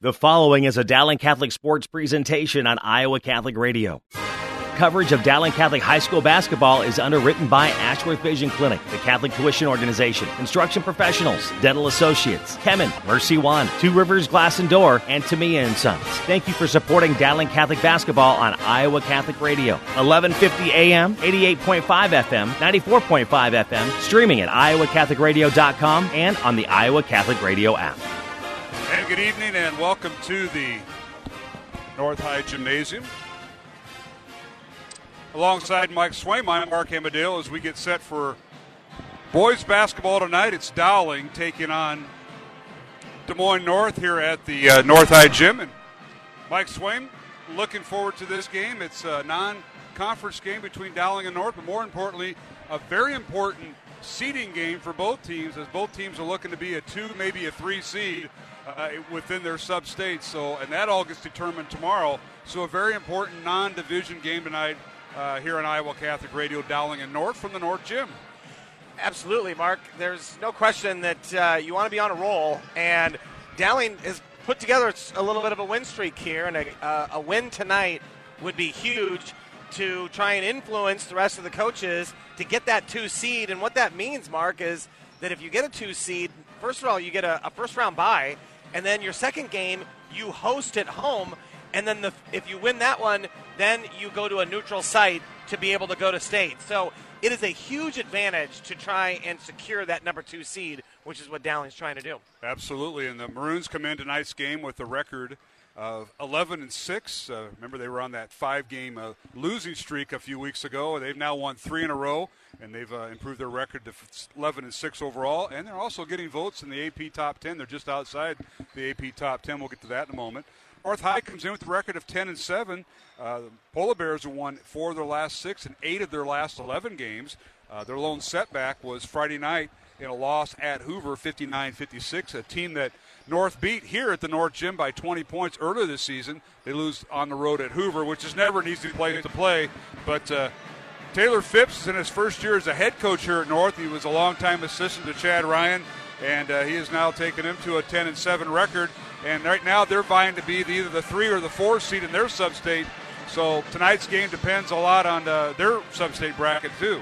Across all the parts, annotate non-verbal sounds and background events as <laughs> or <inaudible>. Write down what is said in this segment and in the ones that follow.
The following is a Dowling Catholic Sports presentation on Iowa Catholic Radio. Coverage of Dowling Catholic High School basketball is underwritten by Ashworth Vision Clinic, the Catholic Tuition Organization, Construction Professionals, Dental Associates, Kemin, Mercy One, Two Rivers Glass and Door, and Tamia and Sons. Thank you for supporting Dowling Catholic basketball on Iowa Catholic Radio. 1150 AM, 88.5 FM, 94.5 FM, streaming at iowacatholicradio.com and on the Iowa Catholic Radio app. And good evening and welcome to the North High Gymnasium. Alongside Mike Swaim, I'm Mark Amadale as we get set for boys basketball tonight. It's Dowling taking on Des Moines North here at the uh, North High Gym. And Mike Swaim, looking forward to this game. It's a non conference game between Dowling and North, but more importantly, a very important seeding game for both teams as both teams are looking to be a two, maybe a three seed uh, within their sub states. So, and that all gets determined tomorrow. So, a very important non-division game tonight uh, here on Iowa Catholic Radio, Dowling and North from the North Gym. Absolutely, Mark. There's no question that uh, you want to be on a roll, and Dowling has put together a little bit of a win streak here, and a, uh, a win tonight would be huge to try and influence the rest of the coaches to get that two seed. And what that means, Mark, is that if you get a two seed, first of all, you get a, a first round bye, and then your second game you host at home, and then the, if you win that one, then you go to a neutral site to be able to go to state. So it is a huge advantage to try and secure that number two seed, which is what Dowling's trying to do. Absolutely, and the Maroons come in tonight's game with a record of 11 and six. Uh, remember, they were on that five-game uh, losing streak a few weeks ago. They've now won three in a row, and they've uh, improved their record to 11 and six overall. And they're also getting votes in the AP top 10. They're just outside the AP top 10. We'll get to that in a moment. North High comes in with a record of 10 and 7. Uh, the Polar Bears have won four of their last six and eight of their last 11 games. Uh, their lone setback was Friday night in a loss at Hoover, 59 56, a team that North beat here at the North Gym by 20 points earlier this season. They lose on the road at Hoover, which is never an easy place to play. But uh, Taylor Phipps is in his first year as a head coach here at North. He was a longtime assistant to Chad Ryan, and uh, he has now taken him to a 10 and 7 record. And right now they're vying to be the, either the three or the four seed in their sub-state. So tonight's game depends a lot on uh, their sub-state bracket too.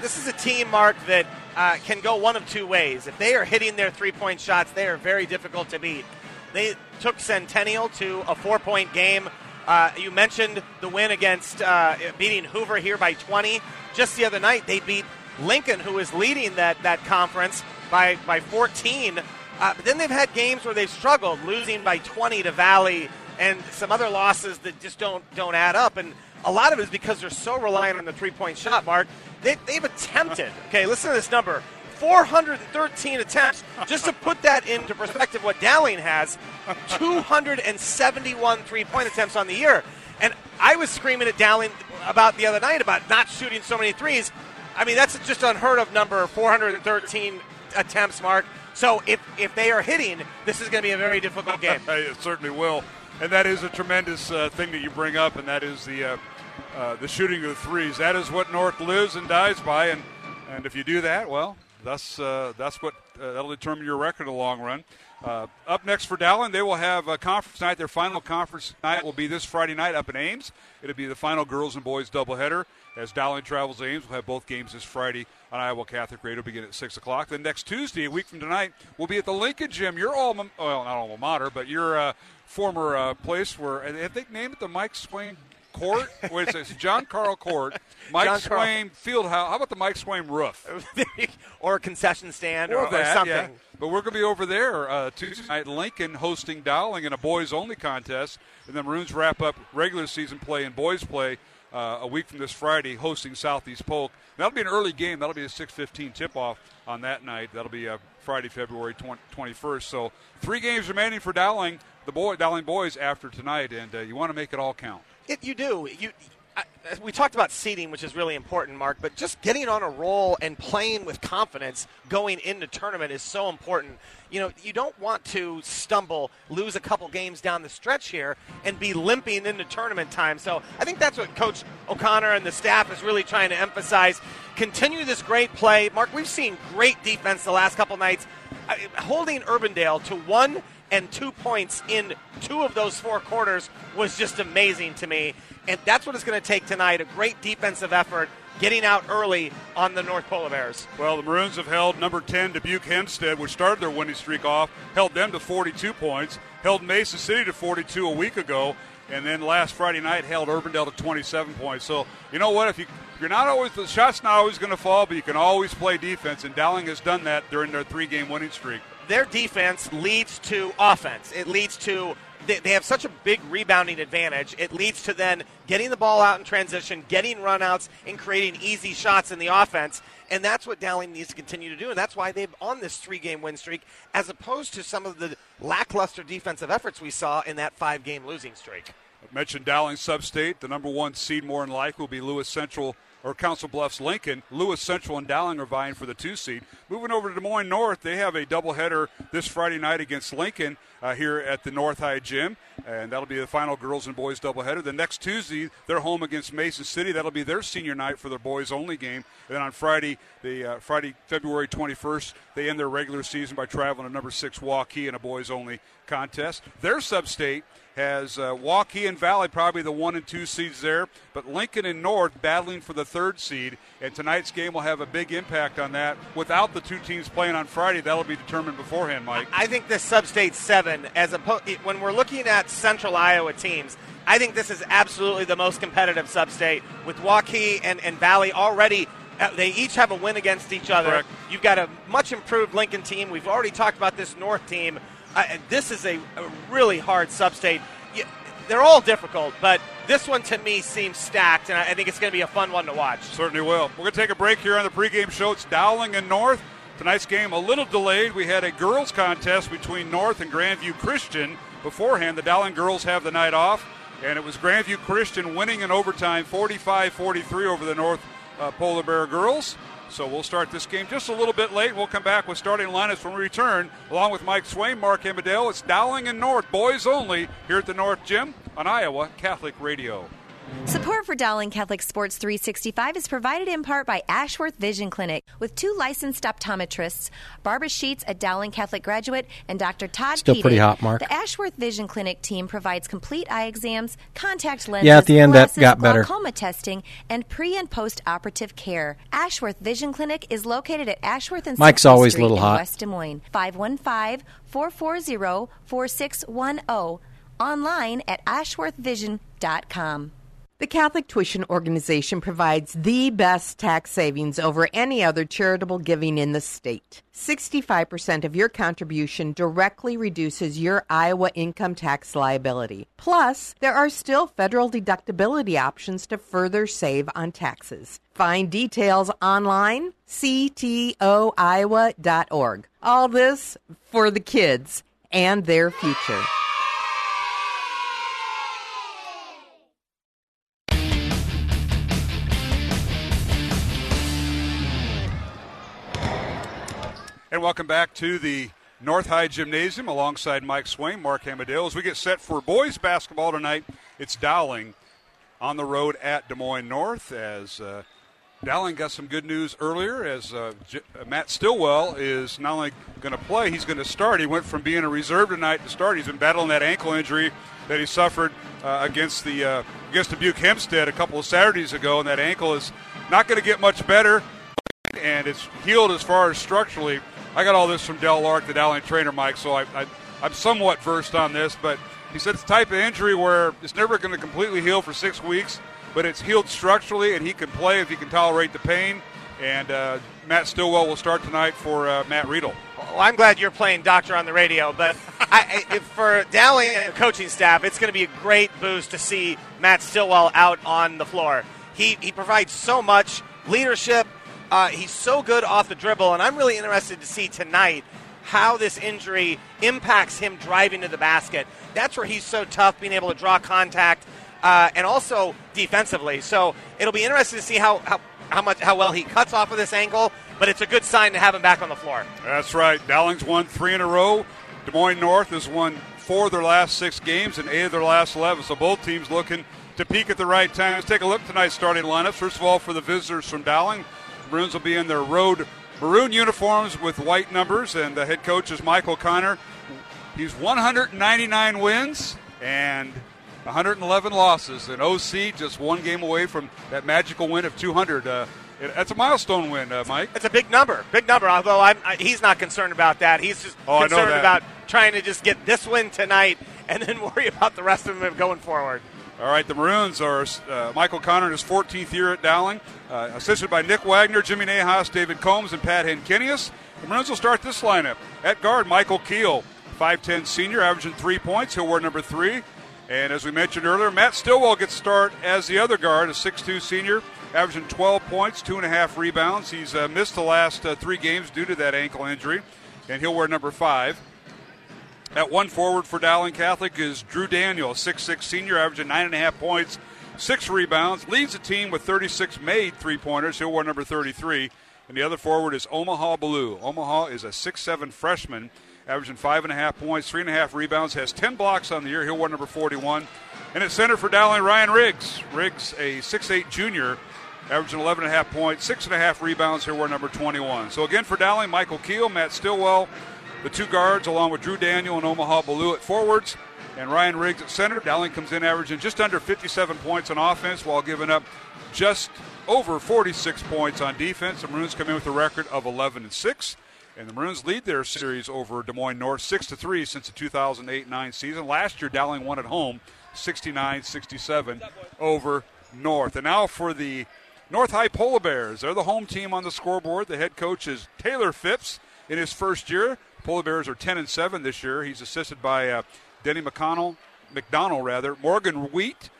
This is a team, Mark, that uh, can go one of two ways. If they are hitting their three point shots, they are very difficult to beat. They took Centennial to a four point game. Uh, you mentioned the win against uh, beating Hoover here by 20. Just the other night, they beat Lincoln, who is leading that, that conference by, by 14. Uh, but then they've had games where they've struggled, losing by 20 to Valley and some other losses that just don't don't add up. And a lot of it is because they're so reliant on the three point shot, Mark, they, they've attempted, okay, listen to this number 413 attempts. Just to put that into perspective, what Dowling has 271 three point attempts on the year. And I was screaming at Dowling about the other night about not shooting so many threes. I mean, that's just unheard of number 413 attempts, Mark. So if, if they are hitting, this is going to be a very difficult game. <laughs> it certainly will. And that is a tremendous uh, thing that you bring up, and that is the. Uh, uh, the shooting of the threes. That is what North lives and dies by, and and if you do that, well, that's uh, that's what uh, that'll determine your record in the long run. Uh, up next for Dowling, they will have a conference night. Their final conference night will be this Friday night up in Ames. It'll be the final girls and boys doubleheader as Dowling travels to Ames. We'll have both games this Friday on Iowa Catholic Radio, begin at six o'clock. Then next Tuesday, a week from tonight, we'll be at the Lincoln Gym. Your alma, well, not alma mater, but your uh, former uh, place where I think named it the Mike Swaim Court. Wait a second. John Carl Court. <laughs> Mike John Swaim Field House. How about the Mike Swaim roof? <laughs> or a concession stand or, or, that, or something. Yeah. But we're going to be over there uh, Tuesday night, Lincoln hosting Dowling in a boys only contest. And then Maroons wrap up regular season play and boys play uh, a week from this Friday, hosting Southeast Polk. That'll be an early game. That'll be a 6:15 tip-off on that night. That'll be uh, Friday, February 20, 21st. So three games remaining for Dowling, the boy Dowling boys after tonight, and uh, you want to make it all count. It, you do. You. I, uh, we talked about seeding, which is really important, Mark, but just getting on a roll and playing with confidence going into tournament is so important. You know, you don't want to stumble, lose a couple games down the stretch here, and be limping into tournament time. So I think that's what Coach O'Connor and the staff is really trying to emphasize. Continue this great play. Mark, we've seen great defense the last couple nights. Holding Urbandale to one and two points in two of those four quarters was just amazing to me. And that's what it's going to take tonight a great defensive effort getting out early on the North Polar Bears. Well, the Maroons have held number 10 Dubuque Hempstead, which started their winning streak off, held them to 42 points, held Mason City to 42 a week ago, and then last Friday night held Urbandale to 27 points. So you know what? If you you're not always the shot's not always going to fall, but you can always play defense, and Dowling has done that during their three-game winning streak. Their defense leads to offense. It leads to they, have such a big rebounding advantage. It leads to then getting the ball out in transition, getting runouts, and creating easy shots in the offense. And that's what Dowling needs to continue to do. And that's why they've on this three game win streak, as opposed to some of the lackluster defensive efforts we saw in that five game losing streak. I mentioned Dowling Substate. The number one seed, more than likely, will be Lewis Central or Council Bluffs Lincoln. Lewis Central and Dowling are vying for the two seed. Moving over to Des Moines North, they have a doubleheader this Friday night against Lincoln uh, here at the North High Gym, and that'll be the final girls and boys doubleheader. The next Tuesday, they're home against Mason City. That'll be their senior night for their boys only game. And then on Friday, the uh, Friday, February 21st, they end their regular season by traveling to number six Waukee in a boys only contest. Their sub-state has uh, Waukee and Valley probably the one and two seeds there, but Lincoln and North battling for the third seed. And tonight's game will have a big impact on that. Without the two teams playing on Friday, that'll be determined beforehand, Mike. I think this sub-state seven, as a when we're looking at Central Iowa teams, I think this is absolutely the most competitive sub-state with Waukee and, and Valley already uh, they each have a win against each other. Correct. You've got a much improved Lincoln team. We've already talked about this North team. Uh, this is a, a really hard sub-state. they're all difficult, but this one to me seems stacked, and I, I think it's going to be a fun one to watch. Certainly will. We're going to take a break here on the pregame show. It's Dowling and North. Tonight's game a little delayed. We had a girls contest between North and Grandview Christian beforehand. The Dowling girls have the night off, and it was Grandview Christian winning in overtime 45-43 over the North uh, Polar Bear girls. So we'll start this game just a little bit late. We'll come back with starting lineups when we return, along with Mike Swaim, Mark Amadale. It's Dowling and North, boys only, here at the North Gym on Iowa Catholic Radio. Support for Dowling Catholic Sports 365 is provided in part by Ashworth Vision Clinic with two licensed optometrists, Barbara Sheets, a Dowling Catholic graduate, and Dr. Todd Still pretty hot, Mark. The Ashworth Vision Clinic team provides complete eye exams, contact lenses, yeah, at the end glasses, that got better. glaucoma testing, and pre and post operative care. Ashworth Vision Clinic is located at Ashworth and Mike's Central always Street little hot. West Des Moines. 515 440 4610. Online at ashworthvision.com. The Catholic Tuition Organization provides the best tax savings over any other charitable giving in the state. 65% of your contribution directly reduces your Iowa income tax liability. Plus, there are still federal deductibility options to further save on taxes. Find details online, ctoiowa.org. All this for the kids and their future. And welcome back to the North High Gymnasium alongside Mike Swaim, Mark Amadale. As we get set for boys basketball tonight, it's Dowling on the road at Des Moines North as uh, Dowling got some good news earlier as uh, J- uh, Matt Stillwell is not only going to play, he's going to start. He went from being a reserve tonight to start. He's been battling that ankle injury that he suffered uh, against the uh, against Dubuque Hempstead a couple of Saturdays ago, and that ankle is not going to get much better, and it's healed as far as structurally. I got all this from Del Lark, the Dowling trainer, Mike, so I, I, I'm somewhat versed on this, but he said it's the type of injury where it's never going to completely heal for six weeks, but it's healed structurally, and he can play if he can tolerate the pain. And uh, Matt Stillwell will start tonight for uh, Matt Riedel. Well, I'm glad you're playing doctor on the radio, but <laughs> I, I, for Dowling and the coaching staff, it's going to be a great boost to see Matt Stillwell out on the floor. He, he provides so much leadership. Uh, he's so good off the dribble, and I'm really interested to see tonight how this injury impacts him driving to the basket. That's where he's so tough, being able to draw contact, uh, and also defensively. So it'll be interesting to see how, how how much how well he cuts off of this ankle. But it's a good sign to have him back on the floor. That's right. Dowling's won three in a row. Des Moines North has won four of their last six games and eight of their last 11. So both teams looking to peak at the right time. Let's take a look at tonight's starting lineup. First of all, for the visitors from Dowling, Maroons will be in their road maroon uniforms with white numbers, and the head coach is Michael O'Connor. He's 199 wins and 111 losses. And OC just one game away from that magical win of 200. Uh, that's a milestone win, uh, Mike. It's a big number, big number. Although I, he's not concerned about that. He's just oh, concerned about trying to just get this win tonight and then <laughs> worry about the rest of them going forward. All right, the Maroons are uh, Michael O'Connor in his 14th year at Dowling, uh, assisted by Nick Wagner, Jimmy Nahas, David Combs, and Pat Henkinius. The Maroons will start this lineup. At guard, Michael Keel, 5'10 senior, averaging three points. He'll wear number three. And as we mentioned earlier, Matt Stillwell gets start as the other guard, a 6'2 senior, averaging 12 points, two and a half rebounds. He's uh, missed the last uh, three games due to that ankle injury, and he'll wear number five. At one forward for Dowling Catholic is Drew Daniel, 6'6 senior, averaging 9.5 points, six rebounds, leads the team with 36 made three pointers. He'll wear number 33. And the other forward is Omaha Biliew. Omaha is a 6'7 freshman, averaging 5.5 points, 3.5 rebounds, has 10 blocks on the year. He'll wear number 41. And at center for Dowling, Ryan Riggs. Riggs, a 6'8 junior, averaging 11.5 points, 6.5 rebounds. He'll wear number 21. So again for Dowling, Michael Keel, Matt Stillwell, the two guards, along with Drew Daniel and Omaha Biliew at forwards, and Ryan Riggs at center. Dowling comes in averaging just under 57 points on offense while giving up just over 46 points on defense. The Maroons come in with a record of 11 and 6. And the Maroons lead their series over Des Moines North 6 to 3 since the 2008-9 season. Last year Dowling won at home 69-67 over North. And now for the North High Polar Bears. They're the home team on the scoreboard. The head coach is Taylor Phipps in his first year. Polar Bears are 10 and 7 this year. He's assisted by uh, Denny McConnell, McDonald rather, Morgan Wheat,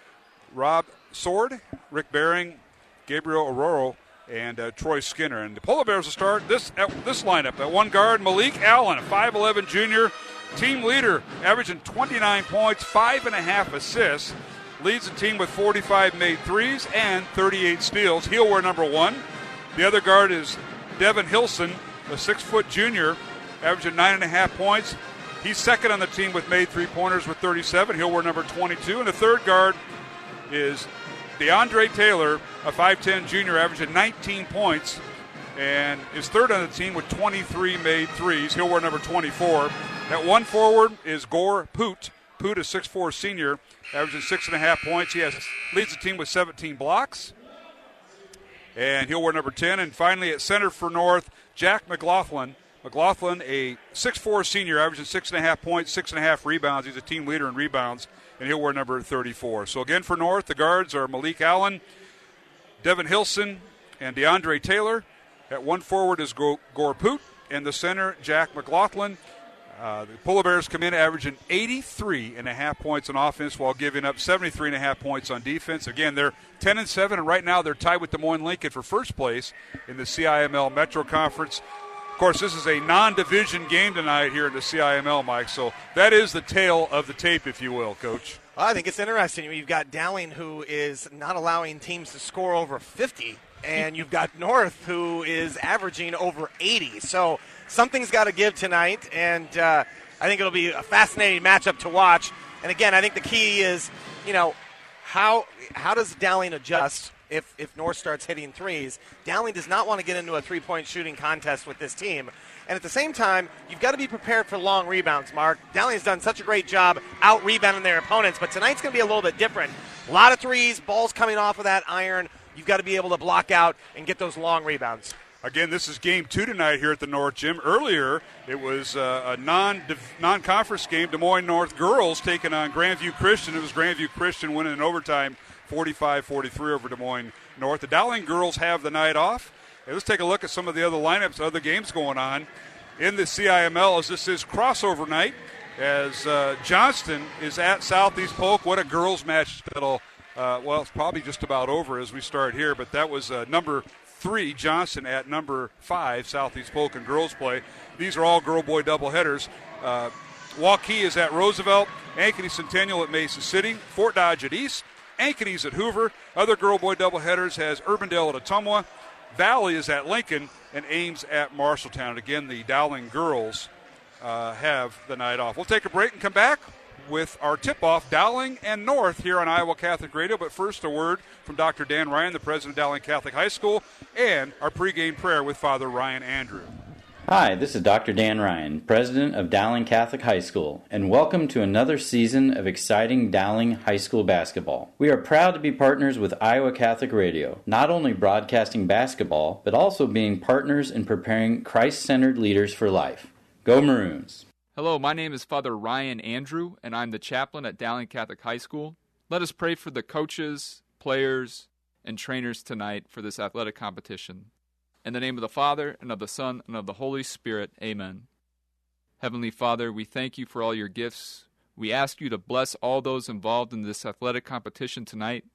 Rob Sword, Rick Baring, Gabriel Aurora, and uh, Troy Skinner. And the Polar Bears will start this at this lineup at one guard Malik Allen, a 5'11 junior, team leader, averaging 29 points, five and a half assists. Leads the team with 45 made threes and 38 steals. He'll wear number one. The other guard is Devin Hilson, a six foot junior, averaging nine and a half points. He's second on the team with made three pointers with 37. He'll wear number 22. And the third guard is DeAndre Taylor, a 5'10 junior, averaging 19 points, and is third on the team with 23 made threes. He'll wear number 24. At one forward is Gore Poot. Poot is 6'4 senior, averaging six and a half points. He has leads the team with 17 blocks, and he'll wear number 10. And finally, at center for North, Jack McLaughlin McLaughlin, a 6'4 senior, averaging six and a half points, six and a half rebounds. He's a team leader in rebounds, and he'll wear number 34. So again for North, the guards are Malik Allen, Devin Hilson, and DeAndre Taylor. At one forward is Gore Poot, and the center, Jack McLaughlin. Uh, the Polar Bears come in averaging 83 and a half points on offense while giving up 73 and a half points on defense. Again, they're 10 and 7, and right now they're tied with Des Moines Lincoln for first place in the CIML Metro Conference. Of course, this is a non division game tonight here in the CIML, Mike. So that is the tale of the tape, if you will, Coach. Well, I think it's interesting. You've got Dowling, who is not allowing teams to score over 50, and you've got North, who is averaging over 80. So something's got to give tonight, and uh, I think it'll be a fascinating matchup to watch. And again, I think the key is, you know, how how does Dowling adjust if, if North starts hitting threes. Dowling does not want to get into a three point shooting contest with this team. And at the same time, you've got to be prepared for long rebounds, Mark. Dowling's done such a great job out rebounding their opponents, but tonight's going to be a little bit different. A lot of threes, balls coming off of that iron. You've got to be able to block out and get those long rebounds. Again, this is game two tonight here at the North Gym. Earlier, it was uh, a non non conference game. Des Moines North girls taking on Grandview Christian. It was Grandview Christian winning in overtime 45 43 over Des Moines North. The Dowling girls have the night off. Hey, let's take a look at some of the other lineups, other games going on in the CIML as this is crossover night. As uh, Johnston is at Southeast Polk. What a girls' match that'll, uh, well, it's probably just about over as we start here, but that was uh, number three, Johnston at number five, Southeast Polk and girls play. These are all girl boy doubleheaders. Uh, Waukee is at Roosevelt, Ankeny Centennial at Mason City, Fort Dodge at East, Ankeny's at Hoover. Other girl boy doubleheaders has Urbandale at Ottumwa. Valley is at Lincoln and Ames at Marshalltown. Again, the Dowling girls uh, have the night off. We'll take a break and come back with our tip off Dowling and North here on Iowa Catholic Radio. But first, a word from Dr. Dan Ryan, the president of Dowling Catholic High School, and our pregame prayer with Father Ryan Andrew. Hi, this is Dr. Dan Ryan, President of Dowling Catholic High School, and welcome to another season of exciting Dowling High School basketball. We are proud to be partners with Iowa Catholic Radio, not only broadcasting basketball, but also being partners in preparing Christ centered leaders for life. Go Maroons! Hello, my name is Father Ryan Andrew, and I'm the chaplain at Dowling Catholic High School. Let us pray for the coaches, players, and trainers tonight for this athletic competition. In the name of the Father, and of the Son, and of the Holy Spirit, amen. Heavenly Father, we thank you for all your gifts. We ask you to bless all those involved in this athletic competition tonight.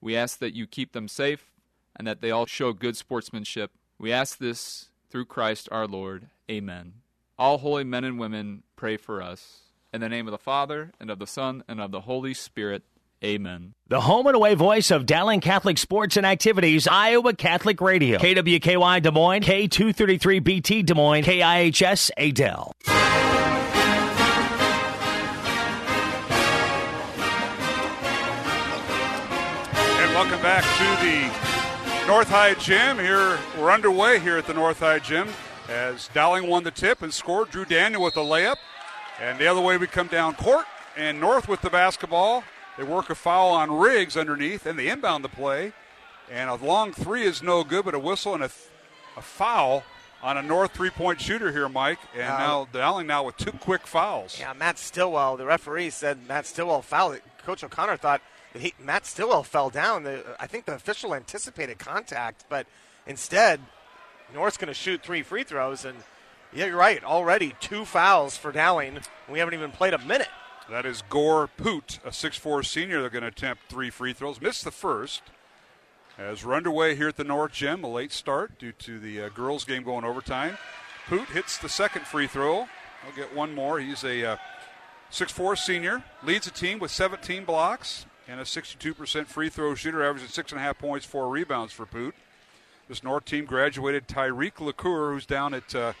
We ask that you keep them safe and that they all show good sportsmanship. We ask this through Christ our Lord. Amen. All holy men and women, pray for us. In the name of the Father, and of the Son, and of the Holy Spirit, Amen. The home and away voice of Dowling Catholic Sports and Activities, Iowa Catholic Radio. KWKY Des Moines, K233BT Des Moines, KIHS Adel. And welcome back to the North High Gym. Here we're underway here at the North High Gym as Dowling won the tip and scored. Drew Daniel with a layup. And the other way we come down court and North with the basketball. They work a foul on Riggs underneath, and they inbound the play. And a long three is no good, but a whistle and a, a foul on a North three-point shooter here, Mike. And uh, now Dowling now with two quick fouls. Yeah, Matt Stillwell. The referee said Matt Stillwell fouled. Coach O'Connor thought he, Matt Stillwell fell down. The, I think the official anticipated contact, but instead, North's going to shoot three free throws. And yeah, you're right. Already two fouls for Dowling. We haven't even played a minute. That is Gore Poot, a 6'4 senior. They're going to attempt three free throws. Missed the first. As we're underway here at the North Gym, a late start due to the uh, girls' game going overtime. Poot hits the second free throw. He'll get one more. He's a uh, 6'4 senior, leads the team with 17 blocks and a 62% free throw shooter, averaging six and a half points, four rebounds for Poot. This North team graduated Tyreke Locure, who's down at uh,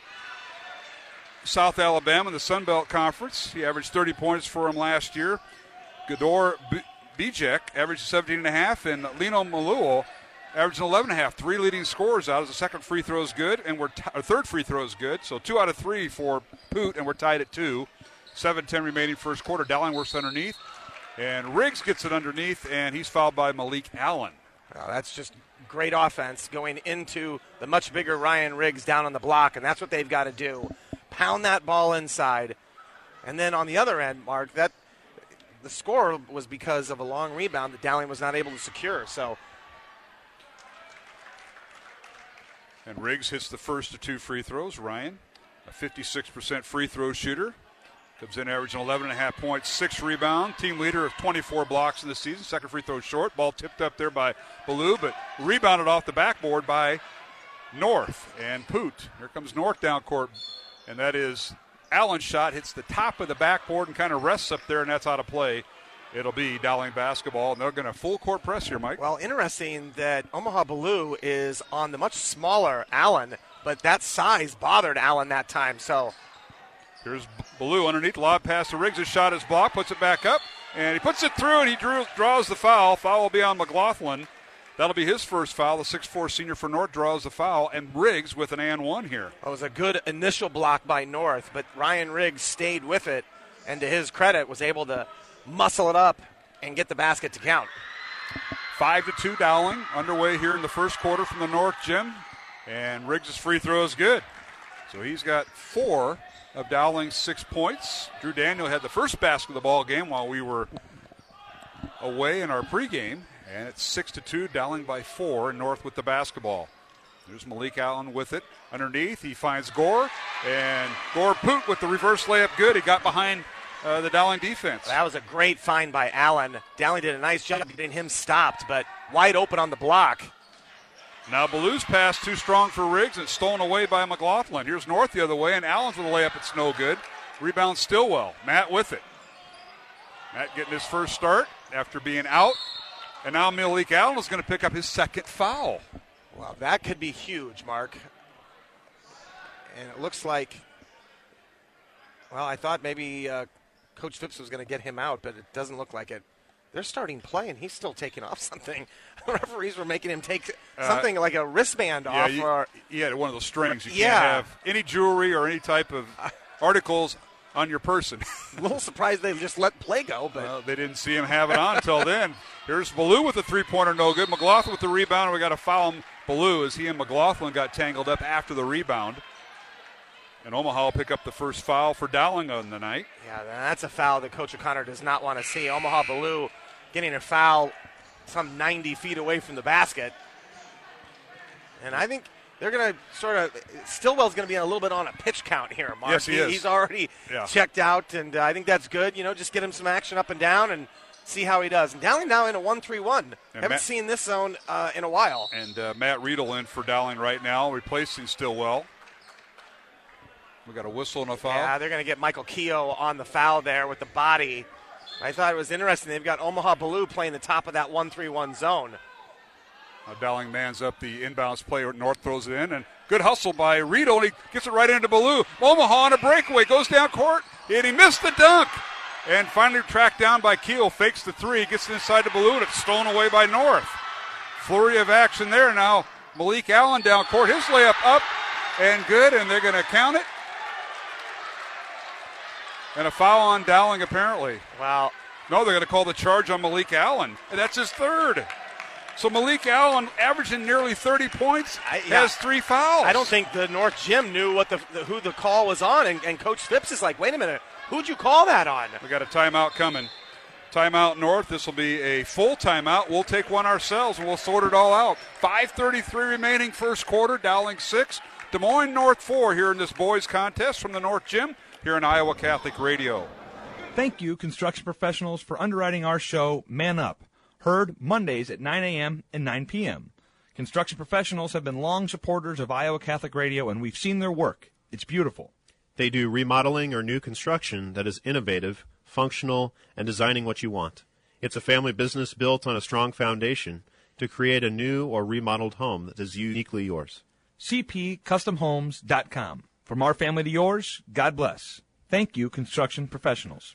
South Alabama in the Sun Belt Conference. He averaged 30 points for him last year. Gador B- Bijek averaged 17 and a half, and Lino Maluo averaged 11 and a half. Three leading scores out. As the second free throw is good, and we're t- our third free throw is good. So two out of three for Poot, and we're tied at two. 7-10 remaining first quarter. Dowling works underneath, and Riggs gets it underneath, and he's fouled by Malik Allen. That's just great offense going into the much bigger Ryan Riggs down on the block, and that's what they've got to do pound that ball inside. And then on the other end, Mark, that the score was because of a long rebound that Dowling was not able to secure. So. And Riggs hits the first of two free throws. Ryan, a 56% free throw shooter. Comes in averaging 11 and a half points, six rebound. Team leader of 24 blocks in the season. Second free throw short. Ball tipped up there by Biliew, but rebounded off the backboard by North and Poot. Here comes North down court and that is Allen's shot hits the top of the backboard and kind of rests up there, and that's out of play. It'll be Dowling basketball, and they're going to full court press here, Mike. Well, interesting that Omaha Biliew is on the much smaller Allen, but that size bothered Allen that time. So here's Biliew underneath, lob pass to Riggs. His shot is blocked, puts it back up, and he puts it through, and he drew, draws the foul. Foul will be on McLaughlin. That'll be his first foul. The 6'4 senior for North draws the foul, and Riggs with an and one here. It was a good initial block by North, but Ryan Riggs stayed with it, and to his credit, was able to muscle it up and get the basket to count. Five to two Dowling underway here in the first quarter from the North Gym, and Riggs' free throw is good. So he's got four of Dowling's six points. Drew Daniel had the first basket of the ball game while we were away in our pregame, and it's six to two, Dowling by four, North with the basketball. There's Malik Allen with it. Underneath, he finds Gore, and Gore Poot with the reverse layup good. He got behind uh, the Dowling defense. That was a great find by Allen. Dowling did a nice job getting him stopped, but wide open on the block. Now Biliew's pass too strong for Riggs and stolen away by McLaughlin. Here's North the other way, and Allen's with a layup. It's no good. Rebound Stillwell. Matt with it. Matt getting his first start after being out. And now Malik Allen is going to pick up his second foul. Wow, that could be huge, Mark. And it looks like, well, I thought maybe uh, Coach Phipps was going to get him out, but it doesn't look like it. they're starting play and he's still taking off <laughs> something. The referees were making him take something uh, like a wristband yeah, off. You, or, you had one of those strings. You yeah. can't have any jewelry or any type of <laughs> articles on your person. <laughs> a little surprised they just let play go, but they didn't see him have it on until then. Here's Biliew with a three-pointer, no good. McLaughlin with the rebound. We got to foul him. Biliew as he and McLaughlin got tangled up after the rebound. And Omaha will pick up the first foul for Dowling on the night. Yeah, that's a foul that Coach O'Connor does not want to see. Omaha Biliew getting a foul some 90 feet away from the basket. And I think they're going to sort of Stillwell's going to be a little bit on a pitch count here, Mark. Yes, he, he is. He's already yeah. checked out, and uh, I think that's good. You know, just get him some action up and down and see how he does. And Dowling now in a one-three-one. Haven't Matt, seen this zone uh, in a while. And uh, Matt Riedel in for Dowling right now, replacing Stillwell. We got a whistle and a foul. Yeah, they're going to get Michael Keogh on the foul there with the body. I thought it was interesting. They've got Omaha Biliew playing the top of that one-three-one zone. Uh, Dowling mans up the inbounds player. North throws it in, and good hustle by Riedel. He gets it right into Biliew. Omaha on a breakaway, goes down court, and he missed the dunk. And finally tracked down by Keel, fakes the three, gets inside the Biliew, and it's stolen away by North. Flurry of action there. Now Malik Allen down court. His layup up and good, and they're going to count it. And a foul on Dowling, apparently. Wow. No, they're going to call the charge on Malik Allen. And that's his third. So Malik Allen, averaging nearly 30 points, I, yeah. has three fouls. I don't think the North Gym knew what the, the who the call was on, and, and Coach Phipps is like, "Wait a minute, who'd you call that on?" We got a timeout coming. Timeout North. This will be a full timeout. We'll take one ourselves and we'll sort it all out. 5:33 remaining first quarter. Dowling six, Des Moines North four here in this boys contest from the North Gym here on Iowa Catholic Radio. Thank you, construction professionals, for underwriting our show, Man Up, heard Mondays at 9 a.m. and 9 p.m. Construction professionals have been long supporters of Iowa Catholic Radio, and we've seen their work. It's beautiful. They do remodeling or new construction that is innovative, functional, and designing what you want. It's a family business built on a strong foundation to create a new or remodeled home that is uniquely yours. CPCustomHomes.com. From our family to yours, God bless. Thank you, construction professionals.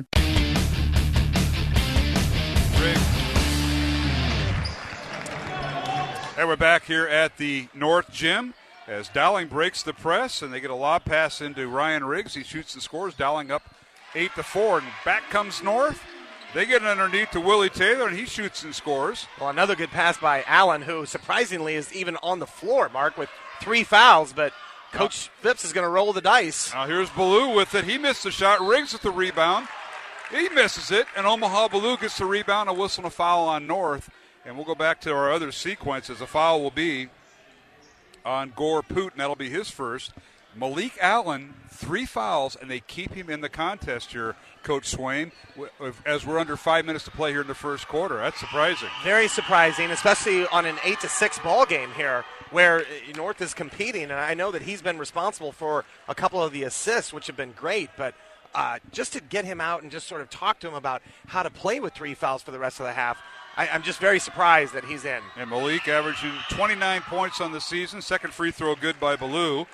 And we're back here at the North Gym as Dowling breaks the press and they get a lob pass into Ryan Riggs. He shoots and scores. Dowling up eight to four, and back comes North. They get it underneath to Willie Taylor, and he shoots and scores. Well, another good pass by Allen, who surprisingly is even on the floor, Mark, with three fouls. But Coach uh, Phipps is going to roll the dice. Now here's Biliew with it. He missed the shot. Riggs with the rebound. He misses it, and Omaha Biliew gets the rebound, a whistle and a foul on North. And we'll go back to our other sequences. The foul will be on Gore Poot, and that'll be his first. Malik Allen, three fouls, and they keep him in the contest here, Coach Swaim, as we're under five minutes to play here in the first quarter. That's surprising. Very surprising, especially on an eight to six ball game here, where North is competing. And I know that he's been responsible for a couple of the assists, which have been great, but uh, just to get him out and just sort of talk to him about how to play with three fouls for the rest of the half. I, am just very surprised that he's in. And Malik averaging 29 points on the season. Second free throw good by Biliew.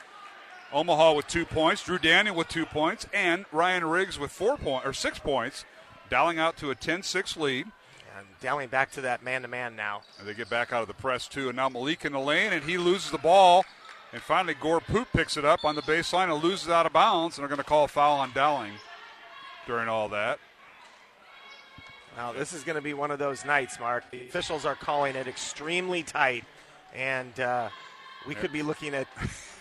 Omaha with two points. Drew Daniel with two points, and Ryan Riggs with four points or six points, Dowling out to a 10-6 lead. And Dowling back to that man-to-man now. And they get back out of the press too. And now Malik in the lane, and he loses the ball. And finally, Gore Poot picks it up on the baseline and loses out of bounds, and they're going to call a foul on Dowling during all that. Now, this is going to be one of those nights, Mark. The officials are calling it extremely tight, and uh, we could be looking at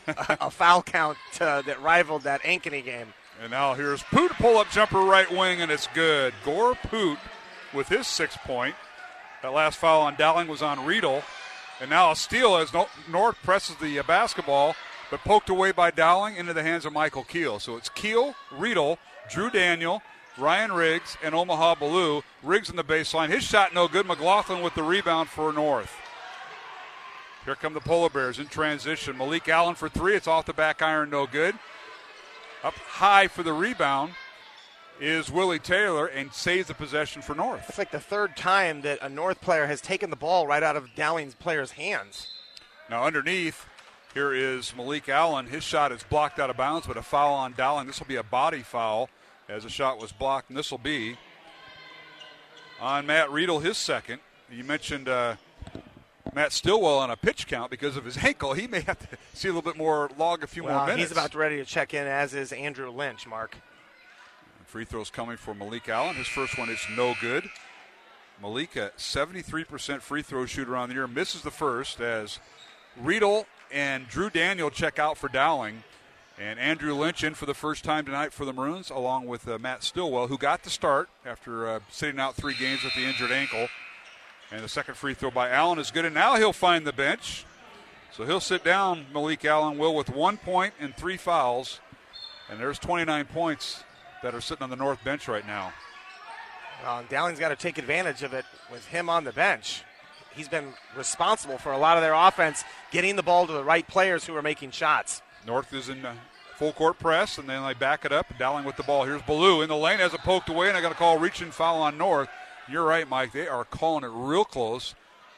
a, a foul count uh, that rivaled that Ankeny game. And now here's Poot pull up jumper right wing, and it's good. Gore Poot with his six point. That last foul on Dowling was on Riedel. And now a steal as North presses the uh, basketball, but poked away by Dowling into the hands of Michael Keel. So it's Keel, Riedel, Drew Daniel, Ryan Riggs and Omaha Biliew. Riggs in the baseline. His shot no good. McLaughlin with the rebound for North. Here come the Polar Bears in transition. Malik Allen for three. It's off the back iron, no good. Up high for the rebound is Willie Taylor and saves the possession for North. It's like the third time that a North player has taken the ball right out of Dowling's player's hands. Now underneath, here is Malik Allen. His shot is blocked out of bounds, but a foul on Dowling. This will be a body foul as the shot was blocked, and this will be on Matt Riedel, his second. You mentioned uh, Matt Stillwell on a pitch count because of his <laughs> ankle. He may have to see a little bit more, log a few well, more minutes. He's about to ready to check in, as is Andrew Lynch, Mark. Free throws coming for Malik Allen. His first one is no good. Malik, a 73% free throw shooter on the year, misses the first as Riedel and Drew Daniel check out for Dowling. And Andrew Lynch in for the first time tonight for the Maroons, along with uh, Matt Stillwell, who got the start after uh, sitting out three games with the injured ankle. And the second free throw by Allen is good, and now he'll find the bench. So he'll sit down, Malik Allen will, with one point and three fouls. And there's 29 points that are sitting on the north bench right now. Well, Dowling's got to take advantage of it with him on the bench. He's been responsible for a lot of their offense, getting the ball to the right players who are making shots. North is in full court press, and then they back it up. Dowling with the ball. Here's Biliew in the lane, has it poked away, and I got to call reaching foul on North. You're right, Mike. They are calling it real close,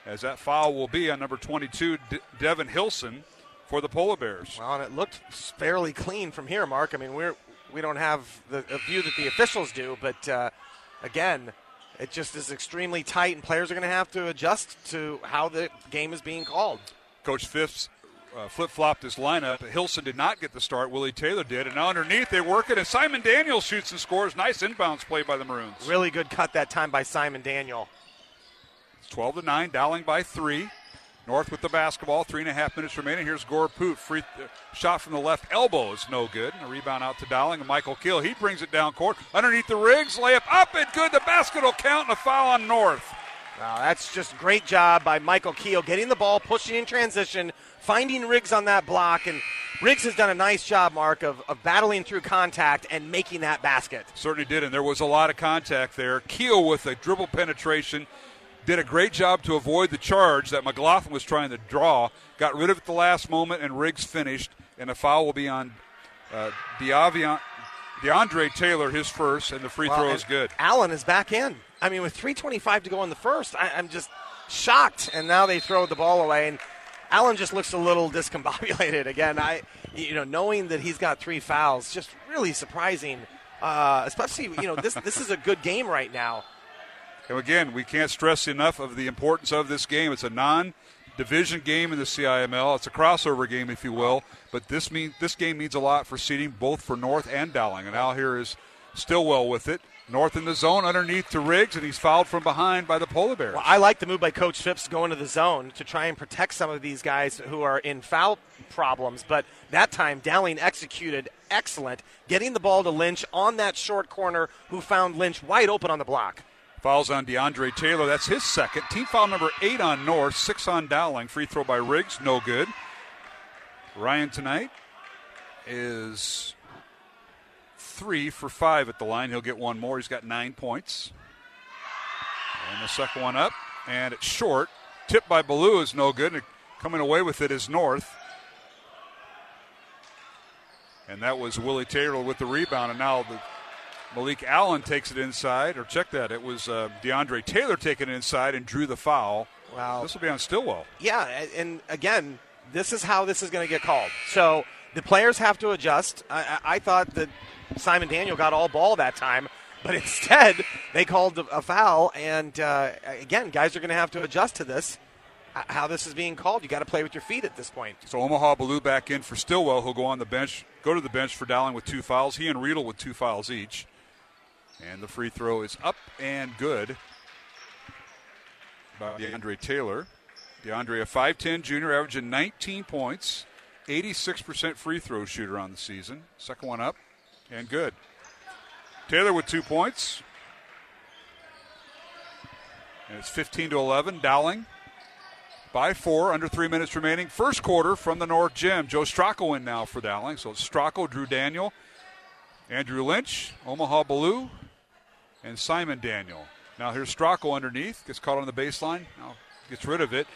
as that foul will be on number 22, De- Devin Hilson, for the Polar Bears. Well, and it looked fairly clean from here, Mark. I mean, we're we don't have the view that the officials do, but uh, again, it just is extremely tight, and players are going to have to adjust to how the game is being called. Coach Phipps uh, flip flopped his lineup. Hilson did not get the start. Willie Taylor did. And now underneath, they work it, and Simon Daniel shoots and scores. Nice inbounds play by the Maroons. Really good cut that time by Simon Daniel. It's 12 to 9, Dowling by three. North with the basketball, three and a half minutes remaining. Here's Gore Poot. Free uh, shot from the left elbow is no good. And a rebound out to Dowling. And Michael Keel, he brings it down court. Underneath the Riggs, layup up and good. The basket will count and a foul on North. Wow, that's just great job by Michael Keel getting the ball, pushing in transition, finding Riggs on that block, and Riggs has done a nice job, Mark, of, of battling through contact and making that basket. Certainly did, and there was a lot of contact there. Keel with a dribble penetration did a great job to avoid the charge that McLaughlin was trying to draw. Got rid of it at the last moment, and Riggs finished. And a foul will be on uh, DeAvian, DeAndre Taylor, his first, and the free Well, throw is good. Allen is back in. I mean, with 3:25 to go in the first, I, I'm just shocked. And now they throw the ball away, and Allen just looks a little discombobulated again. I, you know, knowing that he's got three fouls, just really surprising. Uh, especially, you know, this this is a good game right now. And again, we can't stress enough of the importance of this game. It's a non-division game in the CIML. It's a crossover game, if you will. But this mean this game means a lot for seeding, both for North and Dowling. And Al here is Stillwell with it. North in the zone underneath to Riggs, and he's fouled from behind by the Polar Bears. Well, I like the move by Coach Phipps going to the zone to try and protect some of these guys who are in foul problems. But that time, Dowling executed excellent, getting the ball to Lynch on that short corner, who found Lynch wide open on the block. Fouls on DeAndre Taylor. That's his second. Team foul number eight on North, six on Dowling. Free throw by Riggs, no good. Ryan tonight is three for five at the line. He'll get one more. He's got nine points. And the second one up, and it's short. Tip by Biliew is no good. And coming away with it is North. And that was Willie Taylor with the rebound. And now the Malik Allen takes it inside, or check that. It was uh, DeAndre Taylor taking it inside and drew the foul. Wow. This will be on Stillwell. Yeah, and again, this is how this is going to get called. So the players have to adjust. I, I I thought that Simon Daniel got all ball that time, but <laughs> instead they called a foul. And uh, again, guys are going to have to adjust to this. How this is being called, you got to play with your feet at this point. So Omaha Biliew back in for Stillwell, who'll go on the bench, go to the bench for Dowling with two fouls. He and Riedel with two fouls each. And the free throw is up and good by DeAndre Taylor. DeAndre, a 5'10 junior, averaging 19 points, 86% free throw shooter on the season. Second one up and good. Taylor with two points. And it's 15 to 11. Dowling by four, under three minutes remaining. First quarter from the North Gym. Joe Stracco in now for Dowling. So it's Drew Daniel, Andrew Lynch, Omaha Biliew, and Simon Daniel. Now here's Stracco underneath, gets caught on the baseline, now gets rid of it.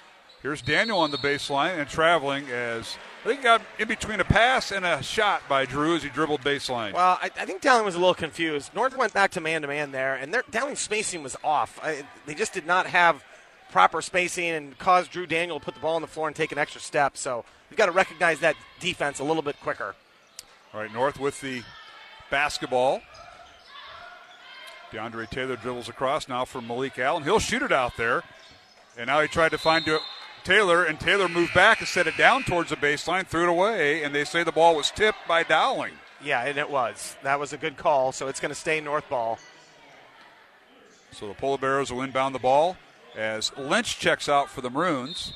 Here's Daniel on the baseline and traveling as I think he got in between a pass and a shot by Drew as he dribbled baseline. Well, I, I think Dowling was a little confused. North went back to man to man there, and their Dowling's spacing was off. I, they just did not have proper spacing and caused Drew Daniel to put the ball on the floor and take an extra step. So we've got to recognize that defense a little bit quicker. All right, North with the basketball. DeAndre Taylor dribbles across now for Malik Allen. He'll shoot it out there. And now he tried to find Taylor, and Taylor moved back and set it down towards the baseline, threw it away, and they say the ball was tipped by Dowling. Yeah, and it was. That was a good call, so it's going to stay North ball. So the Polar Bears will inbound the ball as Lynch checks out for the Maroons.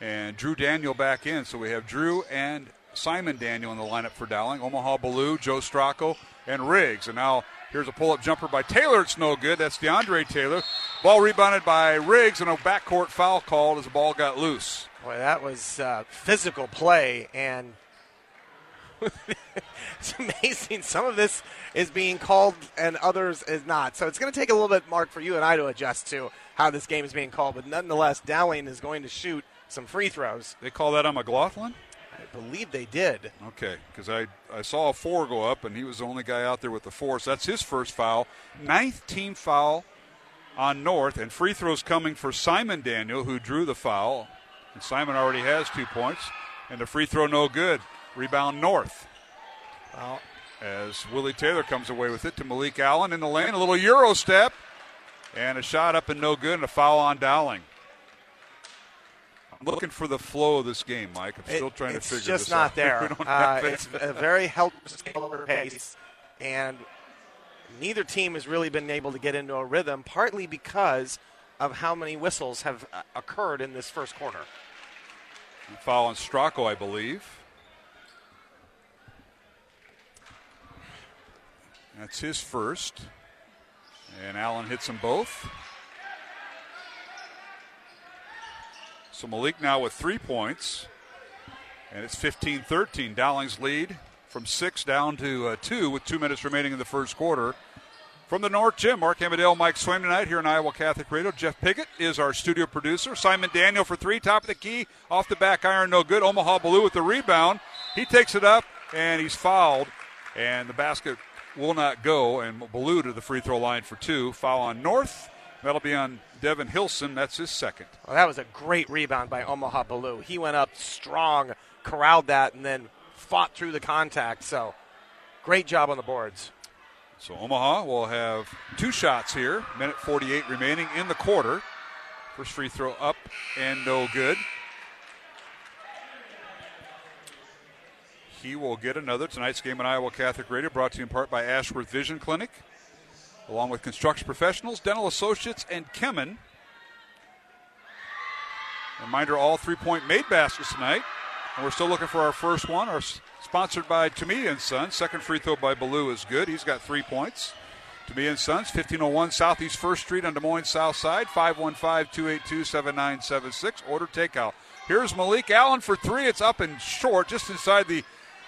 And Drew Daniel back in. So we have Drew and Simon Daniel in the lineup for Dowling. Omaha Ballou, Joe Stracco, and Riggs. And now here's a pull up jumper by Taylor. It's no good. That's DeAndre Taylor. Ball rebounded by Riggs, and a backcourt foul called as the ball got loose. Boy, that was uh, physical play, and <laughs> it's amazing. Some of this is being called, and others is not. So it's going to take a little bit, Mark, for you and I to adjust to how this game is being called. But nonetheless, Dowling is going to shoot some free throws. They call that on McLaughlin? I believe they did. Okay, because I, I saw a four go up, and he was the only guy out there with the four. So that's his first foul. Ninth team foul on North, and free throws coming for Simon Daniel, who drew the foul. And Simon already has two points, and the free throw no good. Rebound North. Well, as Willie Taylor comes away with it to Malik Allen in the lane, a little Euro step, and a shot up and no good, and a foul on Dowling looking for the flow of this game, Mike. I'm still it, trying to figure this out. It's just not there. Uh, it's a very helpful pace, and neither team has really been able to get into a rhythm, partly because of how many whistles have uh, occurred in this first quarter. Foul on Stracco, I believe. That's his first. And Allen hits them both. So Malik now with three points. And it's 15 13. Dowling's lead from six down to uh, two with two minutes remaining in the first quarter. From the North Gym, Mark Amadale, Mike Swaim tonight here in Iowa Catholic Radio. Jeff Piggott is our studio producer. Simon Daniel for three, top of the key, off the back iron, no good. Omaha Ballou with the rebound. He takes it up and he's fouled, and the basket will not go. And Ballou to the free throw line for two. Foul on North. That'll be on Devin Hilson. That's his second. Well, that was a great rebound by Omaha Ballou. He went up strong, corralled that, and then fought through the contact. So great job on the boards. So Omaha will have two shots here. Minute 48 remaining in the quarter. First free throw up and no good. He will get another. Tonight's game on Iowa Catholic Radio brought to you in part by Ashworth Vision Clinic along with construction professionals, dental associates, and Kemin. Reminder all three point made baskets tonight. And we're still looking for our first one. Our sponsored by Tumea and Sons. Second free throw by Ballou is good. He's got three points. Tumea and Sons, 1501 Southeast First Street on Des Moines South Side, 515-282-7976. Order takeout. Here's Malik Allen for three. It's up and short, just inside the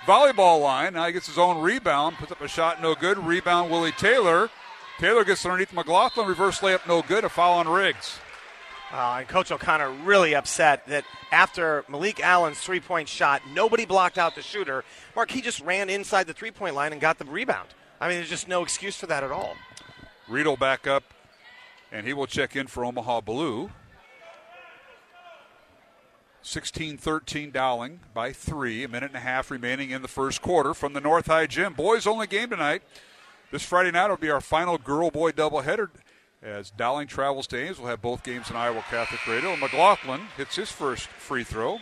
volleyball line. Now he gets his own rebound, puts up a shot, no good. Rebound Willie Taylor. Taylor gets underneath McLaughlin. Reverse layup, no good. A foul on Riggs. Uh, and Coach O'Connor really upset that after Malik Allen's three point shot, nobody blocked out the shooter. Mark, he just ran inside the three point line and got the rebound. I mean, there's just no excuse for that at all. Riedel back up, and he will check in for Omaha Ballou. 16 13 Dowling by three. A minute and a half remaining in the first quarter from the North High Gym. Boys only game tonight. This Friday night will be our final girl boy doubleheader. As Dowling travels to Ames, we'll have both games in Iowa Catholic Radio. McLaughlin hits his first free throw.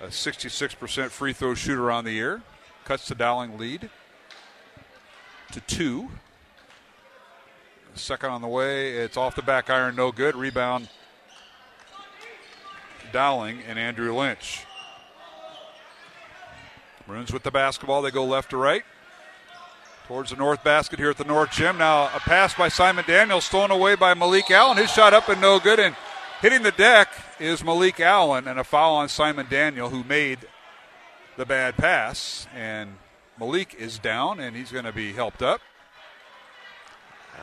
A 66% free throw shooter on the year. Cuts the Dowling lead to two. Second on the way. It's off the back iron, no good. Rebound Dowling and Andrew Lynch. Maroons with the basketball. They go left to right towards the north basket here at the north gym. Now a pass by Simon Daniels, stolen away by Malik Allen. His shot up and no good, and hitting the deck is Malik Allen, and a foul on Simon Daniel, who made the bad pass. And Malik is down, and he's going to be helped up.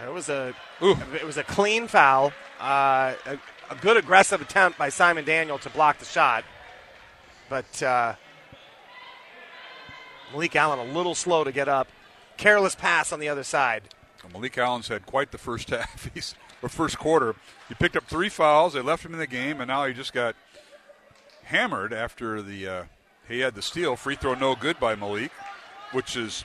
It was a Ooh. it was a clean foul. Uh, a, a, good aggressive attempt by Simon Daniel to block the shot, but uh, Malik Allen a little slow to get up. Careless pass on the other side. Well, Malik Allen's had quite the first <laughs> half. He's or first quarter. He picked up three fouls. They left him in the game, and now he just got hammered after the uh, he had the steal. Free throw no good by Malik, which is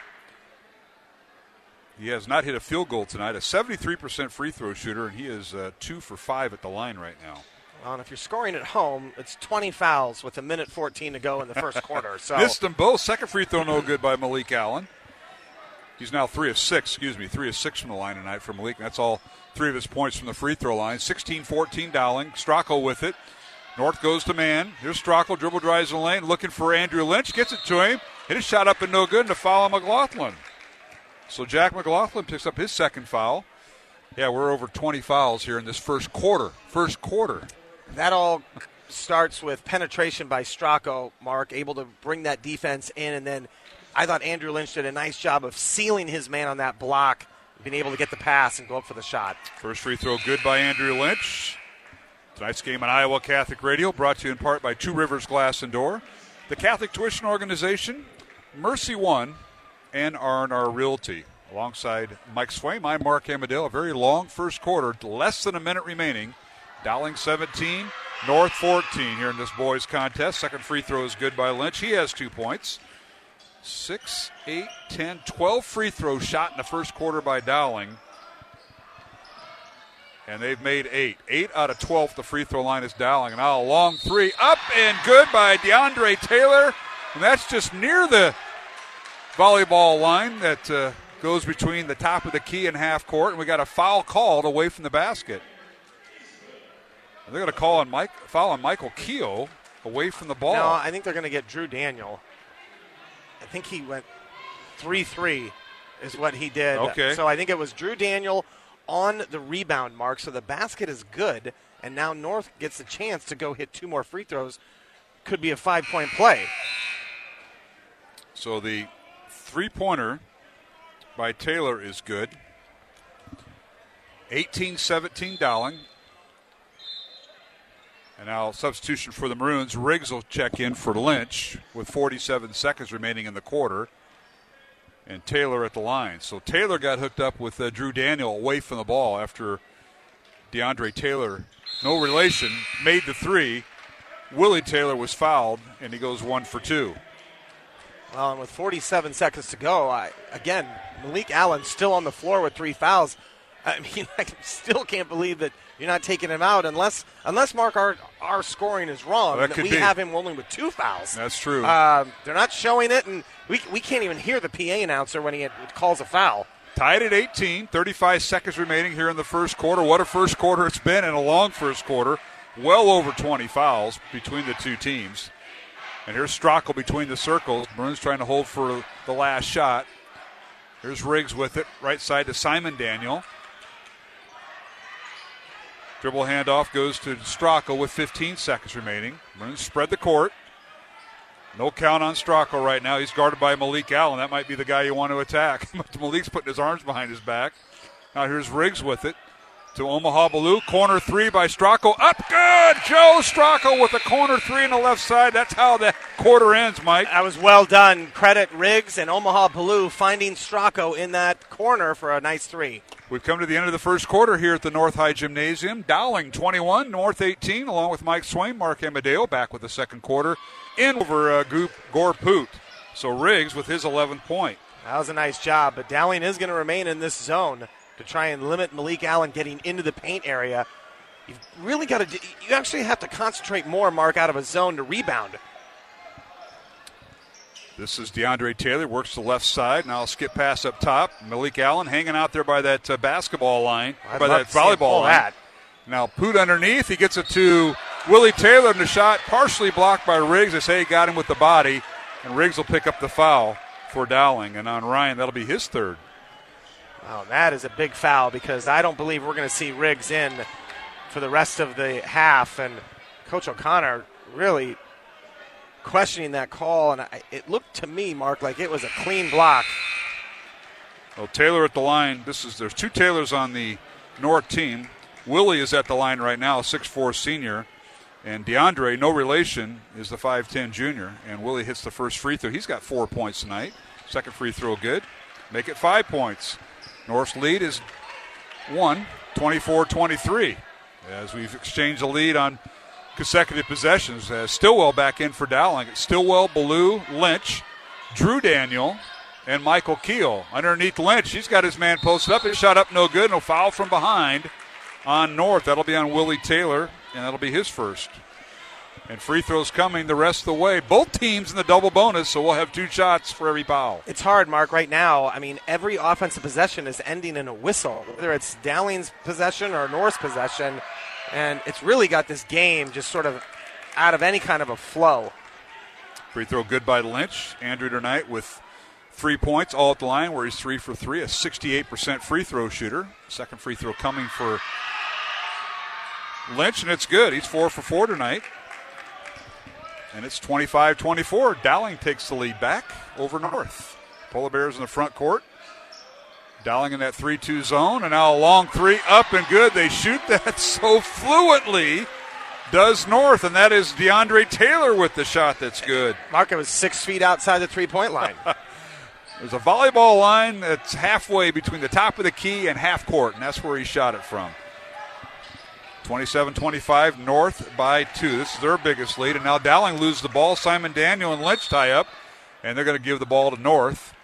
he has not hit a field goal tonight. A 73% free throw shooter, and he is uh, two for five at the line right now. Well, and if you're scoring at home, it's 20 fouls with a minute 14 to go in the first quarter. <laughs> So missed them both. Second free throw no good by Malik Allen. He's now three of six. Excuse me, three of six from the line tonight for Malik. That's all three of his points from the free throw line. 16-14 Dowling. Stracco with it. North goes to man. Here's Stracco, dribble drives the lane, looking for Andrew Lynch. Gets it to him. Hit a shot up and no good, and a foul on McLaughlin. So Jack McLaughlin picks up his second foul. Yeah, we're over 20 fouls here in this first quarter. First quarter. That all starts with penetration by Stracco, Mark, able to bring that defense in. And then I thought Andrew Lynch did a nice job of sealing his man on that block, being able to get the pass and go up for the shot. First free throw good by Andrew Lynch. Tonight's game on Iowa Catholic Radio, brought to you in part by Two Rivers Glass and Door, the Catholic Tuition Organization, Mercy One, and R&R Realty. Alongside Mike Swaim, I'm Mark Amadale. A very long first quarter, less than a minute remaining. Dowling 17, North 14 here in this boys contest. Second free throw is good by Lynch. He has two points. 6, 8, 10, 12 free throws shot in the first quarter by Dowling and they've made eight. Eight out of 12 the free throw line is Dowling. And now a long three up and good by DeAndre Taylor. And that's just near the volleyball line that uh, goes between the top of the key and half court. And we got a foul called away from the basket. And they're going to call on Mike foul on Michael Keogh away from the ball. No, I think they're going to get Drew Daniel. I think he went 3 3 is what he did. Okay. So I think it was Drew Daniel on the rebound mark, so the basket is good. And now North gets a chance to go hit two more free throws. Could be a five point play. So the three pointer by Taylor is good. 18 17 Dowling. And now substitution for the Maroons. Riggs will check in for Lynch with 47 seconds remaining in the quarter and Taylor at the line. So Taylor got hooked up with uh, Drew Daniel away from the ball after DeAndre Taylor, no relation, made the three. Willie Taylor was fouled, and he goes one for two. Well, and with 47 seconds to go, I, again, Malik Allen still on the floor with three fouls. I mean, <laughs> I still can't believe that you're not taking him out unless unless Mark our our scoring is wrong. Well, that we be. have him only with two fouls. That's true. Uh, they're not showing it, and we, we can't even hear the PA announcer when he calls a foul. Tied at 18, 35 seconds remaining here in the first quarter. What a first quarter it's been, and a long first quarter. Well over 20 fouls between the two teams. And here's Stracco between the circles. Maroons trying to hold for the last shot. Here's Riggs with it, right side to Simon Daniel. Dribble handoff goes to Stracco with 15 seconds remaining. Maroons spread the court. No count on Stracco right now. He's guarded by Malik Allen. That might be the guy you want to attack. <laughs> Malik's putting his arms behind his back. Now here's Riggs with it to Omaha Ballou. Corner three by Stracco. Up good. Joe Stracco with a corner three on the left side. That's how the quarter ends, Mike. That was well done. Credit Riggs and Omaha Ballou finding Stracco in that corner for a nice three. We've come to the end of the first quarter here at the North High Gymnasium. Dowling 21, North 18, along with Mike Swaim, Mark Amadale back with the second quarter in over uh, Goop Gore Poot. So Riggs with his 11th point. That was a nice job, but Dowling is going to remain in this zone to try and limit Malik Allen getting into the paint area. You've really got to, you actually have to concentrate more, Mark, out of a zone to rebound. This is DeAndre Taylor, works the left side. Now skip pass up top. Malik Allen hanging out there by that uh, basketball line, I'd by that volleyball line. that. Now Poot underneath. He gets it to Willie Taylor, and the shot partially blocked by Riggs. They say he got him with the body, and Riggs will pick up the foul for Dowling. And on Ryan, that'll be his third. Oh, that is a big foul because I don't believe we're going to see Riggs in for the rest of the half. And Coach O'Connor really questioning that call, and I, it looked to me, Mark, like it was a clean block. Well, Taylor at the line. This is there's two Taylors on the North team. Willie is at the line right now, 6'4 senior. And DeAndre, no relation, is the 5'10 junior. And Willie hits the first free throw. He's got four points tonight. Second free throw, good. Make it five points. North's lead is one, 24 23. As we've exchanged the lead on consecutive possessions. Uh, Stillwell back in for Dowling. Stillwell, Ballou, Lynch, Drew Daniel, and Michael Keel. Underneath Lynch, he's got his man posted up. His shot up, no good. No foul from behind on North. That'll be on Willie Taylor, and that'll be his first. And free throws coming the rest of the way. Both teams in the double bonus, so we'll have two shots for every foul. It's hard, Mark, right now. I mean, every offensive possession is ending in a whistle, whether it's Dowling's possession or North's possession. And it's really got this game just sort of out of any kind of a flow. Free throw good by Lynch. Andrew tonight with three points, all at the line where he's three for three, a 68% free throw shooter. Second free throw coming for Lynch, and it's good. He's four for four tonight. And it's 25 24. Dowling takes the lead back over North. Polar Bears in the front court. Dowling in that 3 2 zone. And now a long three up and good. They shoot that <laughs> so fluently. Does North, and that is DeAndre Taylor with the shot that's good. Mark, it was six feet outside the three point line. <laughs> There's a volleyball line that's halfway between the top of the key and half court, and that's where he shot it from. 27 25, North by two. This is their biggest lead, and now Dowling loses the ball. Simon Daniel and Lynch tie up, and they're going to give the ball to North.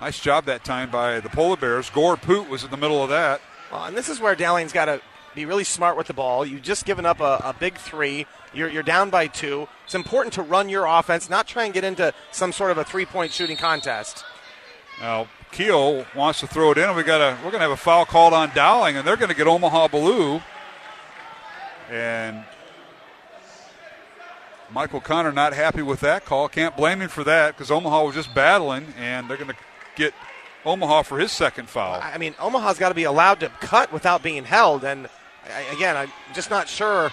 Nice job that time by the Polar Bears. Gore Poot was in the middle of that. Well, and this is where Dowling's got to be really smart with the ball. You've just given up a, a big three. You're, you're down by two. It's important to run your offense, not try and get into some sort of a three point shooting contest. Now Keel wants to throw it in, and we got a we're going to have a foul called on Dowling, and they're going to get Omaha Ballou. And Michael O'Connor not happy with that call. Can't blame him for that because Omaha was just battling, and they're going to get Omaha for his second foul. I mean, Omaha's got to be allowed to cut without being held, and I, again, I'm just not sure.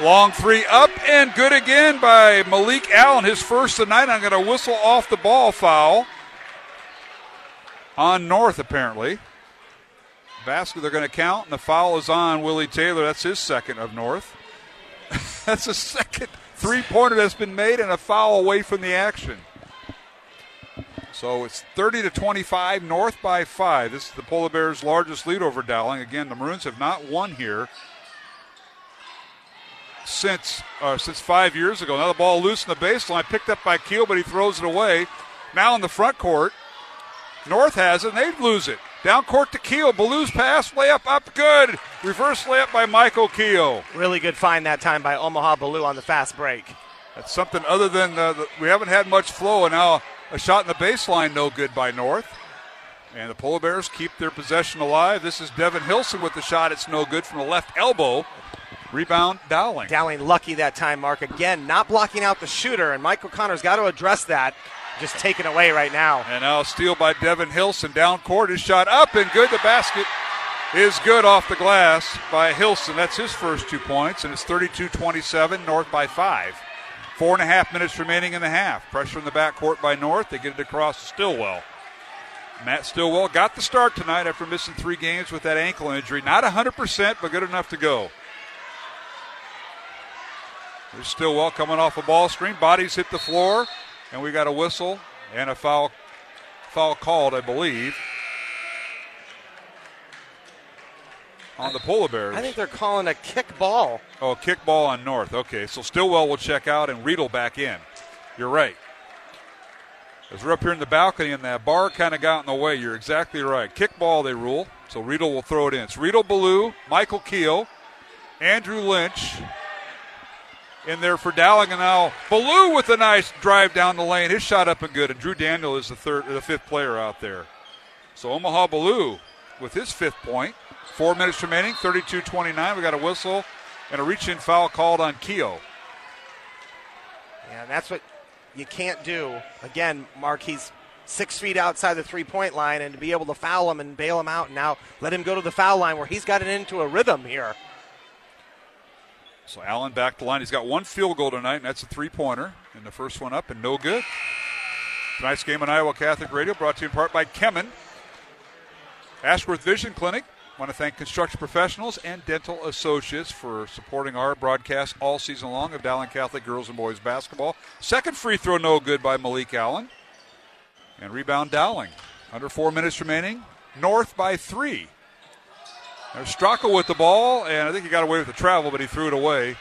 Long three up and good again by Malik Allen, his first tonight. I'm going to whistle off the ball foul on North, apparently. Basket they're going to count, and the foul is on Willie Taylor. That's his second of North. <laughs> that's a second three pointer that's been made, and a foul away from the action. So it's 30 to 25, North by five. This is the Polar Bears' largest lead over Dowling. Again, the Maroons have not won here since uh, since five years ago. Now the ball loose in the baseline, picked up by Keel, but he throws it away. Now in the front court, North has it, and they lose it. Down court to Keel. Ballou's pass, layup up, good. Reverse layup by Michael Keel. Really good find that time by Omaha Ballou on the fast break. That's something other than uh, the, we haven't had much flow, and now a shot in the baseline, no good by North. And the Polar Bears keep their possession alive. This is Devin Hilson with the shot. It's no good from the left elbow. Rebound, Dowling. Dowling lucky that time, Mark. Again, not blocking out the shooter, and Michael O'Connor's got to address that. Just taken away right now. And now steal by Devin Hilson. Down court, his shot up and good. The basket is good off the glass by Hilson. That's his first two points, and it's 32 27, North by five. Four and a half minutes remaining in the half. Pressure in the backcourt by North. They get it across to Stillwell. Matt Stillwell got the start tonight after missing three games with that ankle injury. Not 100%, but good enough to go. There's Stillwell coming off a ball screen. Bodies hit the floor, and we got a whistle and a foul, foul called, I believe, on the Polar Bears. I think they're calling a kick ball. Oh, kick ball on North. Okay, so Stillwell will check out and Riedel back in. You're right. As we're up here in the balcony and that bar kind of got in the way, you're exactly right. Kick ball, they rule. So Riedel will throw it in. It's Riedel Ballou, Michael Keel, Andrew Lynch in there for Dowling, and now Ballou with a nice drive down the lane. His shot up and good, and Drew Daniel is the third, the fifth player out there. So Omaha Ballou with his fifth point. Four minutes remaining, 32-29. We got a whistle and a reach-in foul called on Keo. Yeah, that's what you can't do. Again, Mark, he's six feet outside the three point line, and to be able to foul him and bail him out, and now let him go to the foul line where he's gotten into a rhythm here. So Allen back to line. He's got one field goal tonight, and that's a three pointer. And the first one up and no good. Tonight's game on Iowa Catholic Radio brought to you in part by Kemin, Ashworth Vision Clinic. Want to thank construction professionals and dental associates for supporting our broadcast all season long of Dowling Catholic girls and boys basketball. Second free throw, no good by Malik Allen. And rebound Dowling. Under four minutes remaining. North by three. There's Stracco with the ball, and I think he got away with the travel, but he threw it away.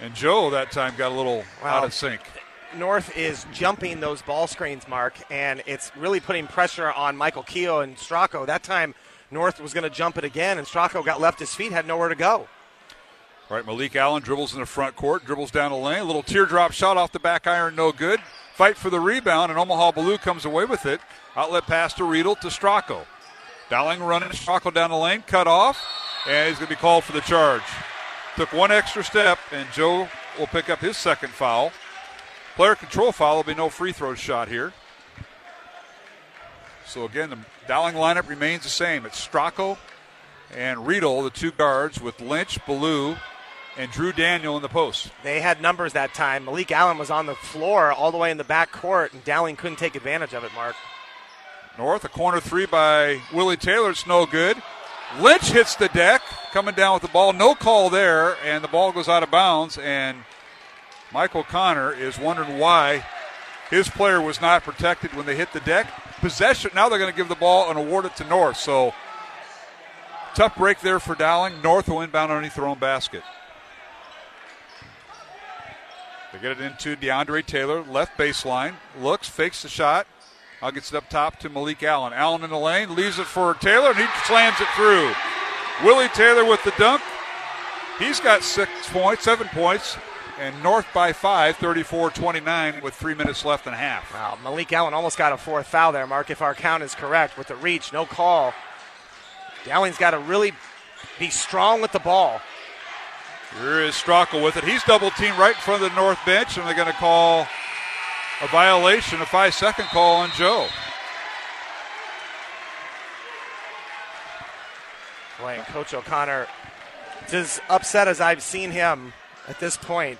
And Joe that time got a little Wow. out of sync. North is jumping those ball screens, Mark, and it's really putting pressure on Michael Keogh and Stracco. That time, North was going to jump it again, and Stracco got left his feet, had nowhere to go. All right, Malik Allen dribbles in the front court, dribbles down the lane, a little teardrop shot off the back iron, no good. Fight for the rebound, and Omaha Ballou comes away with it. Outlet pass to Riedel to Stracco. Dowling running Stracco down the lane, cut off, and he's going to be called for the charge. Took one extra step, and Joe will pick up his second foul. Player control foul will be no free throw shot here. So again, the Dowling lineup remains the same. It's Stracco and Riedel, the two guards, with Lynch, Ballou, and Drew Daniel in the post. They had numbers that time. Malik Allen was on the floor all the way in the back court, and Dowling couldn't take advantage of it, Mark. North, a corner three by Willie Taylor. It's no good. Lynch hits the deck, coming down with the ball. No call there, and the ball goes out of bounds. And Michael O'Connor is wondering why his player was not protected when they hit the deck. Possession. Now they're going to give the ball and award it to North. So tough break there for Dowling. North will inbound underneath their own basket. They get it into DeAndre Taylor, left baseline. Looks, fakes the shot. Now gets it up top to Malik Allen. Allen in the lane, leaves it for Taylor, and he slams it through. Willie Taylor with the dunk. He's got six points, seven points, and North by five, 34 29, with three minutes left and a half. Wow, Malik Allen almost got a fourth foul there, Mark, if our count is correct, with the reach, no call. Dowling's got to really be strong with the ball. Here is Stracco with it. He's double teamed right in front of the North bench, and they're going to call a violation, a five second call on Joe. Boy, and Coach O'Connor is as upset as I've seen him at this point.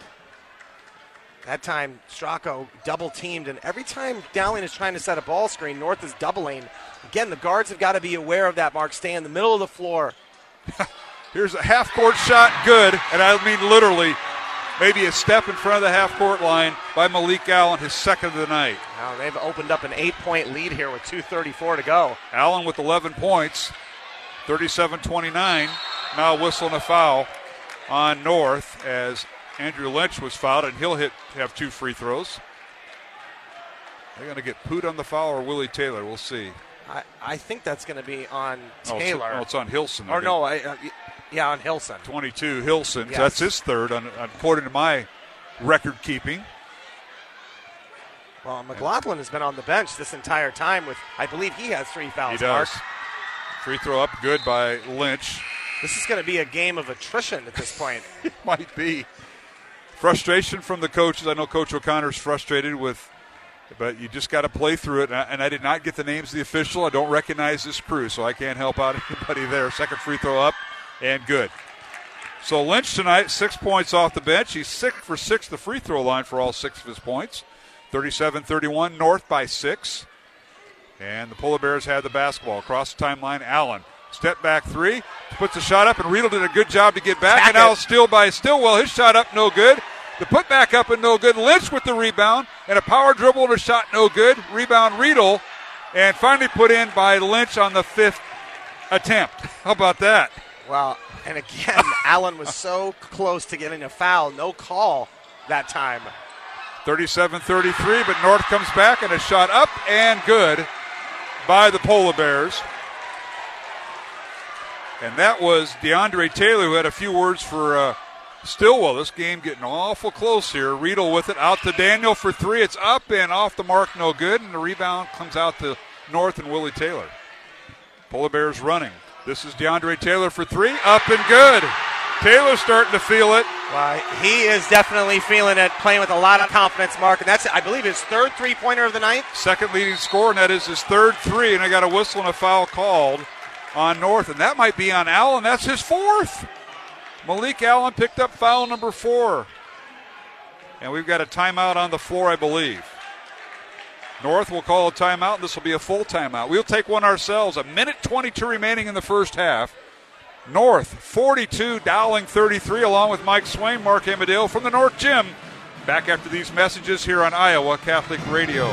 That time, Stracco double teamed, and every time Dowling is trying to set a ball screen, North is doubling. Again, the guards have got to be aware of that, Mark. Stay in the middle of the floor. <laughs> Here's a half court shot, good, and I mean literally, maybe a step in front of the half court line by Malik Allen, his second of the night. Now they've opened up an eight point lead here with 2.34 to go. Allen with 11 points, 37 29. Now whistling a foul on North as Andrew Lynch was fouled, and he'll hit have two free throws. They're going to get Poot on the foul or Willie Taylor. We'll see. I, I think that's going to be on Oh, it's- Taylor. oh, it's on Hilson. Or no, I, uh, yeah, on Hilson. 22 Hilson. Yes. That's his third, on, according to my record keeping. Well, McLaughlin has been on the bench this entire time with, I believe he has three fouls. He Mark. does. Free throw up, good by Lynch. This is going to be a game of attrition at this point. <laughs> It might be. Frustration from the coaches. I know Coach O'Connor's frustrated with, but you just got to play through it. And I, and I did not get the names of the official. I don't recognize this crew, so I can't help out <laughs> anybody there. Second free throw up, and good. So Lynch tonight, six points off the bench. He's six for six the free throw line for all six of his points. 37 31, North by six. And the Polar Bears had the basketball across the timeline. Allen, step back three, puts a shot up, and Riedel did a good job to get back. Back and now still by Stillwell. His shot up, no good. The put back up and no good. Lynch with the rebound and a power dribble and a shot, no good. Rebound Riedel, and finally put in by Lynch on the fifth attempt. How about that? Well, and again, <laughs> Allen was so close to getting a foul, no call that time. 37 33, but North comes back and a shot up and good by the Polar Bears. And that was DeAndre Taylor who had a few words for uh, Stillwell. This game getting awful close here. Riedel with it out to Daniel for three. It's up and off the mark, no good. And the rebound comes out to North and Willie Taylor. Polar Bears running. This is DeAndre Taylor for three. Up and good. Taylor's starting to feel it. Well, he is definitely feeling it, playing with a lot of confidence, Mark. And that's, I believe, his third three pointer of the night. second leading scorer, and that is his third three. And I got a whistle and a foul called on North, and that might be on Allen. That's his fourth. Malik Allen picked up foul number four. And we've got a timeout on the floor, I believe. North will call a timeout. And this will be a full timeout. We'll take one ourselves. A minute 22 remaining in the first half. North 42, Dowling 33, along with Mike Swaim, Mark Amadale from the North Gym. Back after these messages here on Iowa Catholic Radio.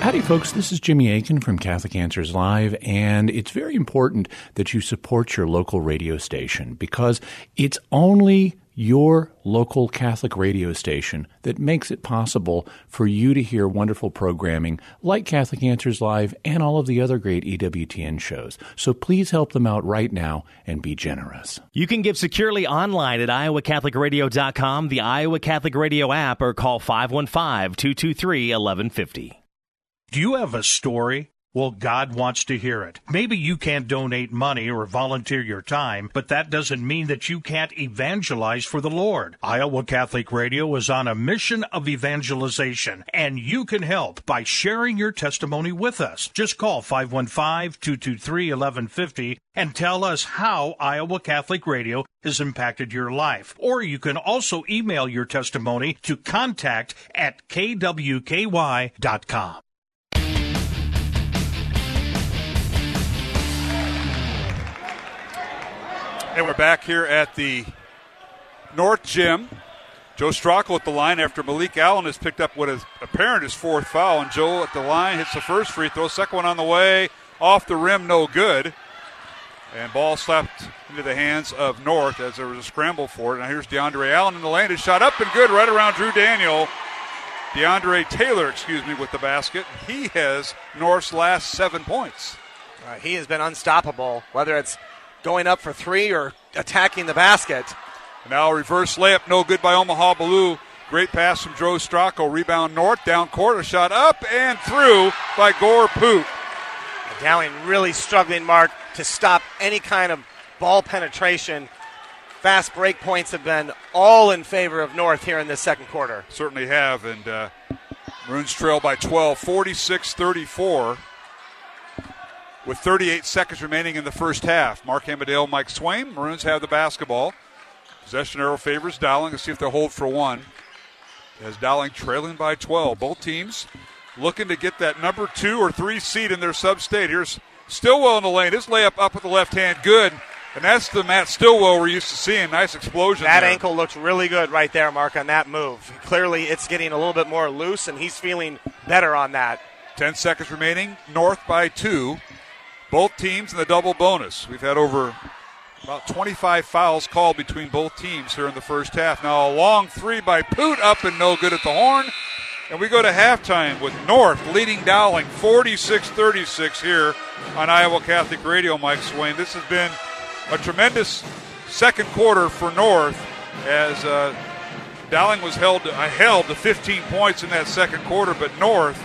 Howdy, folks. This is Jimmy Akin from Catholic Answers Live, and it's very important that you support your local radio station because it's only your local Catholic radio station that makes it possible for you to hear wonderful programming like Catholic Answers Live and all of the other great EWTN shows. So please help them out right now and be generous. You can give securely online at iowacatholicradio.com, the Iowa Catholic Radio app, or call 515 223 1150. Do you have a story? Well, God wants to hear it. Maybe you can't donate money or volunteer your time, but that doesn't mean that you can't evangelize for the Lord. Iowa Catholic Radio is on a mission of evangelization, and you can help by sharing your testimony with us. Just call 515-223-1150 and tell us how Iowa Catholic Radio has impacted your life. Or you can also email your testimony to contact at kwky.com. And we're back here at the North Gym. Joe Stracco at the line after Malik Allen has picked up what is apparent his fourth foul. And Joe at the line hits the first free throw. Second one on the way. Off the rim, no good. And ball slapped into the hands of North as there was a scramble for it. Now here's DeAndre Allen in the lane. His shot up and good right around Drew Daniel. DeAndre Taylor, excuse me, with the basket. He has North's last seven points. Uh, he has been unstoppable, whether it's going up for three or attacking the basket. Now a reverse layup, no good by Omaha Ballou. Great pass from Joe Stracco. Rebound north, down quarter shot up and through by Gore Poot. Dowling really struggling, Mark, to stop any kind of ball penetration. Fast break points have been all in favor of North here in this second quarter. Certainly have, and uh, Maroons trail by 12, 46 34 with 38 seconds remaining in the first half. Mark Amadale, Mike Swaim. Maroons have the basketball. Possession arrow favors Dowling. Let's see if they'll hold for one. As Dowling trailing by 12. Both teams looking to get that number two or three seed in their sub state. Here's Stillwell in the lane. His layup up with the left hand, good. And that's the Matt Stillwell we're used to seeing. Nice explosion. That there. ankle looks really good right there, Mark, on that move. Clearly, it's getting a little bit more loose, and he's feeling better on that. 10 seconds remaining. North by two. Both teams in the double bonus. We've had over about 25 fouls called between both teams here in the first half. Now a long three by Poot up and no good at the horn. And we go to halftime with North leading Dowling 46 36 here on Iowa Catholic Radio, Mike Swaim. This has been a tremendous second quarter for North as uh, Dowling was held uh, held to 15 points in that second quarter, but North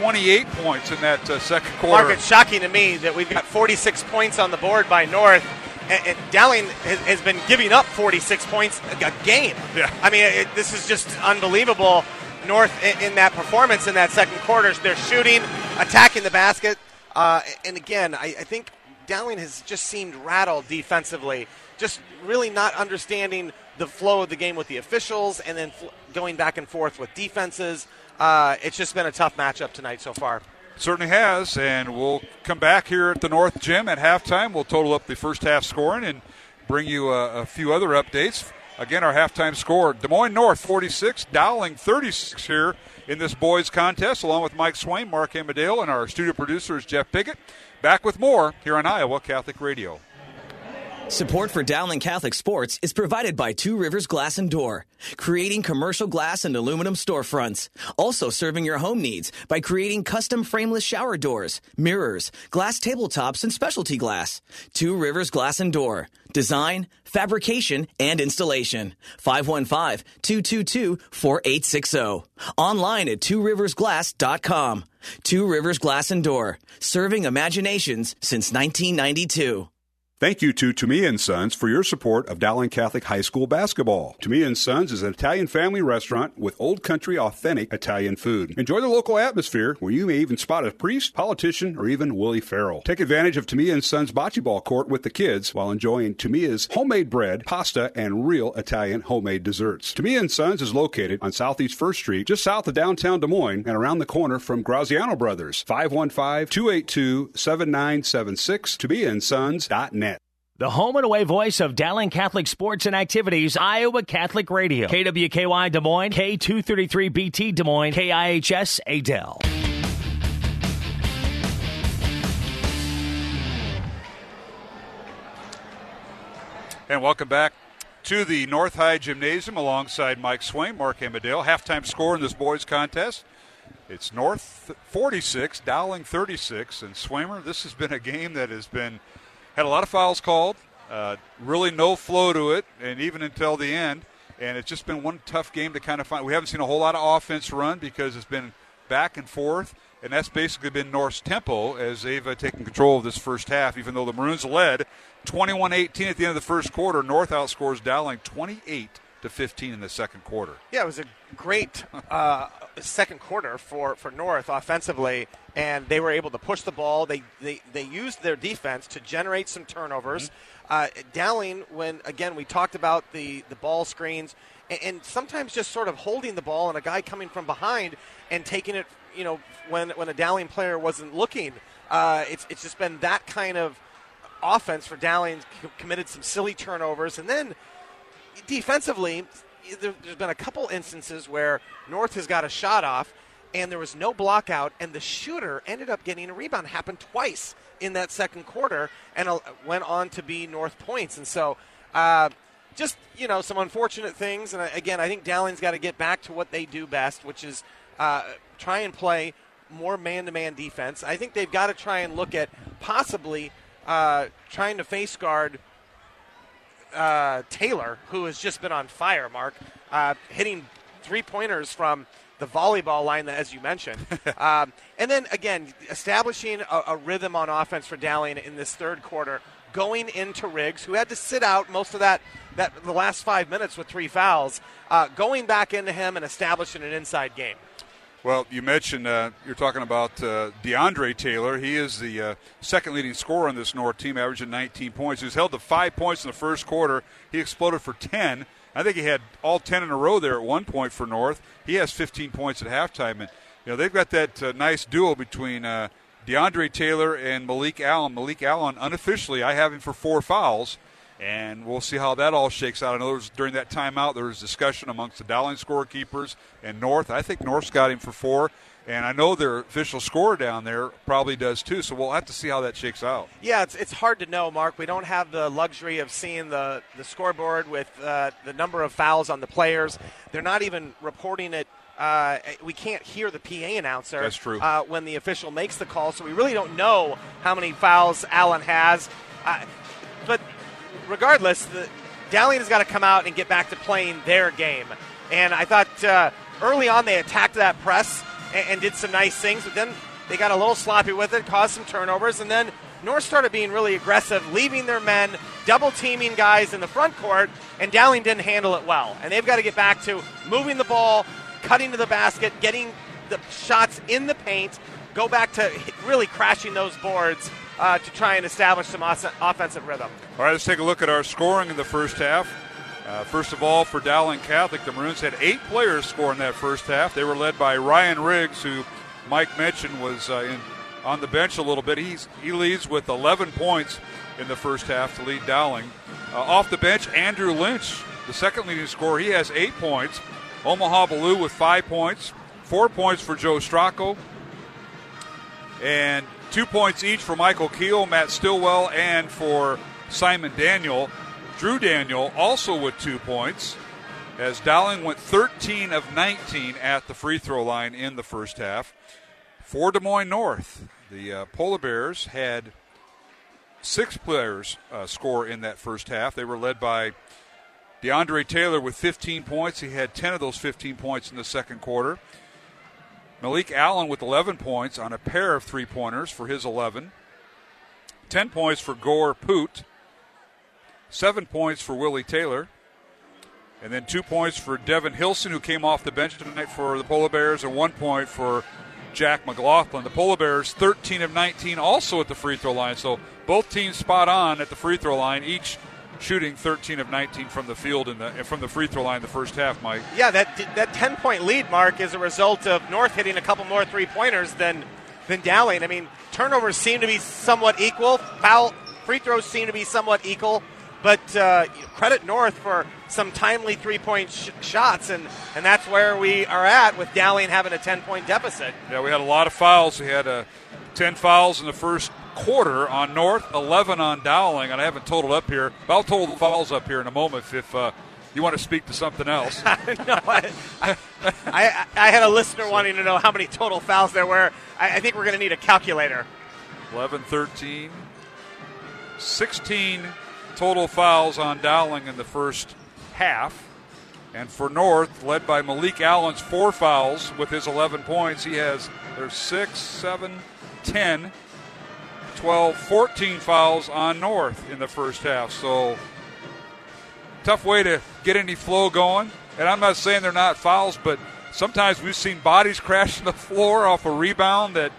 28 points in that uh, second quarter. Mark, it's shocking to me that we've got 46 points on the board by North, and, and Dowling has, has, been giving up 46 points a game. Yeah. I mean, it, this is just unbelievable. North in, in, that performance in that second quarter, they're shooting, attacking the basket, uh, and again, I, I think Dowling has just seemed rattled defensively, just really not understanding the flow of the game with the officials, and then fl- going back and forth with defenses uh, it's just been a tough matchup tonight so far. Certainly has, and we'll come back here at the North Gym at halftime. We'll total up the first half scoring and bring you a, a few other updates. Again, our halftime score Des Moines North 46, Dowling 36 here in this boys contest, along with Mike Swaim, Mark Amadale, and our studio producer is Jeff Piggott. Back with more here on Iowa Catholic Radio. Support for Dowling Catholic Sports is provided by Two Rivers Glass and Door, creating commercial glass and aluminum storefronts. Also serving your home needs by creating custom frameless shower doors, mirrors, glass tabletops, and specialty glass. Two Rivers Glass and Door. Design, fabrication, and installation. 515-222-4860. Online at tworiversglass.com. Two Rivers Glass and Door. Serving imaginations since 1992. Thank you to Tumea and Sons for your support of Dowling Catholic High School basketball. Tumea and Sons is an Italian family restaurant with old country authentic Italian food. Enjoy the local atmosphere where you may even spot a priest, politician, or even Willie Farrell. Take advantage of Tumea and Sons bocce ball court with the kids while enjoying Tumea's homemade bread, pasta, and real Italian homemade desserts. Tumea and Sons is located on Southeast First Street, just south of downtown Des Moines, and around the corner from Graziano Brothers. 515-282-7976. TumeaandSons.net. The home and away voice of Dowling Catholic Sports and Activities, Iowa Catholic Radio. KWKY Des Moines, K233BT Des Moines, KIHS Adel. And welcome back to the North High Gymnasium alongside Mike Swaim, Mark Amadale. Halftime score in this boys contest. It's North 46, Dowling 36. And Swamer, this has been a game that has been had a lot of fouls called, uh, really no flow to it, and even until the end. And it's just been one tough game to kind of find. We haven't seen a whole lot of offense run because it's been back and forth, and that's basically been North's tempo as they've uh, taken control of this first half. Even though the Maroons led 21-18 at the end of the first quarter, North outscores Dowling 28 to 15 in the second quarter. Yeah, it was a great uh, second quarter for, for North offensively, and they were able to push the ball. They they, they used their defense to generate some turnovers. Mm-hmm. Uh, Dowling, when again we talked about the the ball screens, and, and, sometimes just sort of holding the ball and a guy coming from behind and taking it, you know, when when a Dowling player wasn't looking. Uh, it's it's just been that kind of offense for Dowling. Committed some silly turnovers, and then defensively, there, has been a couple instances where North has got a shot off, and there was no block out, and the shooter ended up getting a rebound. Happened twice in that second quarter, and went on to be North points. And so, uh, just you know, some unfortunate things. And uh, again, I think Dowling's got to get back to what they do best, which is uh, try and play more man-to-man defense. I think they've got to try and look at possibly uh, trying to face guard uh, Taylor, who has just been on fire, Mark, uh, hitting three pointers from the volleyball line, as you mentioned. <laughs> um, and then again, establishing a, a, rhythm on offense for Dowling in this third quarter, going into Riggs, who had to sit out most of that, that the last five minutes with three fouls, uh, going back into him and establishing an inside game. Well, you mentioned uh, you're talking about uh, DeAndre Taylor. He is the uh, second leading scorer on this North team, averaging 19 points. He was held to five points in the first quarter. He exploded for 10. I think he had all 10 in a row there at one point for North. He has 15 points at halftime, and you know they've got that uh, nice duo between uh, DeAndre Taylor and Malik Allen. Malik Allen, unofficially, I have him for four fouls and we'll see how that all shakes out. I know during that timeout there was discussion amongst the Dowling scorekeepers and North. I think North's got him for four, and I know their official score down there probably does too. So we'll have to see how that shakes out. Yeah, it's, it's hard to know, Mark. We don't have the luxury of seeing the the scoreboard with uh, the number of fouls on the players. They're not even reporting it uh, we can't hear the PA announcer. That's true. Uh, when the official makes the call, so we really don't know how many fouls Allen has. Uh, but regardless, the Dowling has got to come out and get back to playing their game. And I thought uh, early on they attacked that press and, and, did some nice things, but then they got a little sloppy with it, caused some turnovers, and then North started being really aggressive, leaving their men, double teaming guys in the front court, and Dowling didn't handle it well. And they've got to get back to moving the ball, cutting to the basket, getting the shots in the paint, go back to really crashing those boards uh, to try and establish some offensive rhythm. All right, let's take a look at our scoring in the first half. Uh, first of all, for Dowling Catholic, the Maroons had eight players score in that first half. They were led by Ryan Riggs, who Mike mentioned was uh, in, on the bench a little bit. He's, he leads with 11 points in the first half to lead Dowling. Uh, off the bench, Andrew Lynch, the second leading scorer, he has eight points. Omaha Ballou with five points, four points for Joe Stracco, and Two points each for Michael Keel, Matt Stillwell, and for Simon Daniel. Drew Daniel also with two points, as Dowling went 13 of 19 at the free throw line in the first half. For Des Moines North, the uh, Polar Bears had six players uh, score in that first half. They were led by DeAndre Taylor with 15 points. He had 10 of those 15 points in the second quarter. Malik Allen with 11 points on a pair of three pointers for his 11. 10 points for Gore Poot. seven points for Willie Taylor. And then two points for Devin Hilson, who came off the bench tonight for the Polar Bears, and one point for Jack McLaughlin. The Polar Bears, 13 of 19, also at the free throw line. So both teams spot on at the free throw line, each shooting 13 of 19 from the field and from the free throw line the first half, Mike. Yeah, that that 10 point lead, Mark, is a result of North hitting a couple more three pointers than than Dowling. I mean, turnovers seem to be somewhat equal. Foul free throws seem to be somewhat equal. But uh, credit North for some timely three point sh- shots, and, and that's where we are at with Dowling having a 10 point deficit. Yeah, we had a lot of fouls. We had uh, 10 fouls in the first quarter on North, 11 on Dowling, and I haven't totaled up here. I'll total the fouls up here in a moment if uh, you want to speak to something else. no, <laughs> I, I, I, I, had a listener wanting to know how many total fouls there were. I, I think we're going to need a calculator. 11, 13, 16 total fouls on Dowling in the first half. And for North, led by Malik Allen's four fouls with his 11 points, he has there's 6, 7, 10, 12, 14 fouls on North in the first half. So tough way to get any flow going. And I'm not saying they're not fouls, but sometimes we've seen bodies <laughs> crash on the floor off a rebound that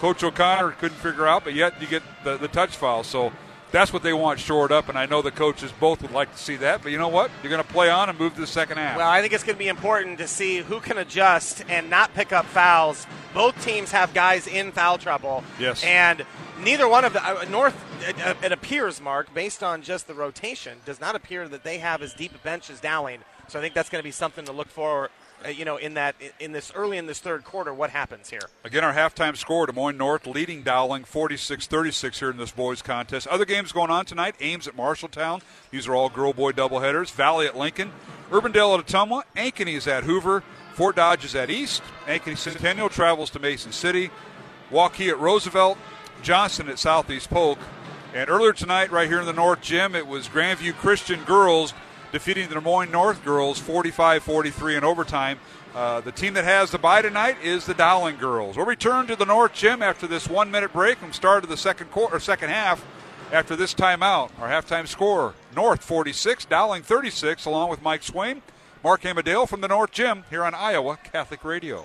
Coach O'Connor couldn't figure out, but yet you get the, the touch foul. So that's what they want shored up, and I know the coaches both would like to see that. But you know what? You're going to play on and move to the second half. Well, I think it's going to be important to see who can adjust and not pick up fouls. Both teams have guys in foul trouble. Yes. And neither one of the uh, North, it, uh, it, appears, Mark, based on just the rotation, does not appear that they have as deep a bench as Dowling. So I think that's going to be something to look for uh, you know, in that in this early in this third quarter, what happens here? Again, our halftime score: Des Moines North leading Dowling 46-36 here in this boys contest. Other games going on tonight: Ames at Marshalltown. These are all girl-boy doubleheaders. Valley at Lincoln, Urbandale at Ottumwa, Ankeny is at Hoover, Fort Dodge is at East. Ankeny Centennial travels to Mason City, Waukee at Roosevelt, Johnson at Southeast Polk. And earlier tonight, right here in the North Gym, it was Grandview Christian girls defeating the Des Moines North girls 45 43 in overtime. Uh, the team that has the bye tonight is the Dowling girls. We'll return to the North Gym after this one minute break from start of the second quarter, second half. After this timeout, our halftime score: North 46, Dowling 36, along with Mike Swaim, Mark Amadale from the North Gym here on Iowa Catholic Radio.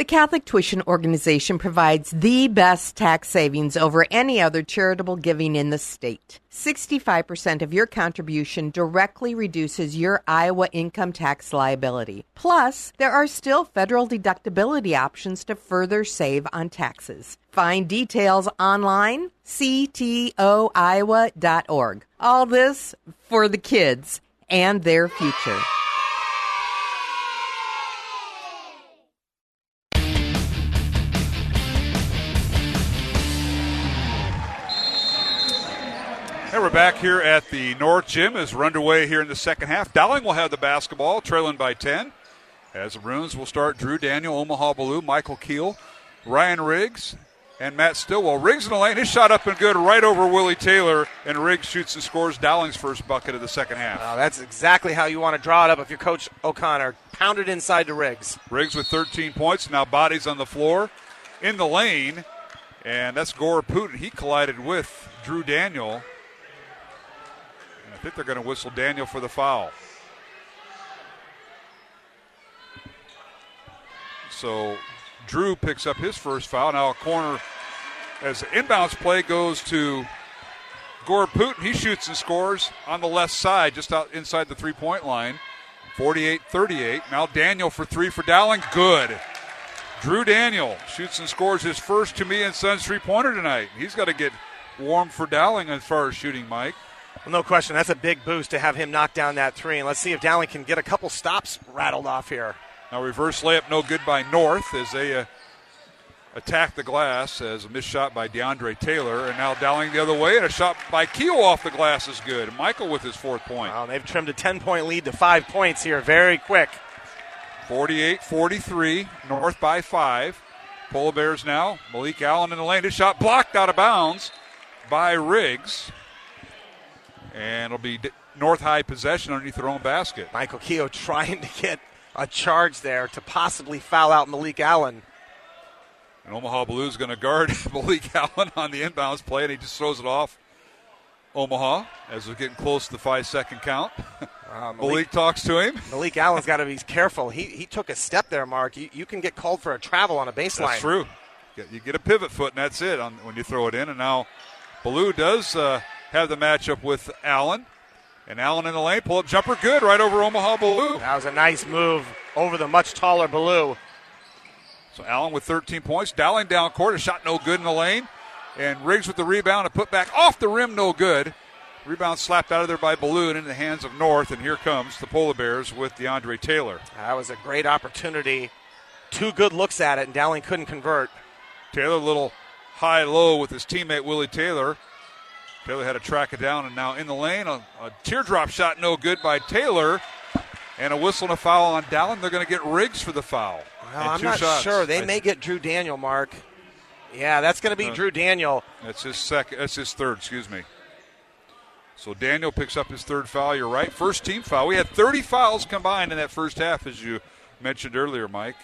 The Catholic Tuition Organization provides the best tax savings over any other charitable giving in the state. 65% of your contribution directly reduces your Iowa income tax liability. Plus, there are still federal deductibility options to further save on taxes. Find details online, ctoiowa.org. All this for the kids and their future. And we're back here at the North Gym as we're underway here in the second half. Dowling will have the basketball, trailing by 10. As the Bruins will start Drew Daniel, Omaha Ballou, Michael Keel, Ryan Riggs, and Matt Stillwell. Riggs in the lane. His shot up and good right over Willie Taylor, and Riggs shoots and scores Dowling's first bucket of the second half. Oh, that's exactly how you want to draw it up if you're Coach O'Connor. Pound it inside to Riggs. Riggs with 13 points. Now bodies on the floor in the lane, and that's Gore Putin. He collided with Drew Daniel. I think they're going to whistle Daniel for the foul. So Drew picks up his first foul. Now a corner as the inbounds play goes to Gore Putin. He shoots and scores on the left side, just out inside the three point line. 48 38. Now Daniel for three for Dowling. Good. Drew Daniel shoots and scores his first Tumea and Sons three pointer tonight. He's got to get warm for Dowling as far as shooting, Mike. Well, no question. That's a big boost to have him knock down that three. And let's see if Dowling can get a couple stops rattled off here. Now, reverse layup no good by North as they uh, attack the glass as a missed shot by DeAndre Taylor, and now Dowling the other way, and a shot by Keel off the glass is good. Michael with his fourth point. Wow, they've trimmed a 10 point lead to five points here very quick. 48 43, North by five. Polar Bears now. Malik Allen in the lane. His shot blocked out of bounds by Riggs. And it'll be North High possession underneath their own basket. Michael Keogh <laughs> trying to get a charge there to possibly foul out Malik Allen. And Omaha Ballou is going to guard <laughs> Malik Allen on the inbounds play, and he just throws it off Omaha as we're getting close to the five second count. <laughs> Uh, Malik, Malik, talks to him. Malik Allen's got to be careful. He, he took a step there, Mark. You, you can get called for a travel on a baseline. That's true. You get a pivot foot, and that's it on, when you throw it in. And now Ballou does uh, have the matchup with Allen. And Allen in the lane, pull up jumper, good, right over Omaha Ballou. That was a nice move over the much taller Ballou. So Allen with 13 points. Dowling down court, a shot no good in the lane. And Riggs with the rebound, a put back off the rim, no good. Rebound slapped out of there by Ballou into the hands of North, and here comes the Polar Bears with DeAndre Taylor. That was a great opportunity. Two good looks at it, and Dowling couldn't convert. Taylor, a little high low with his teammate Willie Taylor. Taylor had to track it down, and now in the lane, a, a teardrop shot no good by Taylor, and a whistle and a foul on Dowling. They're going to get Riggs for the foul. Well, I'm not shots. sure. They I may get Drew Daniel, Mark. Yeah, that's going to be uh, Drew Daniel. That's his second. That's his third. Excuse me. So Daniel picks up his third foul. You're right. First team foul. We had 30 fouls combined in that first half, as you mentioned earlier, Mike.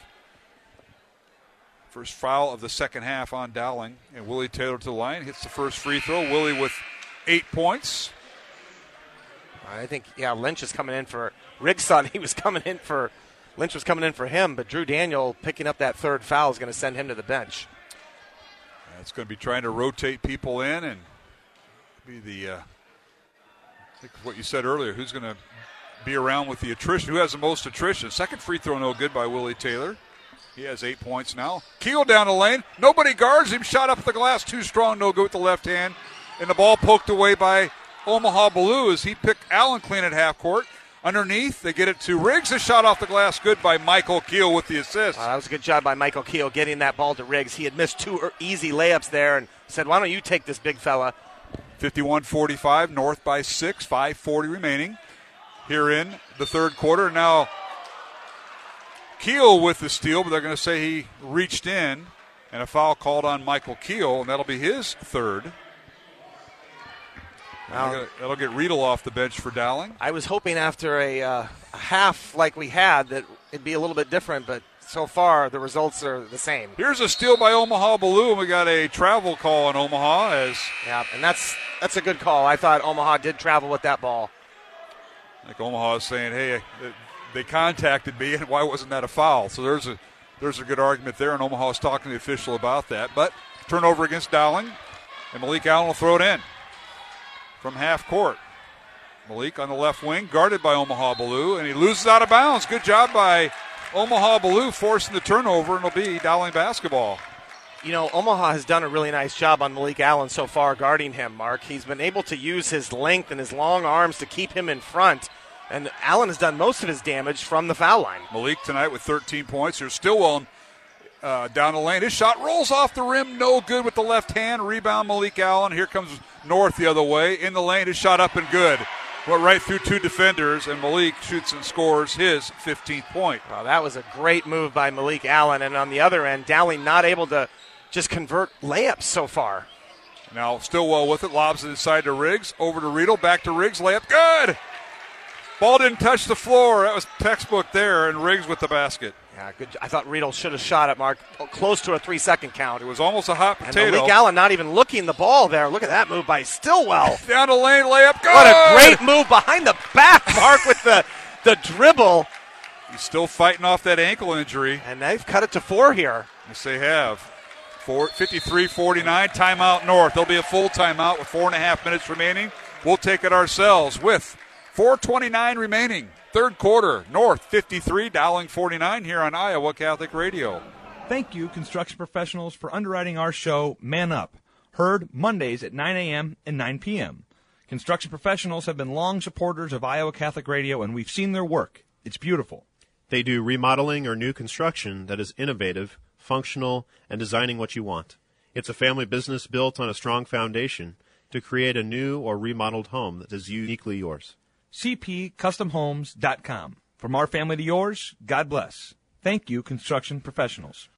First foul of the second half on Dowling. And Willie Taylor to the line hits the first free throw. Willie with eight points. I think, yeah, Lynch is coming in for. Thought <laughs> he was coming in for. Lynch was coming in for him, but Drew Daniel picking up that third foul is going to send him to the bench. It's going to be trying to rotate people in and be the uh, think what you said earlier. Who's going to be around with the attrition? Who has the most attrition? Second free throw, no good by Willie Taylor. He has eight points now. Keel down the lane. Nobody guards him. Shot up the glass. Too strong. No good with the left hand. And the ball poked away by Omaha Ballou as he picked Allen clean at half court. Underneath, they get it to Riggs. A shot off the glass. Good by Michael Keel with the assist. that was a good job by Michael Keel getting that ball to Riggs. He had missed two er, easy layups there and said, Why don't you take this big fella? 51 45, North by six, 540 remaining here in the third quarter. Now, Keel with the steal, but they're going to say he reached in, and a foul called on Michael Keel, and that'll be his third. Now, that'll get Riedel off the bench for Dowling. I was hoping after a, uh, a half like we had that it'd be a little bit different, but so far the results are the same. Here's a steal by Omaha Ballou, and we got a travel call on Omaha as yeah, and that's that's a good call. I thought Omaha did travel with that ball. Like Omaha is saying, hey, they contacted me, <laughs> and why wasn't that a foul? So there's a there's a good argument there, and Omaha is talking to the official about that. But turnover against Dowling, and Malik Allen will throw it in from half court. Malik on the left wing, guarded by Omaha Ballou, and he loses out of bounds. Good job by Omaha Ballou forcing the turnover, and it'll be Dowling basketball. You know, Omaha has done a really nice job on Malik Allen so far guarding him, Mark. He's been able to use his length and his long arms to keep him in front. And Allen has done most of his damage from the foul line. Malik tonight with 13 points. There's Stillwell uh, down the lane. His shot rolls off the rim, no good with the left hand. Rebound Malik Allen. Here comes North the other way. In the lane, his shot up and good went right through two defenders, and Malik shoots and scores his 15th point. Well, that was a great move by Malik Allen. And on the other end, Dowling not able to just convert layups so far. Now Stillwell with it, lobs it inside to Riggs, over to Riedel, back to Riggs, layup, good! Ball didn't touch the floor. That was textbook there, and Riggs with the basket. Yeah, good. I thought Riedel should have shot it, Mark, oh, close to a three-second count. It was almost a hot potato. And Malik Allen not even looking the ball there. Look at that move by Stillwell. <laughs> Down the lane, layup, good! What a great move behind the back, Mark, with the, the dribble. He's still fighting off that ankle injury. And they've cut it to four here. Yes, they have. 53 49, timeout North. There'll be a full timeout with four and a half minutes remaining. We'll take it ourselves with 429 remaining. Third quarter, North 53, Dowling 49 here on Iowa Catholic Radio. Thank you, construction professionals, for underwriting our show, Man Up, heard Mondays at 9 a.m. and 9 p.m. Construction professionals have been long supporters of Iowa Catholic Radio, and we've seen their work. It's beautiful. They do remodeling or new construction that is innovative, functional, and designing what you want. It's a family business built on a strong foundation to create a new or remodeled home that is uniquely yours. CPCustomHomes.com. From our family to yours, God bless. Thank you, construction professionals.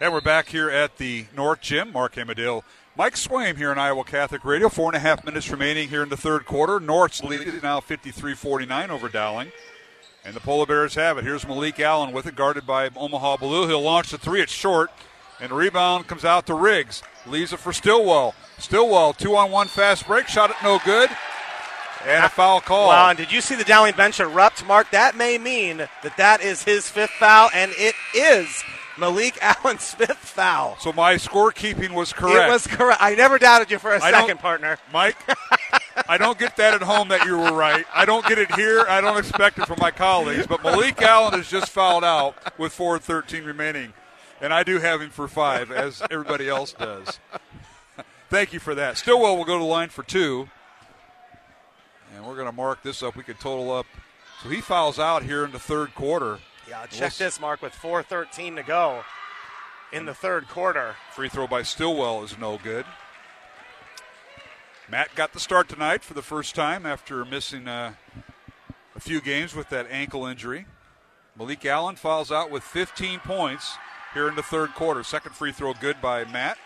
And we're back here at the North Gym. Mark Amadale, Mike Swaim here on Iowa Catholic Radio. Four and a half minutes remaining here in the third quarter. North's lead is now 53 49 over Dowling. And the Polar Bears have it. Here's Malik Allen with it, guarded by Omaha Ballou. He'll launch the three. It's short. And the rebound comes out to Riggs. Leaves it for Stillwell. Stillwell, two on one fast break. Shot it no good. And a foul call. Wow, and did you see the Dowling bench erupt, Mark? That may mean that that is his fifth foul, and it is Malik <laughs> Allen's fifth foul. So my scorekeeping was correct. It was correct. I never doubted you for a I second, partner. Mike, I don't get that at home that you were right. I don't get it here. I don't expect it from my colleagues. But Malik Allen has just fouled out with 4.13 remaining. And I do have him for five, as everybody else does. Thank you for that. Stillwell will go to the line for two. And we're going to mark this up. We can total up. So he fouls out here in the third quarter. Yeah, We'll check this, Mark, with 4.13 to go in the third quarter. Free throw by Stillwell is no good. Matt got the start tonight for the first time after missing uh, a few games with that ankle injury. Malik Allen fouls out with 15 points here in the third quarter. Second free throw good by Matt.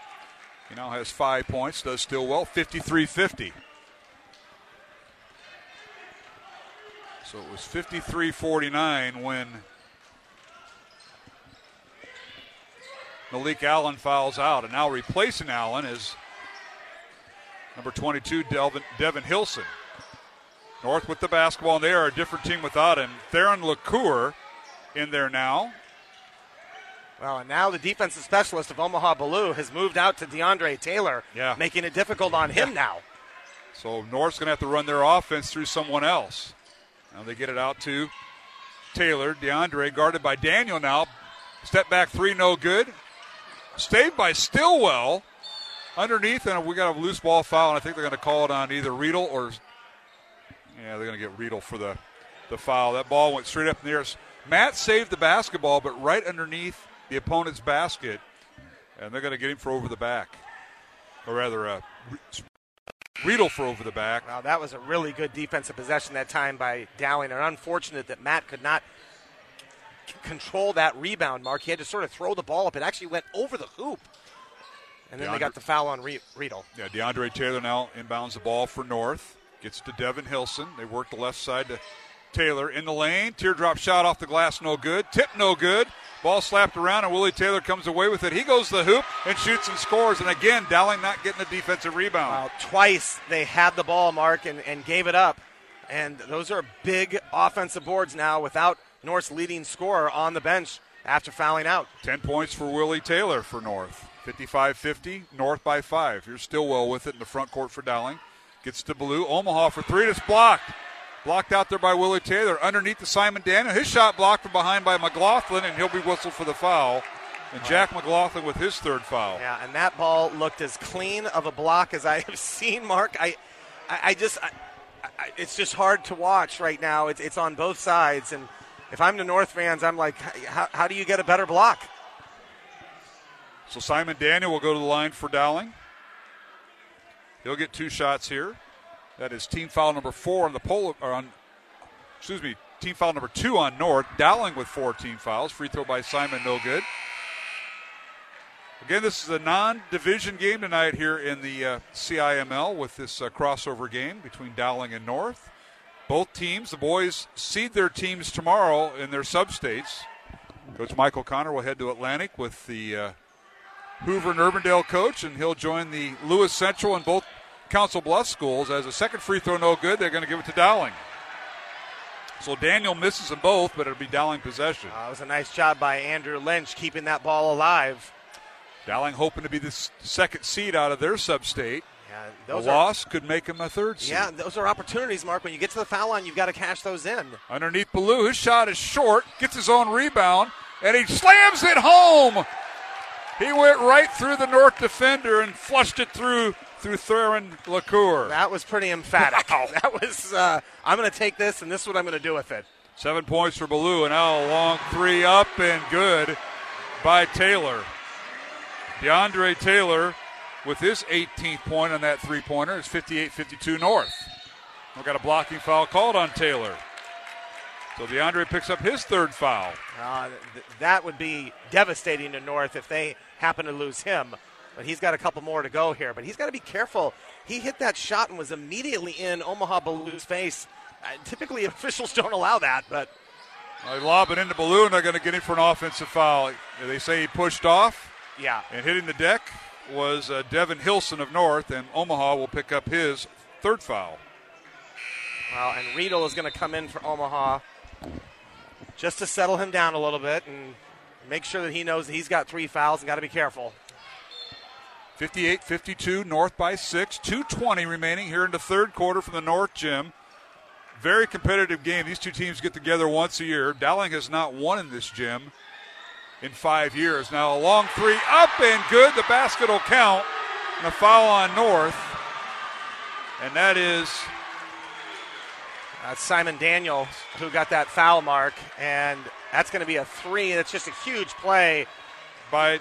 He now has five points, does Stillwell, 53 50. So it was 53 49 when Malik Allen fouls out. And now replacing Allen is number 22, Delvin, Devin Hilson. North with the basketball, and they are a different team without him. Theron Locure in there now. Well, and now the defensive specialist of Omaha Ballou has moved out to DeAndre Taylor, Yeah. making it difficult on him now. So North's going to have to run their offense through someone else. Now they get it out to Taylor. DeAndre guarded by Daniel now. Step back three, no good. Saved by Stillwell underneath, and we got a loose ball foul, and I think they're going to call it on either Riedel or. Yeah, they're going to get Riedel for the, the foul. That ball went straight up in the air. Matt saved the basketball, but right underneath the opponent's basket, and they're going to get him for over the back. Or rather, uh, Riedel for over the back. Wow, that was a really good defensive possession that time by Dowling, and unfortunate that Matt could not c- control that rebound, Mark. He had to sort of throw the ball up. It actually went over the hoop. And then they got the foul on Re- Riedel. Yeah, DeAndre Taylor now inbounds the ball for North. Gets to Devin Hilson. They work the left side to Taylor in the lane. Teardrop shot off the glass, no good. Tip, no good. Ball slapped around, and Willie Taylor comes away with it. He goes to the hoop and shoots and scores. And again, Dowling not getting the defensive rebound. Wow, twice they had the ball, Mark, and, and gave it up. And those are big offensive boards now without North's leading scorer on the bench after fouling out. 10 points for Willie Taylor for North. 55 50, North by five. Here's Stillwell with it in the front court for Dowling. Gets to Ballou. Omaha for three. It's blocked. Blocked out there by Willie Taylor. Underneath the Simon Daniel. His shot blocked from behind by McLaughlin, and he'll be whistled for the foul. And Jack McLaughlin with his third foul. Yeah, and that ball looked as clean of a block as I <laughs> have seen, Mark. I, I, I just, I, I, it's just hard to watch right now. It's, it's on both sides, and if I'm the North fans, I'm like, how, how do you get a better block? So Simon Daniel will go to the line for Dowling. He'll get two shots here. That is team foul number four on the pole, on, excuse me, team foul number two on North. Dowling with four team fouls. Free throw by Simon, no good. Again, this is a non-division game tonight here in the uh, CIML with this uh, crossover game between Dowling and North. Both teams, the boys, seed their teams tomorrow in their sub-states. Coach Michael O'Connor will head to Atlantic with the uh, Hoover and Urbandale coach, and he'll join the Lewis Central and both Council Bluffs schools. As a second free throw, no good. They're going to give it to Dowling. So Daniel misses them both, but it'll be Dowling possession. Uh, it was a nice job by Andrew Lynch keeping that ball alive. Dowling hoping to be the second seed out of their sub-state. Yeah, A those are, loss could make him a third seed. yeah, those are opportunities, Mark. When you get to the foul line, you've got to cash those in. Underneath Ballou, his shot is short, gets his own rebound, and he slams it home. He went right through the North defender and flushed it through through Theron Locure. That was pretty emphatic. <laughs> That was, uh, I'm going to take this, and this is what I'm going to do with it. Seven points for Ballou, and now a long three up and good by Taylor. DeAndre Taylor with his 18th point on that three pointer is 58 52 North. We've got a blocking foul called on Taylor. So DeAndre picks up his third foul. Uh, th- that would be devastating to North if they happen to lose him. But he's got a couple more to go here. But he's got to be careful. He hit that shot and was immediately in Omaha Ballou's face. Uh, typically, <laughs> officials don't allow that, but They lob it into Ballou, and they're going to get him for an offensive foul. They say he pushed off, yeah. and hitting the deck was uh, Devin Hilson of North, and Omaha will pick up his third foul. Well, and Riedel is going to come in for Omaha just to settle him down a little bit and make sure that he knows that he's got three fouls and got to be careful. 58 52, North by six. 2.20 remaining here in the third quarter from the North Gym. Very competitive game. These two teams get together once a year. Dowling has not won in this gym in five years. Now, a long three up and good. The basket will count. And a foul on North. And that is That's Simon Daniel who got that foul mark, and that's going to be a three. That's just a huge play. by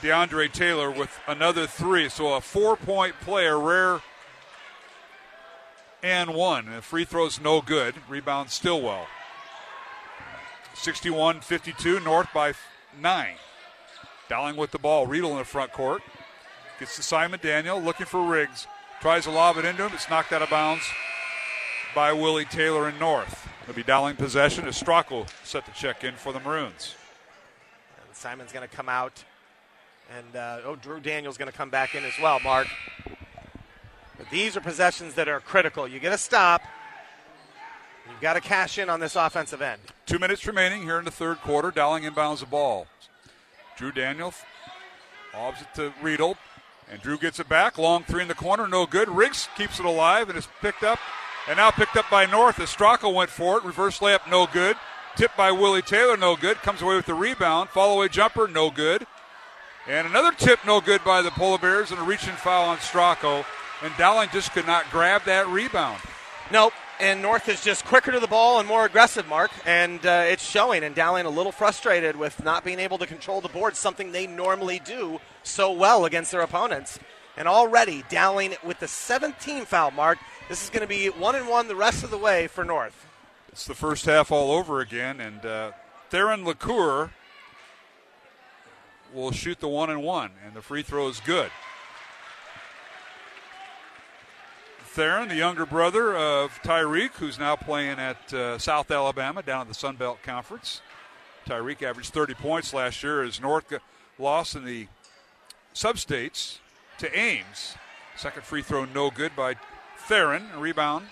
DeAndre Taylor with another three. So a four point play, a rare and one. And free throws no good. Rebound Stillwell. 61 52, North by nine. Dowling with the ball. Riedel in the front court. Gets to Simon Daniel, looking for Riggs. Tries to lob it into him. It's knocked out of bounds by Willie Taylor in North. It'll be Dowling possession as Stracco set the check in for the Maroons. And Simon's going to come out, and uh, oh, Drew Daniel's going to come back in as well, Mark. But these are possessions that are critical. You get a stop. You've got to cash in on this offensive end. Two minutes remaining here in the third quarter. Dowling inbounds the ball. Drew Daniels lobs it to Riedel, and Drew gets it back. Long three in the corner, no good. Riggs keeps it alive and is picked up, and now picked up by North as went for it. Reverse layup, no good. Tipped by Willie Taylor, no good. Comes away with the rebound. Fall away jumper, no good. And another tip, no good by the Polar Bears, and a reaching foul on Stracco. And Dowling just could not grab that rebound. Nope. And North is just quicker to the ball and more aggressive, Mark. And uh, it's showing. And Dowling a little frustrated with not being able to control the board, something they normally do so well against their opponents. And already Dowling with the 17 foul mark. This is going to be one and one the rest of the way for North. It's the first half all over again, and uh, Theron Locure will shoot the one and one, and the free throw is good. Theron, the younger brother of Tyreke, who's now playing at uh, South Alabama down at the Sun Belt Conference. Tyreke averaged 30 points last year as North lost in the substates to Ames. Second free throw no good by Theron. Rebound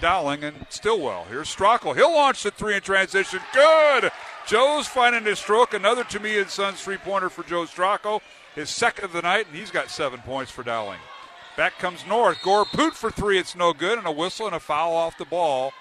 Dowling and Stillwell. Here's Stracco. He'll launch the three in transition. Good. Joe's finding his stroke. Another Tumea and Sons three pointer for Joe Stracco. His second of the night, and he's got seven points for Dowling. Back comes North. Gore Poot for three. It's no good, and a whistle and a foul off the ball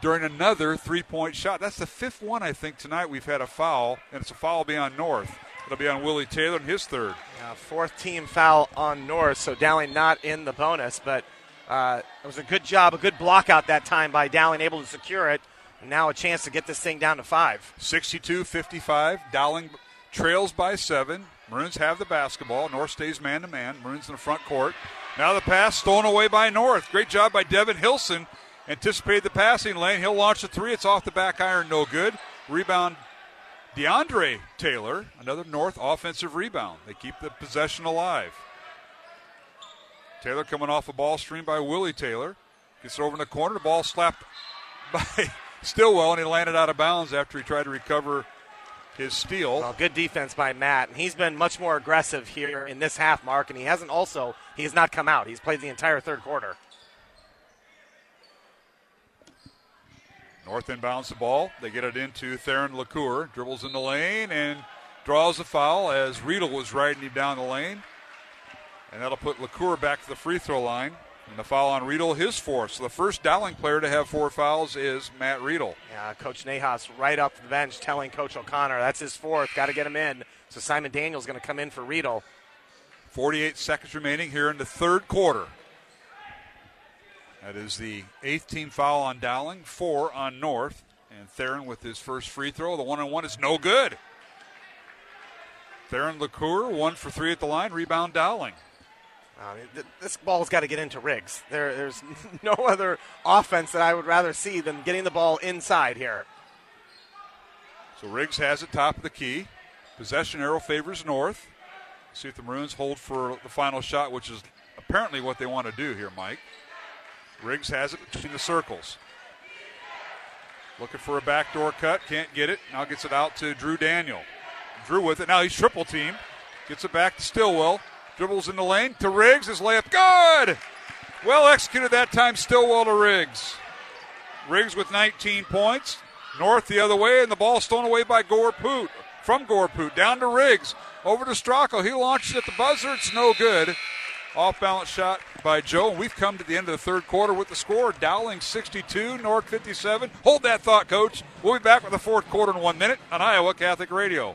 during another three point shot. That's the fifth one, I think, tonight we've had a foul, and it's a foul beyond North. It'll be on Willie Taylor and his third. Uh, fourth team foul on North, so Dowling not in the bonus, but uh, it was a good job, a good block out that time by Dowling, able to secure it. And now a chance to get this thing down to five. 62 55. Dowling trails by seven. Maroons have the basketball. North stays man to man. Maroons in the front court. Now the pass stolen away by North. Great job by Devin Hilson. Anticipated the passing lane. He'll launch the three. It's off the back iron. No good. Rebound DeAndre Taylor. Another North offensive rebound. They keep the possession alive. Taylor coming off a ball stream by Willie Taylor. Gets over in the corner. The ball slapped <laughs> by Stillwell, and he landed out of bounds after he tried to recover his steal. Well, good defense by Matt, and he's been much more aggressive here in this half, Mark. And he hasn't also he has not come out. He's played the entire third quarter. North inbounds the ball. They get it into Theron Locure. Dribbles in the lane and draws a foul as Riedel was riding him down the lane. And that'll put Locure back to the free throw line. And the foul on Riedel, his fourth. So the first Dowling player to have four fouls is Matt Riedel. Yeah, Coach Nahas right off the bench telling Coach O'Connor that's his fourth. Got to get him in. So Simon Daniels going to come in for Riedel. 48 seconds remaining here in the third quarter. That is the eighth team foul on Dowling, four on North. And Theron with his first free throw. The one on one is no good. Theron Locure, one for three at the line. Rebound Dowling. Uh, th- this ball's got to get into Riggs. There, there's <laughs> no other offense that I would rather see than getting the ball inside here. So Riggs has it top of the key. Possession arrow favors North. See if the Maroons hold for the final shot, which is apparently what they want to do here, Mike. Riggs has it between the circles. Looking for a backdoor cut, can't get it. Now gets it out to Drew Daniel. Drew with it. Now he's triple team. Gets it back to Stillwell. Dribbles in the lane to Riggs. His layup good. Well executed that time. Stillwell to Riggs. Riggs with 19 points. North the other way, and the ball stolen away by Gorput. From Gorput down to Riggs. Over to Stracco. He launches at the buzzer. It's no good. Off balance shot by Joe. We've come to the end of the third quarter with the score Dowling 62, North 57. Hold that thought, coach. We'll be back with the fourth quarter in one minute on Iowa Catholic Radio.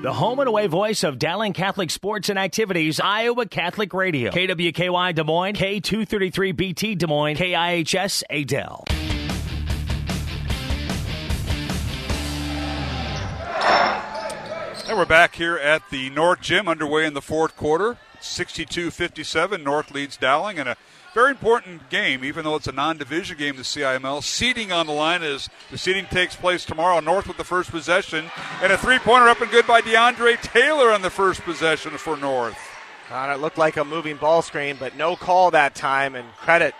The home and away voice of Dowling Catholic sports and activities, Iowa Catholic Radio. KWKY Des Moines, K233BT Des Moines, KIHS Adel. And we're back here at the North Gym, underway in the fourth quarter. 62 57. North leads Dowling, and a very important game, even though it's a non division game, the CIML. Seeding on the line is the seeding takes place tomorrow. North with the first possession, and a three pointer up and good by DeAndre Taylor on the first possession for North. Uh, it looked like a moving ball screen, but no call that time, and credit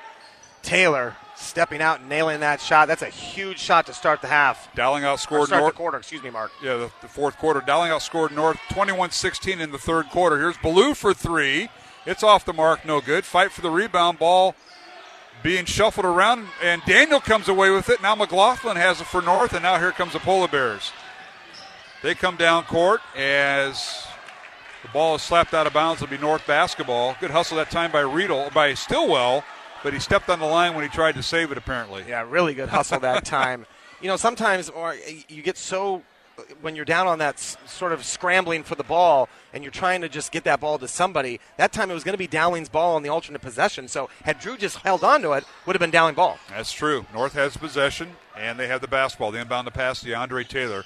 Taylor stepping out and nailing that shot. That's a huge shot to start the half. Dowling outscored North. the quarter, excuse me, Mark. Yeah, the, the fourth quarter. Dowling outscored North 21 16 in the third quarter. Here's Ballou for three. It's off the mark, no good. Fight for the rebound. Ball being shuffled around, and Daniel comes away with it. Now McLaughlin has it for North, and now here comes the Polar Bears. They come down court as the ball is slapped out of bounds. It'll be North basketball. Good hustle that time by Riedel, by Stillwell, but he stepped on the line when he tried to save it, apparently. Yeah, really good hustle that time. <laughs> You know, sometimes or you get so when you're down on that s- sort of scrambling for the ball and you're trying to just get that ball to somebody. That time it was going to be Dowling's ball on the alternate possession. So had Drew just held on to it, would have been Dowling ball. That's true. North has possession, and they have the basketball. The inbound to pass to Andre Taylor.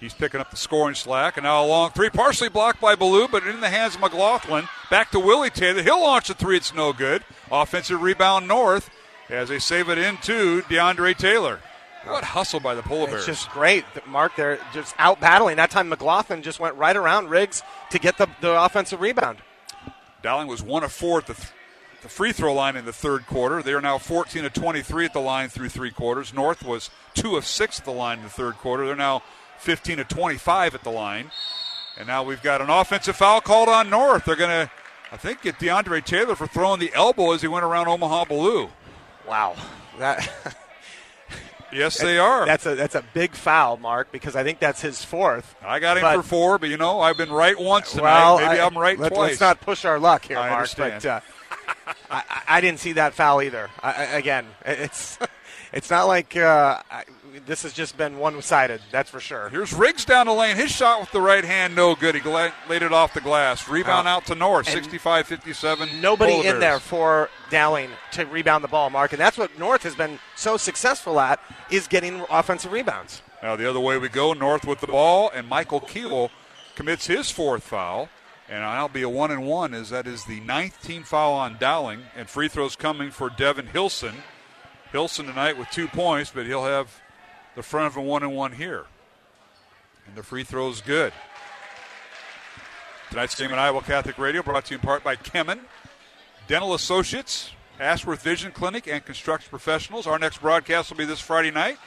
He's picking up the scoring slack, and now a long three, partially blocked by Ballou, but in the hands of McLaughlin. Back to Willie Taylor. He'll launch a three. It's no good. Offensive rebound North as they save it into DeAndre Taylor. What hustle by the Polar Bears. It's just great, Mark. They're just out battling. That time McLaughlin just went right around Riggs to get the, the offensive rebound. Dowling was one of four at the, th- the free throw line in the third quarter. They are now 14 of 23 at the line through three quarters. North was two of six at the line in the third quarter. They're now 15 of 25 at the line. And now we've got an offensive foul called on North. They're going to, I think, get DeAndre Taylor for throwing the elbow as he went around Omaha Ballou. Wow, that. <laughs> Yes, they are. That's a that's a big foul, Mark, because I think that's his fourth. I got him But- for four, but you know, I've been right once tonight. Well, Maybe I, am right let, twice. Let's not push our luck here, I Mark. understand. But uh, I, I- I didn't see that foul either. I, I, again, it's <laughs> it's not like uh, I, this has just been one-sided. That's for sure. Here's Riggs down the lane. His shot with the right hand, no good. He gla- laid it off the glass. Rebound out to North, 65-57. Nobody Polar in there for Dowling to rebound the ball, Mark, and that's what North has been so successful at is getting offensive rebounds. Now the other way we go, North with the ball, and Michael Keel commits his fourth foul. And I'll be a one and one as that is the ninth team foul on Dowling, and free throws coming for Devin Hilson. Hilson tonight with two points, but he'll have the front of a one and one here. And the free throw's good. Tonight's game on Iowa Catholic Radio brought to you in part by Kemin, Dental Associates, Ashworth Vision Clinic, and Construction Professionals. Our next broadcast will be this Friday night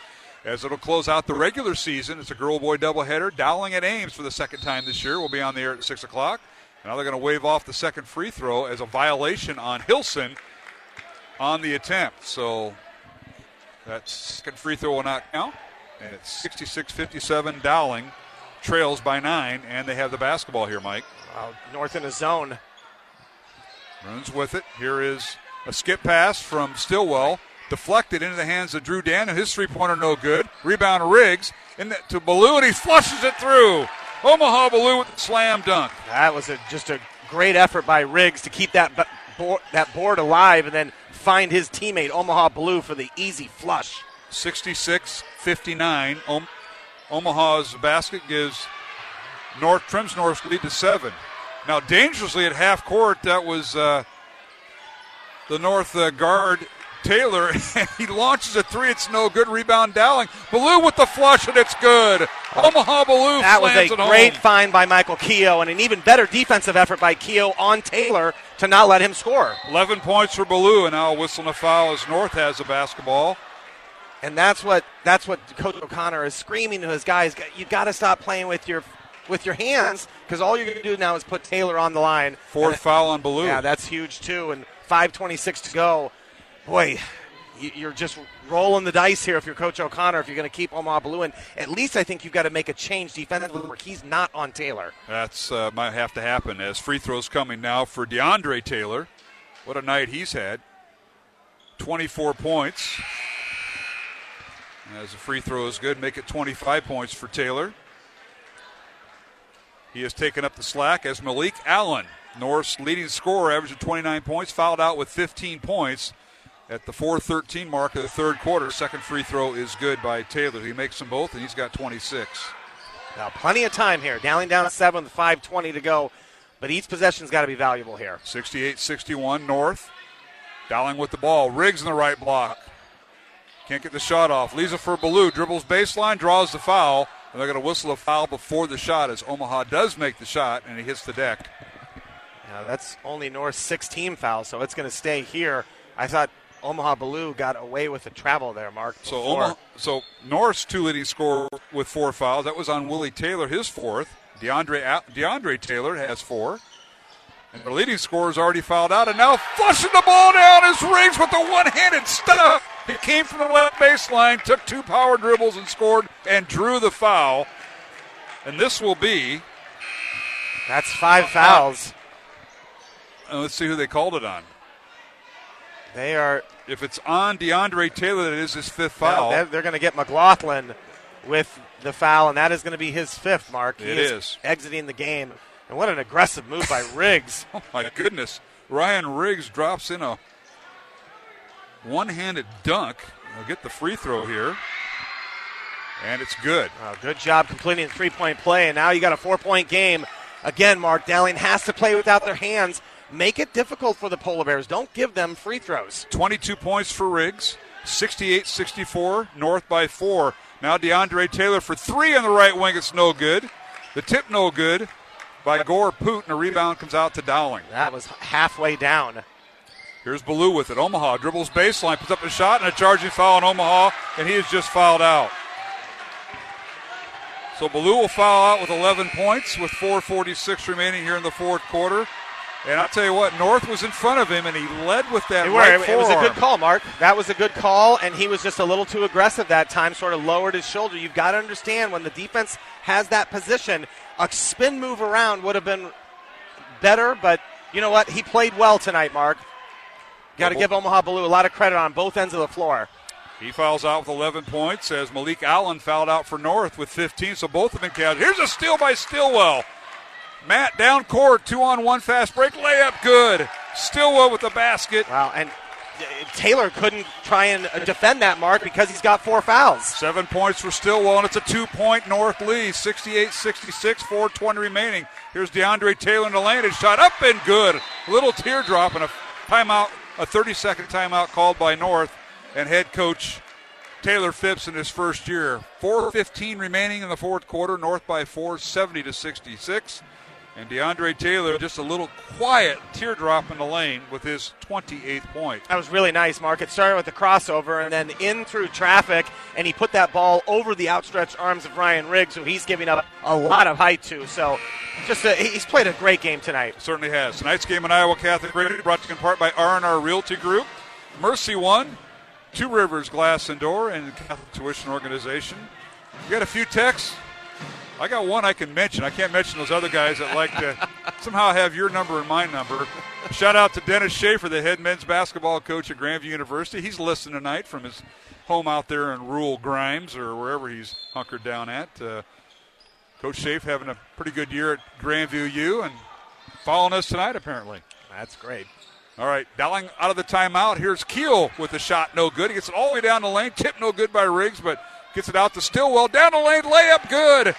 as it'll close out the regular season. It's a girl boy doubleheader. Dowling at Ames for the second time this year. We'll be on the air at 6 o'clock. And now they're going to wave off the second free throw as a violation on Hilson on the attempt. So that second free throw will not count. And it's 66 57. Dowling trails by nine, and they have the basketball here, Mike. Wow, North in a zone. Runs with it. Here is a skip pass from Stillwell. Deflected into the hands of Drew Dan, and his three pointer no good. Rebound Riggs in the, to Ballou, and he flushes it through. Omaha Ballou with the slam dunk. That was a, just a great effort by Riggs to keep that b- board, that board alive, and then find his teammate Omaha Ballou for the easy flush. 66 59. Om- Omaha's basket gives North trims North's lead to seven. Now, dangerously at half court, that was uh, the North uh, guard Taylor. <laughs> and he launches a three. It's no good. Rebound Dowling. Ballou with the flush, and it's good. Omaha Ballou That was a it home. great find by Michael Keogh, and an even better defensive effort by Keogh on Taylor to not let him score. 11 points for Ballou, and now a whistle and a foul as North has the basketball. And that's what that's what Coach O'Connor is screaming to his guys. You got to stop playing with your with your hands because all you're going to do now is put Taylor on the line. Fourth And- foul on Ballou. Yeah, that's huge too. And 5:26 to go. Boy, you- you're just rolling the dice here if you're Coach O'Connor. If you're going to keep Omaha Ballou, and at least I think you've got to make a change defensively where he's not on Taylor. That's uh, might have to happen as free throws coming now for DeAndre Taylor. What a night he's had. 24 points. As the free throw is good, make it 25 points for Taylor. He has taken up the slack as Malik Allen, North's leading scorer, averaging 29 points, fouled out with 15 points at the 4:13 mark of the third quarter. Second free throw is good by Taylor. He makes them both, and he's got 26. Now, plenty of time here. Dowling down seven with 5:20 to go, but each possession's got to be valuable here. 68 61 North. Dowling with the ball. Riggs in the right block. Can't get the shot off. Lisa for Ballou. Dribbles baseline, draws the foul. And they're going to whistle a foul before the shot as Omaha does make the shot and he hits the deck. Now, that's only North's 16 foul, so it's going to stay here. I thought Omaha Ballou got away with the travel there, Mark. So before. Omaha, so North's two leading scorer with four fouls. That was on Willie Taylor, his fourth. DeAndre DeAndre Taylor has four. And the leading scorer is already fouled out, and now flushing the ball down is Riggs with the one-handed stuff. He came from the left baseline, took two power dribbles and scored, and drew the foul. And this will be. That's five fouls. Uh, let's see who they called it on. They are. If it's on DeAndre Taylor, that is his fifth foul. they're, they're going to get McLaughlin with the foul, and that is going to be his fifth, Mark. He It is is. exiting the game. And what an aggressive move by Riggs. <laughs> Oh my goodness. Ryan Riggs drops in a one handed dunk. He'll get the free throw here. And it's good. Oh, good job completing the three point play, and now you got a four point game. Again, Mark Dowling has to play without their hands. Make it difficult for the Polar Bears. Don't give them free throws. 22 points for Riggs. 68 64. North by four. Now DeAndre Taylor for three on the right wing. It's no good. The tip no good by Gore Poot, and a rebound comes out to Dowling. That was halfway down. Here's Ballou with it. Omaha dribbles baseline, puts up a shot, and a charging foul on Omaha, and he is just fouled out. So Ballou will foul out with 11 points with 4:46 remaining here in the fourth quarter. And I'll tell you what, North was in front of him, and he led with that It, right were- it was a good call, Mark. That was a good call, and he was just a little too aggressive that time, sort of lowered his shoulder. You've got to understand when the defense has that position, a spin move around would have been better, but you know what? He played well tonight, Mark. Got to give Omaha Ballou a lot of credit on both ends of the floor. He fouls out with 11 points as Malik Allen fouled out for North with 15, so both have been counted. Here's a steal by Stillwell. Matt down court, two on one fast break, layup good. Stillwell with the basket. Wow, and uh, Taylor couldn't try and uh, defend that mark because he's got four fouls. Seven points for Stillwell, and it's a two point North lead, 68 66, 420 remaining. Here's DeAndre Taylor in the lane. His shot up and good. A little teardrop and a timeout, a 30 second timeout called by North and head coach Taylor Phipps in his first year. 4.15 remaining in the fourth quarter, North by 4, 70 to 66. And DeAndre Taylor just a little quiet teardrop in the lane with his 28th point. That was really nice, Mark. It started with the crossover and then in through traffic, and he put that ball over the outstretched arms of Ryan Riggs, who he's giving up a lot of height to. So just a, he's played a great game tonight. Certainly has. Tonight's game in Iowa Catholic Radio brought to you in part by R&R Realty Group. Mercy One, Two Rivers Glass and Door, and Catholic Tuition Organization. You got a few texts? I got one I can mention. I can't mention those other guys that like to <laughs> somehow have your number and my number. Shout out to Dennis Schaefer, the head men's basketball coach at Grandview University. He's listening tonight from his home out there in rural Grimes or wherever he's hunkered down at. Uh, coach Schaefer having a pretty good year at Grandview U and following us tonight, apparently. That's great. All right, Dowling out of the timeout. Here's Keel with the shot, no good. He gets it all the way down the lane. Tip no good by Riggs, but gets it out to Stillwell. Down the lane, layup good.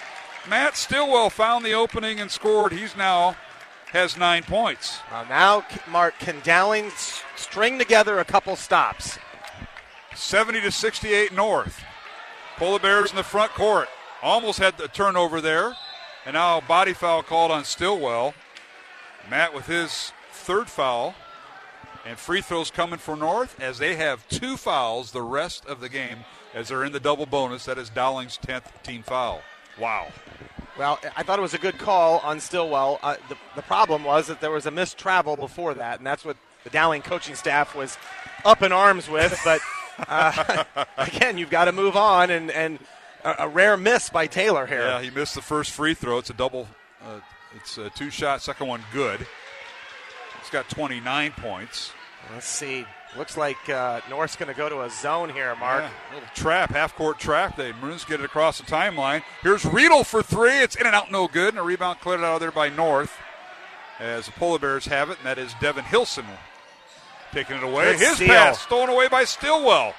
Matt Stillwell found the opening and scored. He's now has nine points. Well, now, Mark, can Dowling string together a couple stops? 70 to 68 North. Polar Bears in the front court. Almost had the turnover there. And now a body foul called on Stillwell. Matt with his third foul. And free throws coming for North as they have two fouls the rest of the game as they're in the double bonus. That is Dowling's 10th team foul. Wow. Well, I thought it was a good call on Stillwell. Uh, the, the problem was that there was a missed travel before that, and that's what the Dowling coaching staff was up in arms with. But uh, <laughs> again, you've got to move on, and, and a, a, rare miss by Taylor here. Yeah, he missed the first free throw. It's a double. Uh, it's a two shot. Second one good. He's got 29 points. Let's see. Looks like uh, North's going to go to a zone here, Mark. Yeah, little trap, half court trap. The Maroons get it across the timeline. Here's Riedel for three. It's in and out, no good. And a rebound cleared out of there by North as the Polar Bears have it, and that is Devin Hilson taking it away. Good His steal. pass stolen away by Stillwell.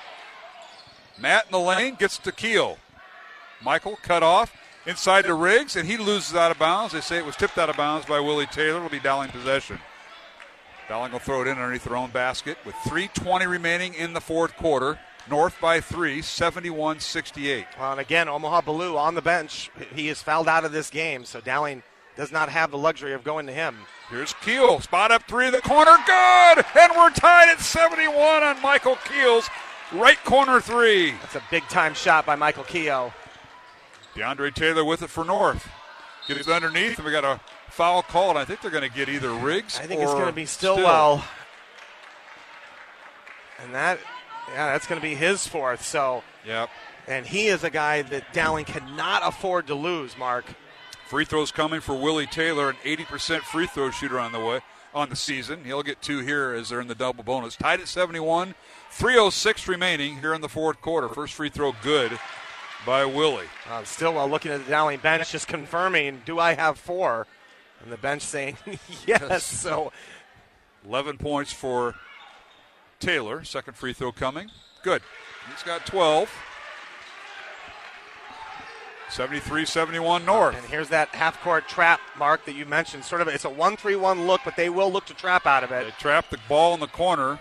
Matt in the lane gets to Keel. Michael cut off inside to Riggs, and he loses out of bounds. They say it was tipped out of bounds by Willie Taylor. It'll be Dowling possession. Dowling will throw it in underneath their own basket with 3.20 remaining in the fourth quarter. North by three, 71 68. Well, and again, Omaha Ballou on the bench. He is fouled out of this game, so Dowling does not have the luxury of going to him. Here's Keel. Spot up three in the corner. Good! And we're tied at 71 on Michael Keel's right corner three. That's a big time shot by Michael Keogh. DeAndre Taylor with it for North. Gets it underneath, and we got a foul called. I think they're going to get either Riggs I think it's going to be Still. Stillwell. And that, yeah, that's going to be his fourth. So, Yep. and he is a guy that Dowling cannot afford to lose, Mark. Free throws coming for Willie Taylor, an 80% free throw shooter on the way on the season. He'll get two here as they're in the double bonus. Tied at 71, 306 remaining here in the fourth quarter. First free throw good by Willie. Uh, Stillwell looking at the Dowling bench, just confirming, do I have four? And the bench saying, <laughs> yes. So 11 points for Taylor. Second free throw coming. Good. He's got 12. 73 71 North. And here's that half court trap, Mark, that you mentioned. Sort of, it's a 1 3 1 look, but they will look to trap out of it. They trap the ball in the corner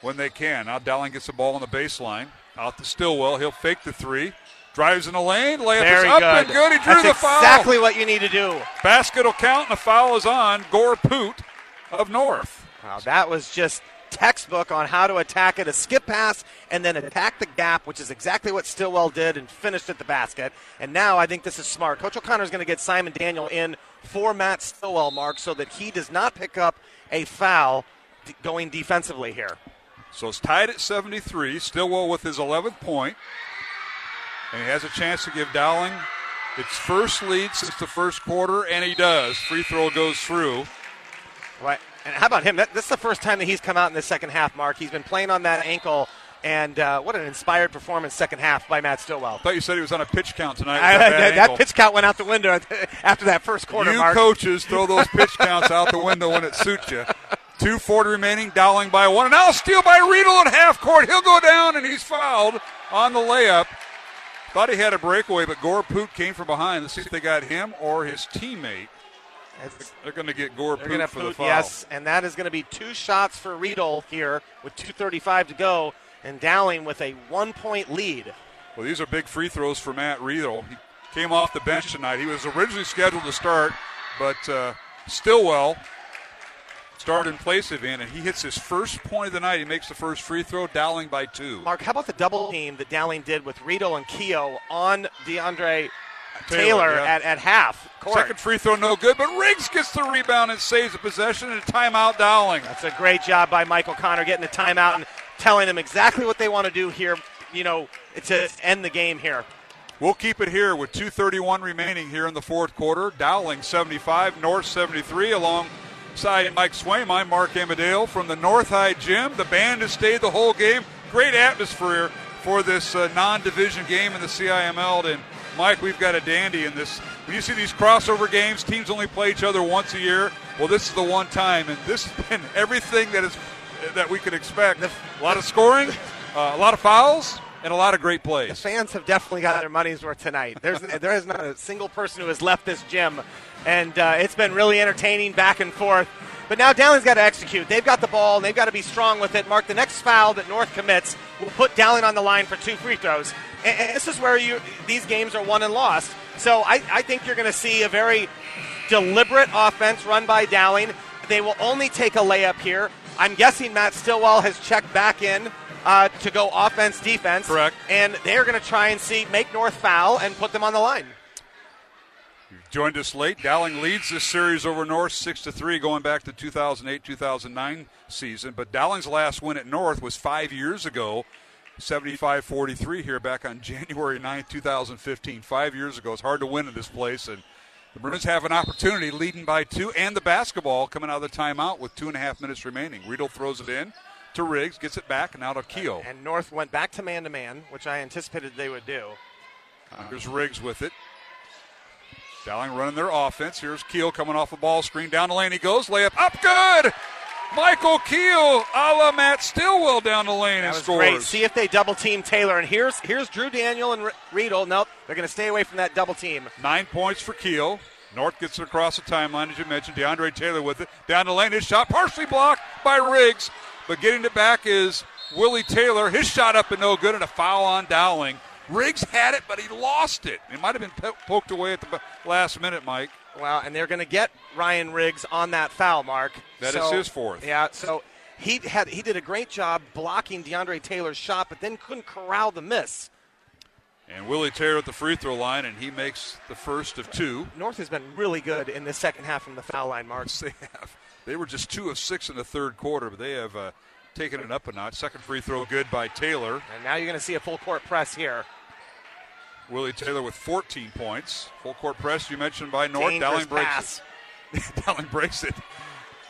when they can. Now Dowling gets the ball on the baseline. Out to Stillwell. He'll fake the three. Drives in the lane. Layup Very is up good. and good. He drew That's the foul. exactly what you need to do. Basket will count, and the foul is on Gore Poot of North. Wow, that was just textbook on how to attack it a skip pass and then attack the gap, which is exactly what Stillwell did and finished at the basket. And now I think this is smart. Coach O'Connor is going to get Simon Daniel in for Matt Stillwell, Mark, so that he does not pick up a foul going defensively here. So it's tied at 73. Stillwell with his 11th point. And he has a chance to give Dowling its first lead since the first quarter, and he does. Free throw goes through. Right. And how about him? That, that's the first time that he's come out in the second half, Mark. He's been playing on that ankle And uh, what an inspired performance second half by Matt Stillwell. I thought you said he was on a pitch count tonight. I, that, that, pitch count went out the window after that first quarter. You Mark. coaches throw those pitch counts out the window when it suits you. 240 remaining, Dowling by one. And now a steal by Riedel at half court. He'll go down, and he's fouled on the layup. Thought he had a breakaway, but Gore Poot came from behind. Let's see if they got him or his teammate. They're going to get Gore Poot for the put foul. yes, and that is going to be two shots for Riedel here with 2:35 to go, and Dowling with a one-point lead. Well, these are big free throws for Matt Riedel. He came off the bench tonight. He was originally scheduled to start, but uh, Stillwell started in place of him, and he hits his first point of the night. He makes the first free throw, Dowling by two. Mark, how about the double team that Dowling did with Riedel and Keogh on DeAndre Taylor, Taylor, yeah. at, at half court? Second free throw, no good, but Riggs gets the rebound and saves the possession and a timeout, Dowling. That's a great job by Michael Connor getting a timeout and telling them exactly what they want to do here. You know, to end the game here. We'll keep it here with 2:31 remaining here in the fourth quarter. Dowling 75, North 73. Alongside Mike Swaim, I'm Mark Amadale from the North High Gym. The band has stayed the whole game. Great atmosphere for this uh, non-division game in the CIML. And Mike, we've got a dandy in this. When you see these crossover games, teams only play each other once a year. Well, this is the one time, and this has been <laughs> everything that is that we could expect. A lot of scoring, uh, a lot of fouls, and a lot of great plays. The fans have definitely got their money's worth tonight. There's <laughs> there is not a single person who has left this gym, and uh, it's been really entertaining back and forth. But now Dowling's got to execute. They've got the ball, and they've got to be strong with it. Mark, the next foul that North commits will put Dowling on the line for two free throws. And, and this is where you these games are won and lost. So I, I think you're going to see a very deliberate offense run by Dowling. They will only take a layup here. I'm guessing Matt Stillwell has checked back in uh, to go offense defense. Correct. And they're going to try and see make North foul and put them on the line. Joined us late. Dowling leads this series over North six to three, going back to 2008-2009 season. But Dowling's last win at North was five years ago, 75-43 here back on <laughs> January 9th, 2015. Five years ago, it's hard to win in this place, and the Maroons have an opportunity, leading by two, and the basketball coming out of the timeout with two and a half minutes remaining. Riedel throws it in to Riggs, gets it back, and out of Keogh. And North went back to man to man, which I anticipated they would do. Here's Riggs with it. Dowling running their offense. Here's Keel coming off a ball screen. Down the lane he goes. Layup up good. Michael Keel a la Matt Stillwell down the lane That and scores. great. See if they double team Taylor. And here's here's Drew Daniel and R- Riedel. Nope, they're going to stay away from that double team. Nine points for Keel. North gets it across the timeline, as you mentioned. DeAndre Taylor with it. Down the lane. His shot partially blocked by Riggs. But getting it back is Willie Taylor. His shot up and no good, and a foul on Dowling. Riggs had it, but he lost it. It might have been po- poked away at the last minute, Mike. Well, and they're going to get Ryan Riggs on that foul, Mark. That is is his fourth. Yeah, so he had he did a great job blocking DeAndre Taylor's shot, but then couldn't corral the miss. And Willie Taylor at the free throw line, and he makes the first of two. North has been really good in the second half from the foul line, Mark. <laughs> They have. They were just two of six in the third quarter, but they have uh, taken it up a notch. Second free throw good by Taylor. And now you're going to see a full court press here. Willie Taylor with 14 points. Full court press you mentioned by North. Dangerous Dowling breaks pass. it. <laughs> Dowling breaks it.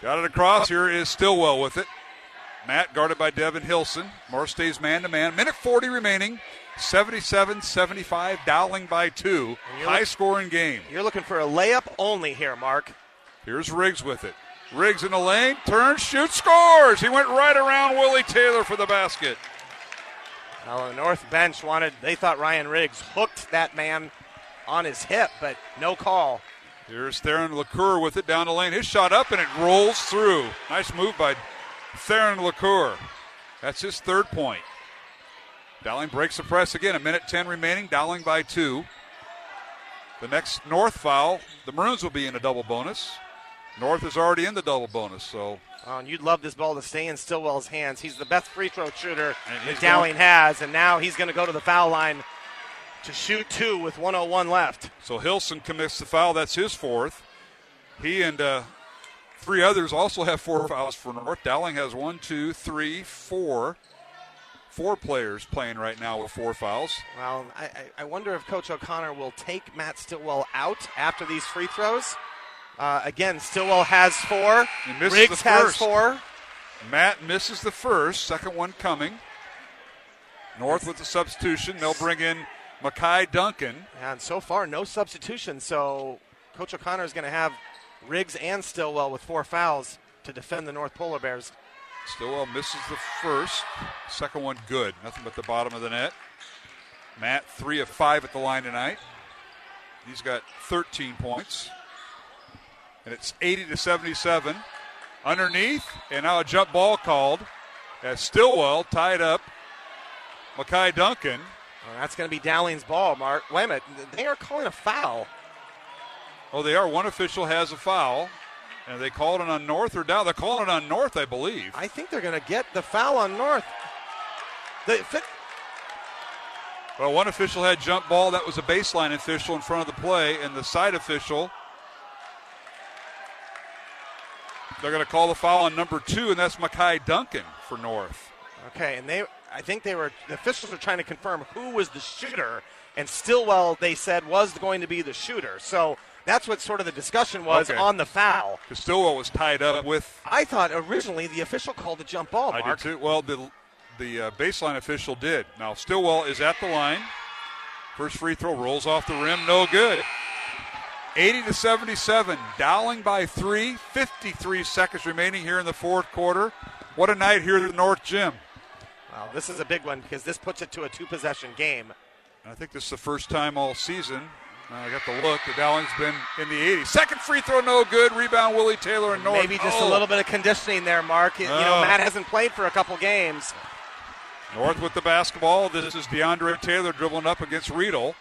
Got it across. Here is Stillwell with it. Matt guarded by Devin Hilson. Morris stays man to man. Minute 40 remaining. 77 75. Dowling by two. High look- scoring game. You're looking for a layup only here, Mark. Here's Riggs with it. Riggs in the lane, turns, shoots, scores. He went right around Willie Taylor for the basket. Well, the North bench wanted, they thought Ryan Riggs hooked that man on his hip, but no call. Here's Theron Locure with it down the lane. His shot up and it rolls through. Nice move by Theron Locure. That's his third point. Dowling breaks the press again. A minute 10 remaining. Dowling by two. The next North foul, the Maroons will be in a double bonus. North is already in the double bonus, so Oh, and you'd love this ball to stay in Stillwell's hands. He's the best free throw shooter that Dowling has, and now he's going to go to the foul line to shoot two with 101 left. So Hilson commits the foul. That's his fourth. He and uh, three others also have four fouls for North. Dowling has one, two, three, four. Four players playing right now with four fouls. Well, I, I- I wonder if Coach O'Connor will take Matt Stillwell out after these free throws. Uh, again, Stillwell has four. Riggs has four. Matt misses the first, second one coming. North with the substitution. They'll bring in Mackay Duncan. And so far, no substitution. So Coach O'Connor is going to have Riggs and Stillwell with four fouls to defend the North Polar Bears. Stillwell misses the first. Second one good. Nothing but the bottom of the net. Matt, three of five at the line tonight. He's got 13 points. And it's 80 to 77. Underneath, and now a jump ball called as Stillwell tied up Mackay Duncan. Well, that's going to be Dowling's ball, Mark. Wait a minute. They are calling a foul. Oh, they are. One official has a foul. And they called it on North or down? They're calling it on North, I believe. I think they're going to get the foul on North. The, well, one official had jump ball. That was a baseline official in front of the play, and the side official. They're going to call the foul on number two, and that's Mackay Duncan for North. Okay, and they, I think they were the officials were trying to confirm who was the shooter, and Stillwell they said was going to be the shooter. So that's what sort of the discussion was okay. on the foul. Because Stillwell was tied up with. I thought originally the official called the jump ball. Mark. I did too. Well, the the uh, baseline official did. Now Stillwell is at the line. First free throw rolls off the rim, no good. 80 to 77, Dowling by three. 53 seconds remaining here in the fourth quarter. What a night here at the North Gym. Well, this is a big one because this puts it to a two possession game. I think this is the first time all season. Uh, I got the look. The Dowling's been in the 80s. Second free throw, no good. Rebound, Willie Taylor and North. Maybe just oh. a little bit of conditioning there, Mark. You know, Oh. Matt hasn't played for a couple games. North with the basketball. This is DeAndre Taylor dribbling up against Riedel.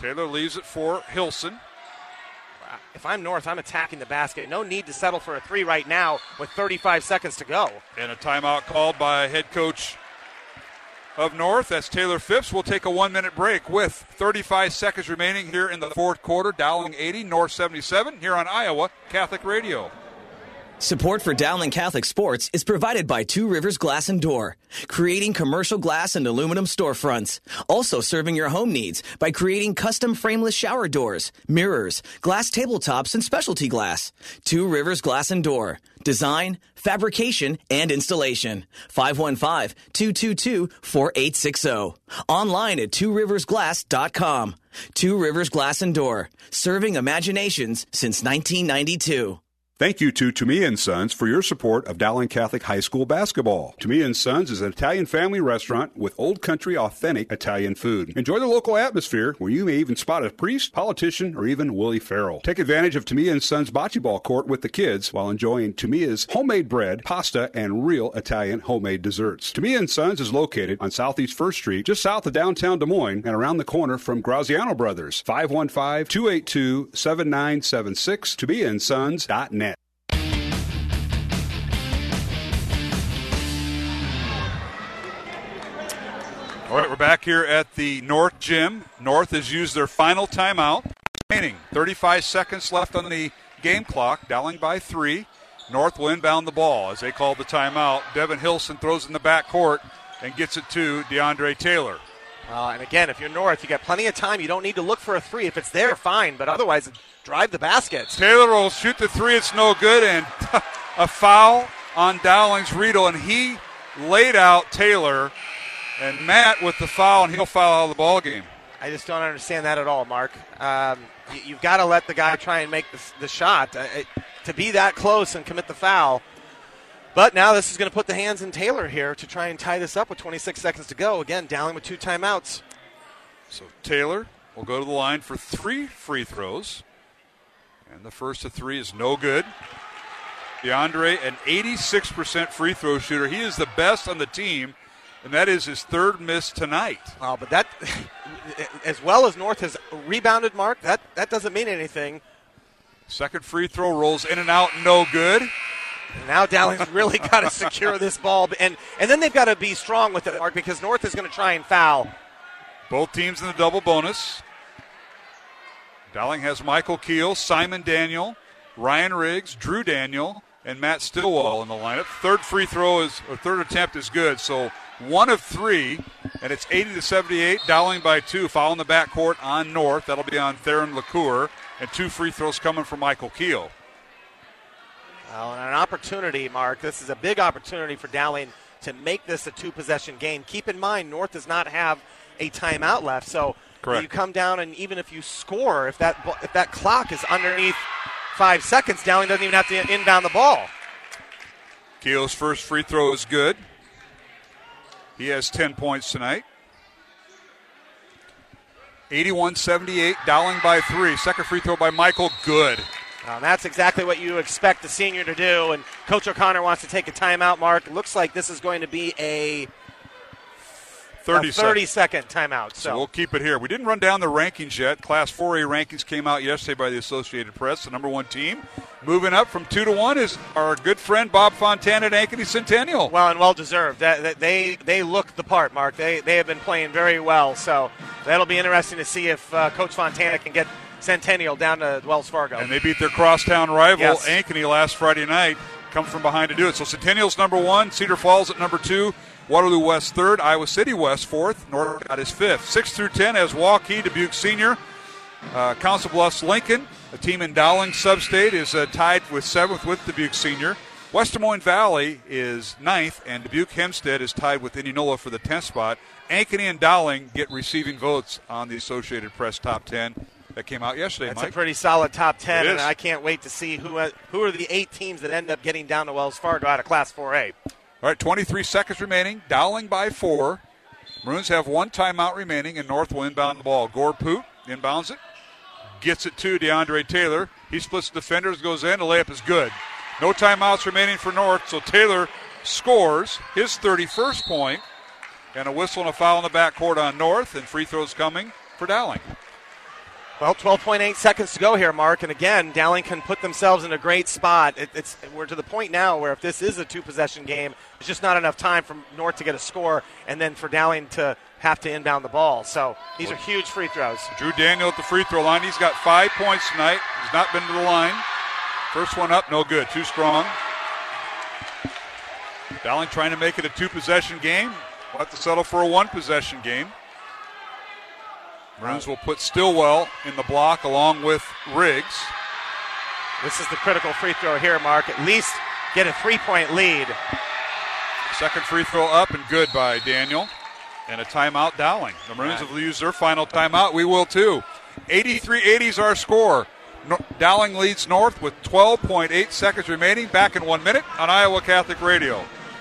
Taylor leaves it for Hilson. If I'm North, I'm attacking the basket. No need to settle for a three right now with 35 seconds to go. And a timeout called by head coach of North. That's Taylor Phipps. We'll take a one minute break with 35 seconds remaining here in the fourth quarter. Dowling 80, North 77 here on Iowa Catholic Radio. Support for Dowling Catholic Sports is provided by Two Rivers Glass and Door, creating commercial glass and aluminum storefronts. Also serving your home needs by creating custom frameless shower doors, mirrors, glass tabletops, and specialty glass. Two Rivers Glass and Door. Design, fabrication, and installation. 515-222-4860. oh. Online at tworiversglass.com. Two Rivers Glass and Door. Serving imaginations since 1992. Thank you to Me and Sons for your support of Dowling Catholic High School basketball. Tumea and Sons is an Italian family restaurant with old country authentic Italian food. Enjoy the local atmosphere where you may even spot a priest, politician, or even Willie Farrell. Take advantage of Tumea and Sons bocce ball court with the kids while enjoying Tumea's homemade bread, pasta, and real Italian homemade desserts. Me and Sons is located on Southeast 1st Street, just south of downtown Des Moines and around the corner from Graziano Brothers. 515-282-7976. To back here at the North Gym. North has used their final timeout. Remaining 35 seconds left on the game clock. Dowling by three. North will inbound the ball as they call the timeout. Devin Hilson throws in the back court and gets it to DeAndre Taylor. Uh, and again, if you're North, you got plenty of time. You don't need to look for a three. If it's there, fine. But otherwise, drive the baskets. Taylor will shoot the three. It's no good. And <laughs> a foul on Dowling's Riedel. And he laid out Taylor. And Matt with the foul, and he'll foul out of the ball game. I just don't understand that at all, Mark. Um, you, have got to let the guy try and make the, the shot. Uh, it, to be that close and commit the foul. But now this is going to put the hands in Taylor here to try and tie this up with 26 seconds to go. Again, Dowling with two timeouts. So Taylor will go to the line for three free throws. And the first of three is no good. DeAndre, an 86% free throw shooter. He is the best on the team, and that is his third miss tonight. Wow, but that, <laughs> as well as North has rebounded, Mark, that, that doesn't mean anything. Second free throw rolls in and out, no good. And now Dowling's <laughs> really got to secure this ball, and and then they've got to be strong with it, Mark, because North is going to try and foul. Both teams in the double bonus. Dowling has Michael Keel, Simon Daniel, Ryan Riggs, Drew Daniel, and Matt Stillwell in the lineup. Third free throw is or third attempt is good, so one of three, and it's 80 to 78. Dowling by two, foul in the backcourt on North. That'll be on Theron Locure, and two free throws coming from Michael Keel. Well, an opportunity, Mark. This is a big opportunity for Dowling to make this a two possession game. Keep in mind, North does not have a timeout left, so Correct. you come down and even if you score, if that if that clock is underneath five seconds, Dowling doesn't even have to inbound the ball. Keel's first free throw is good. He has 10 points tonight. 81 78, Dowling by three. Second free throw by Michael, good. Uh, that's exactly what you expect the senior to do. And Coach O'Connor wants to take a timeout. Mark looks like this is going to be a 30, a 30 second timeout. So So, we'll keep it here. We didn't run down the rankings yet. Class 4A rankings came out yesterday by the Associated Press, the number one team. Moving up from two to one is our good friend Bob Fontana at Ankeny Centennial. well and well deserved. That, that they they look the part, Mark. They they have been playing very well. So that'll be interesting to see if uh, Coach Fontana can get Centennial down to Wells Fargo. And they beat their crosstown rival, Yes. Ankeny, last Friday night. Come from behind to do it. So Centennial's number one, Cedar Falls at number two, Waterloo West third, Iowa City West fourth, North Scott is fifth. Six through ten as Waukee, Dubuque Senior, uh, Council Bluffs Lincoln, a team in Dowling Substate, is uh, tied with seventh with Dubuque Senior. West Des Moines Valley is ninth, and Dubuque Hempstead is tied with Indianola for the 10th spot. Ankeny and Dowling get receiving votes on the Associated Press top 10 that came out yesterday, That's Mike. a pretty solid top ten, and. I can't wait to see who who are the eight teams that end up getting down to Wells Fargo out of Class 4A. All right, 23 seconds remaining. Dowling by four. Maroons have one timeout remaining, and North will inbound the ball. Gore Poot inbounds it, gets it to DeAndre Taylor. He splits the defenders, goes in. The layup is good. No timeouts remaining for North, so Taylor scores his 31st point, and a whistle and a foul in the backcourt on North, and free throws coming for Dowling. Well, 12.8 seconds to go here, Mark. And again, Dowling can put themselves in a great spot. It, it's we're to the point now where if this is a two-possession game, it's just not enough time for North to get a score, and then for Dowling to have to inbound the ball. So these are huge free throws. Drew Daniel at the free throw line. He's got five points tonight. He's not been to the line. First one up, no good. Too strong. Dowling trying to make it a two possession game. We'll have to settle for a one possession game. Maroons will put Stillwell in the block along with Riggs. This is the critical free throw here, Mark. At least get a three-point lead. Second free throw up and good by Daniel. And a timeout, Dowling. The Maroons have used their final timeout. We will too. 83 80 is our score. No- Dowling leads North with 12.8 seconds remaining. Back in one minute on Iowa Catholic Radio.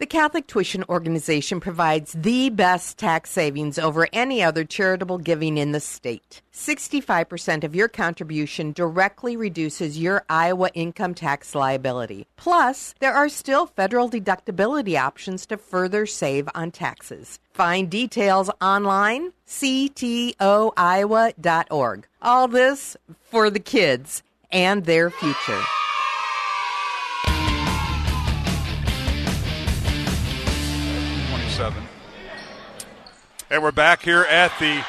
The Catholic Tuition Organization provides the best tax savings over any other charitable giving in the state. 65% of your contribution directly reduces your Iowa income tax liability. Plus, there are still federal deductibility options to further save on taxes. Find details online, ctoiowa.org. All this for the kids and their future. And we're back here at the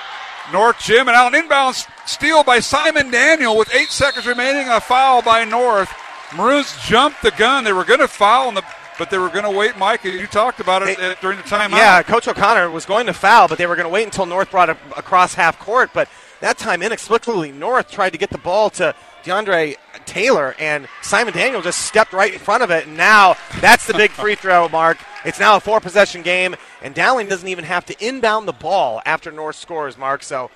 North Gym. And out an inbound steal by Simon Daniel with eight seconds remaining. A foul by North. Maroons jumped the gun. They were going to foul, the, but they were going to wait. Mike, you talked about it uh, during the timeout. Yeah, Coach O'Connor was going to foul, but they were going to wait until North brought it across half court. But that time, inexplicably, North tried to get the ball to DeAndre Taylor, and Simon Daniel just stepped right in front of it. And now that's the big free throw, Mark. It's now a four possession game, and Dowling doesn't even have to inbound the ball after North scores, Mark. So,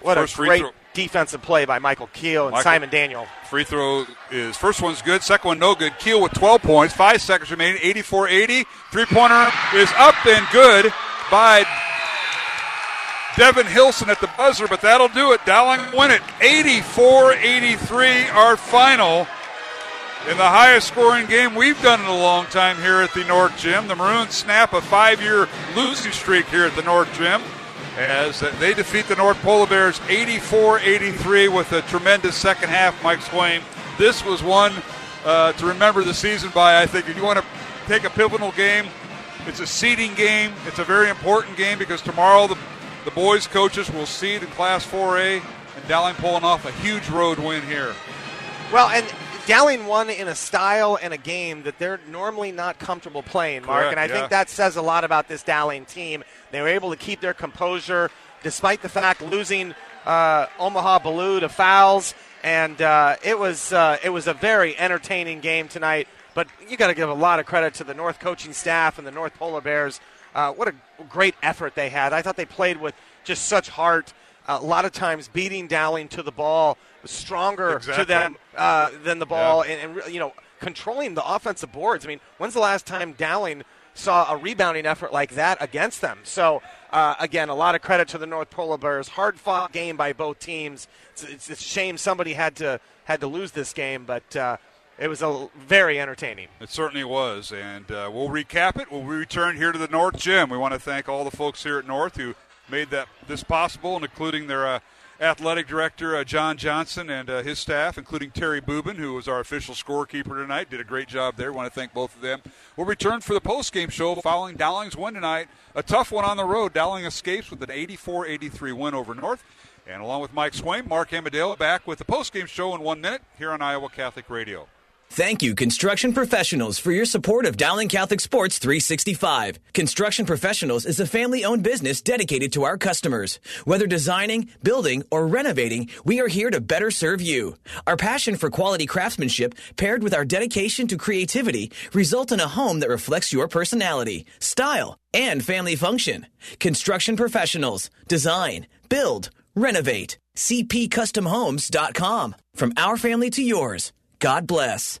what First a great defensive play by Michael Keel and Michael- Simon Daniel. Free throw is first one's good, second one no good. Keel with 12 points, five seconds remaining, 84 80. Three pointer is up and good by Devin Hilson at the buzzer, but that'll do it. Dowling win it 84 83, our final. In the highest scoring game we've done in a long time here at the North Gym. The Maroons snap a five year losing streak here at the North Gym as they defeat the North Polar Bears 84 83 with a tremendous second half, Mike Swaim. This was one uh, to remember the season by, I think. If you want to take a pivotal game, It's a seeding game. It's a very important game because tomorrow the, the boys' coaches will seed in Class 4A, and Dowling pulling off a huge road win here. Well, and Dowling won in a style and a game that they're normally not comfortable playing, Mark. Correct, and I yeah. think that says a lot about this Dowling team. They were able to keep their composure despite the fact losing uh, Omaha Ballou to fouls. And uh, it was uh, it was a very entertaining game tonight. But you got to give a lot of credit to the North coaching staff and the North Polar Bears. Uh, what a great effort they had. I thought they played with just such heart. a lot of times beating Dowling to the ball was stronger Exactly. to them uh, than the ball, and, and you know controlling the offensive boards. I mean, when's the last time Dowling saw a rebounding effort like that against them? So uh, again, a lot of credit to the North Polar Bears. Hard fought game by both teams. It's, it's, it's a shame somebody had to had to lose this game, but uh, it was a very entertaining. It certainly was, and uh, we'll recap it. We'll return here to the North Gym. We want to thank all the folks here at North who made that this possible, and including their uh, athletic director uh, John Johnson and uh, his staff, including Terry Boobin, who was our official scorekeeper tonight. Did a great job there. We want to thank both of them. We'll return for the post-game show following Dowling's win tonight. A tough one on the road. Dowling escapes with an 84-83 win over North. And along with Mike Swaim, Mark Amadale back with the post-game show in one minute here on Iowa Catholic Radio. Thank you, Construction Professionals, for your support of Dowling Catholic Sports 365. Construction Professionals is a family owned business dedicated to our customers. Whether designing, building, or renovating, we are here to better serve you. Our passion for quality craftsmanship, paired with our dedication to creativity, result in a home that reflects your personality, style, and family function. Construction Professionals. Design, build, renovate. CPCustomHomes.com. From our family to yours. God bless.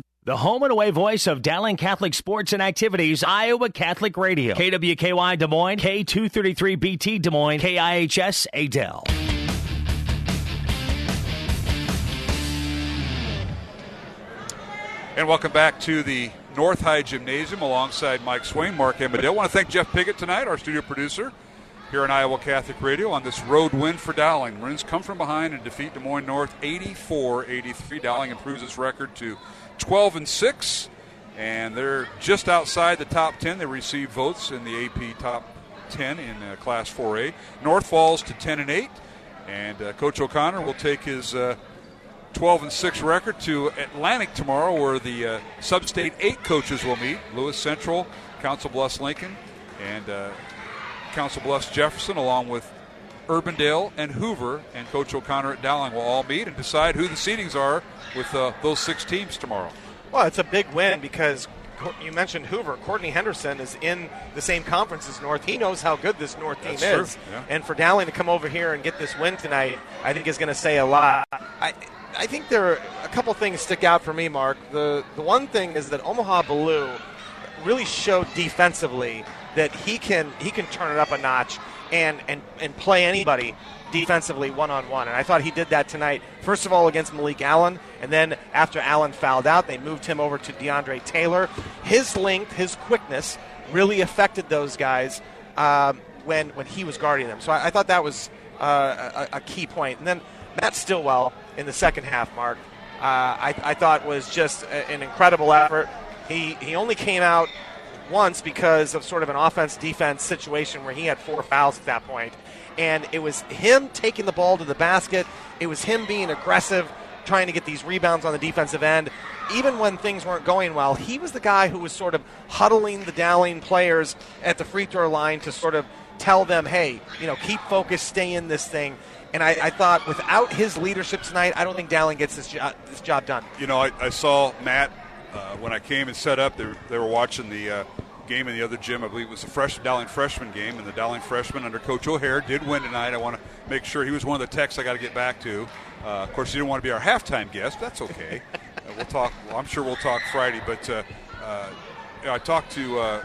The home and away voice of Dowling Catholic Sports and Activities, Iowa Catholic Radio. KWKY Des Moines, K233BT Des Moines, KIHS Adel. And welcome back to the North High Gymnasium alongside Mike Swaim, Mark Amadale. I want to thank Jeff Piggott tonight, our studio producer here on Iowa Catholic Radio on this road win for Dowling. Maroons come from behind and defeat Des Moines North 84-83. Dowling improves its record to 12 and 6 and they're just outside the top 10. They receive votes in the AP top 10 in uh, Class 4A. North falls to 10 and 8 and uh, Coach O'Connor will take his uh, 12 and 6 record to Atlantic tomorrow, where the uh, Sub-State 8 coaches will meet. Lewis Central, Council Bluffs Lincoln, and uh, Council Bluffs Jefferson, along with Urbandale and Hoover, and Coach O'Connor at Dowling will all meet and decide who the seedings are with uh, those six teams tomorrow. Well, it's a big win because you mentioned Hoover. Courtney Henderson is in the same conference as North. He knows how good this North team That's is. true, yeah. And for Dowling to come over here and get this win tonight, I think is going to say a lot. I, I think there are a couple things stick out for me, Mark. The the one thing is that Omaha Ballou really showed defensively that he can he can turn it up a notch and and, and play anybody defensively one on one. And I thought he did that tonight. First of all against Malik Allen, and then after Allen fouled out, they moved him over to DeAndre Taylor. His length, his quickness, really affected those guys um, when when he was guarding them. So I, I thought that was uh, a, a key point. And then Matt Stillwell in the second half, Mark, uh, I, I thought was just a- an incredible effort. He he only came out once because of sort of an offense defense situation where he had four fouls at that point. And it was him taking the ball to the basket. It was him being aggressive, trying to get these rebounds on the defensive end. Even when things weren't going well, he was the guy who was sort of huddling the Dowling players at the free throw line to sort of tell them, hey, you know, keep focused, stay in this thing. And I, I thought without his leadership tonight, I don't think Dowling gets this job, this job done. You know, I, I saw Matt uh, when I came and set up. They were, they were watching the uh, game in the other gym. I believe it was the fresh Dowling freshman game, and the Dowling freshman under Coach O'Hare did win tonight. I want to make sure he was one of the texts I got to get back to. Uh, of course, he didn't want to be our halftime guest. That's okay. <laughs> uh, we'll talk. Well, I'm sure we'll talk Friday, but uh, uh, I talked to. I,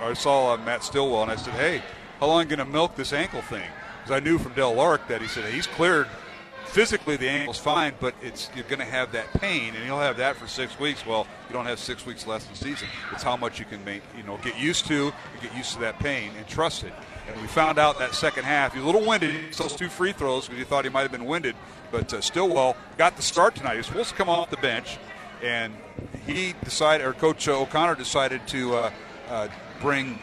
I saw uh, Matt Stillwell, and I said, "Hey, how long are you going to milk this ankle thing?" Because I knew from Del Lark that he said he's cleared physically the ankle's fine, but it's you're going to have that pain, and you'll have that for six weeks. Well, you don't have six weeks less in season. It's how much you can make, you know, get used to, get used to that pain, and trust it. And we found out that second half, he's a little winded. He those two free throws because he thought he might have been winded, but uh, Stillwell got the start tonight. He was supposed to come off the bench, and he decided, or Coach O'Connor decided to uh, uh, bring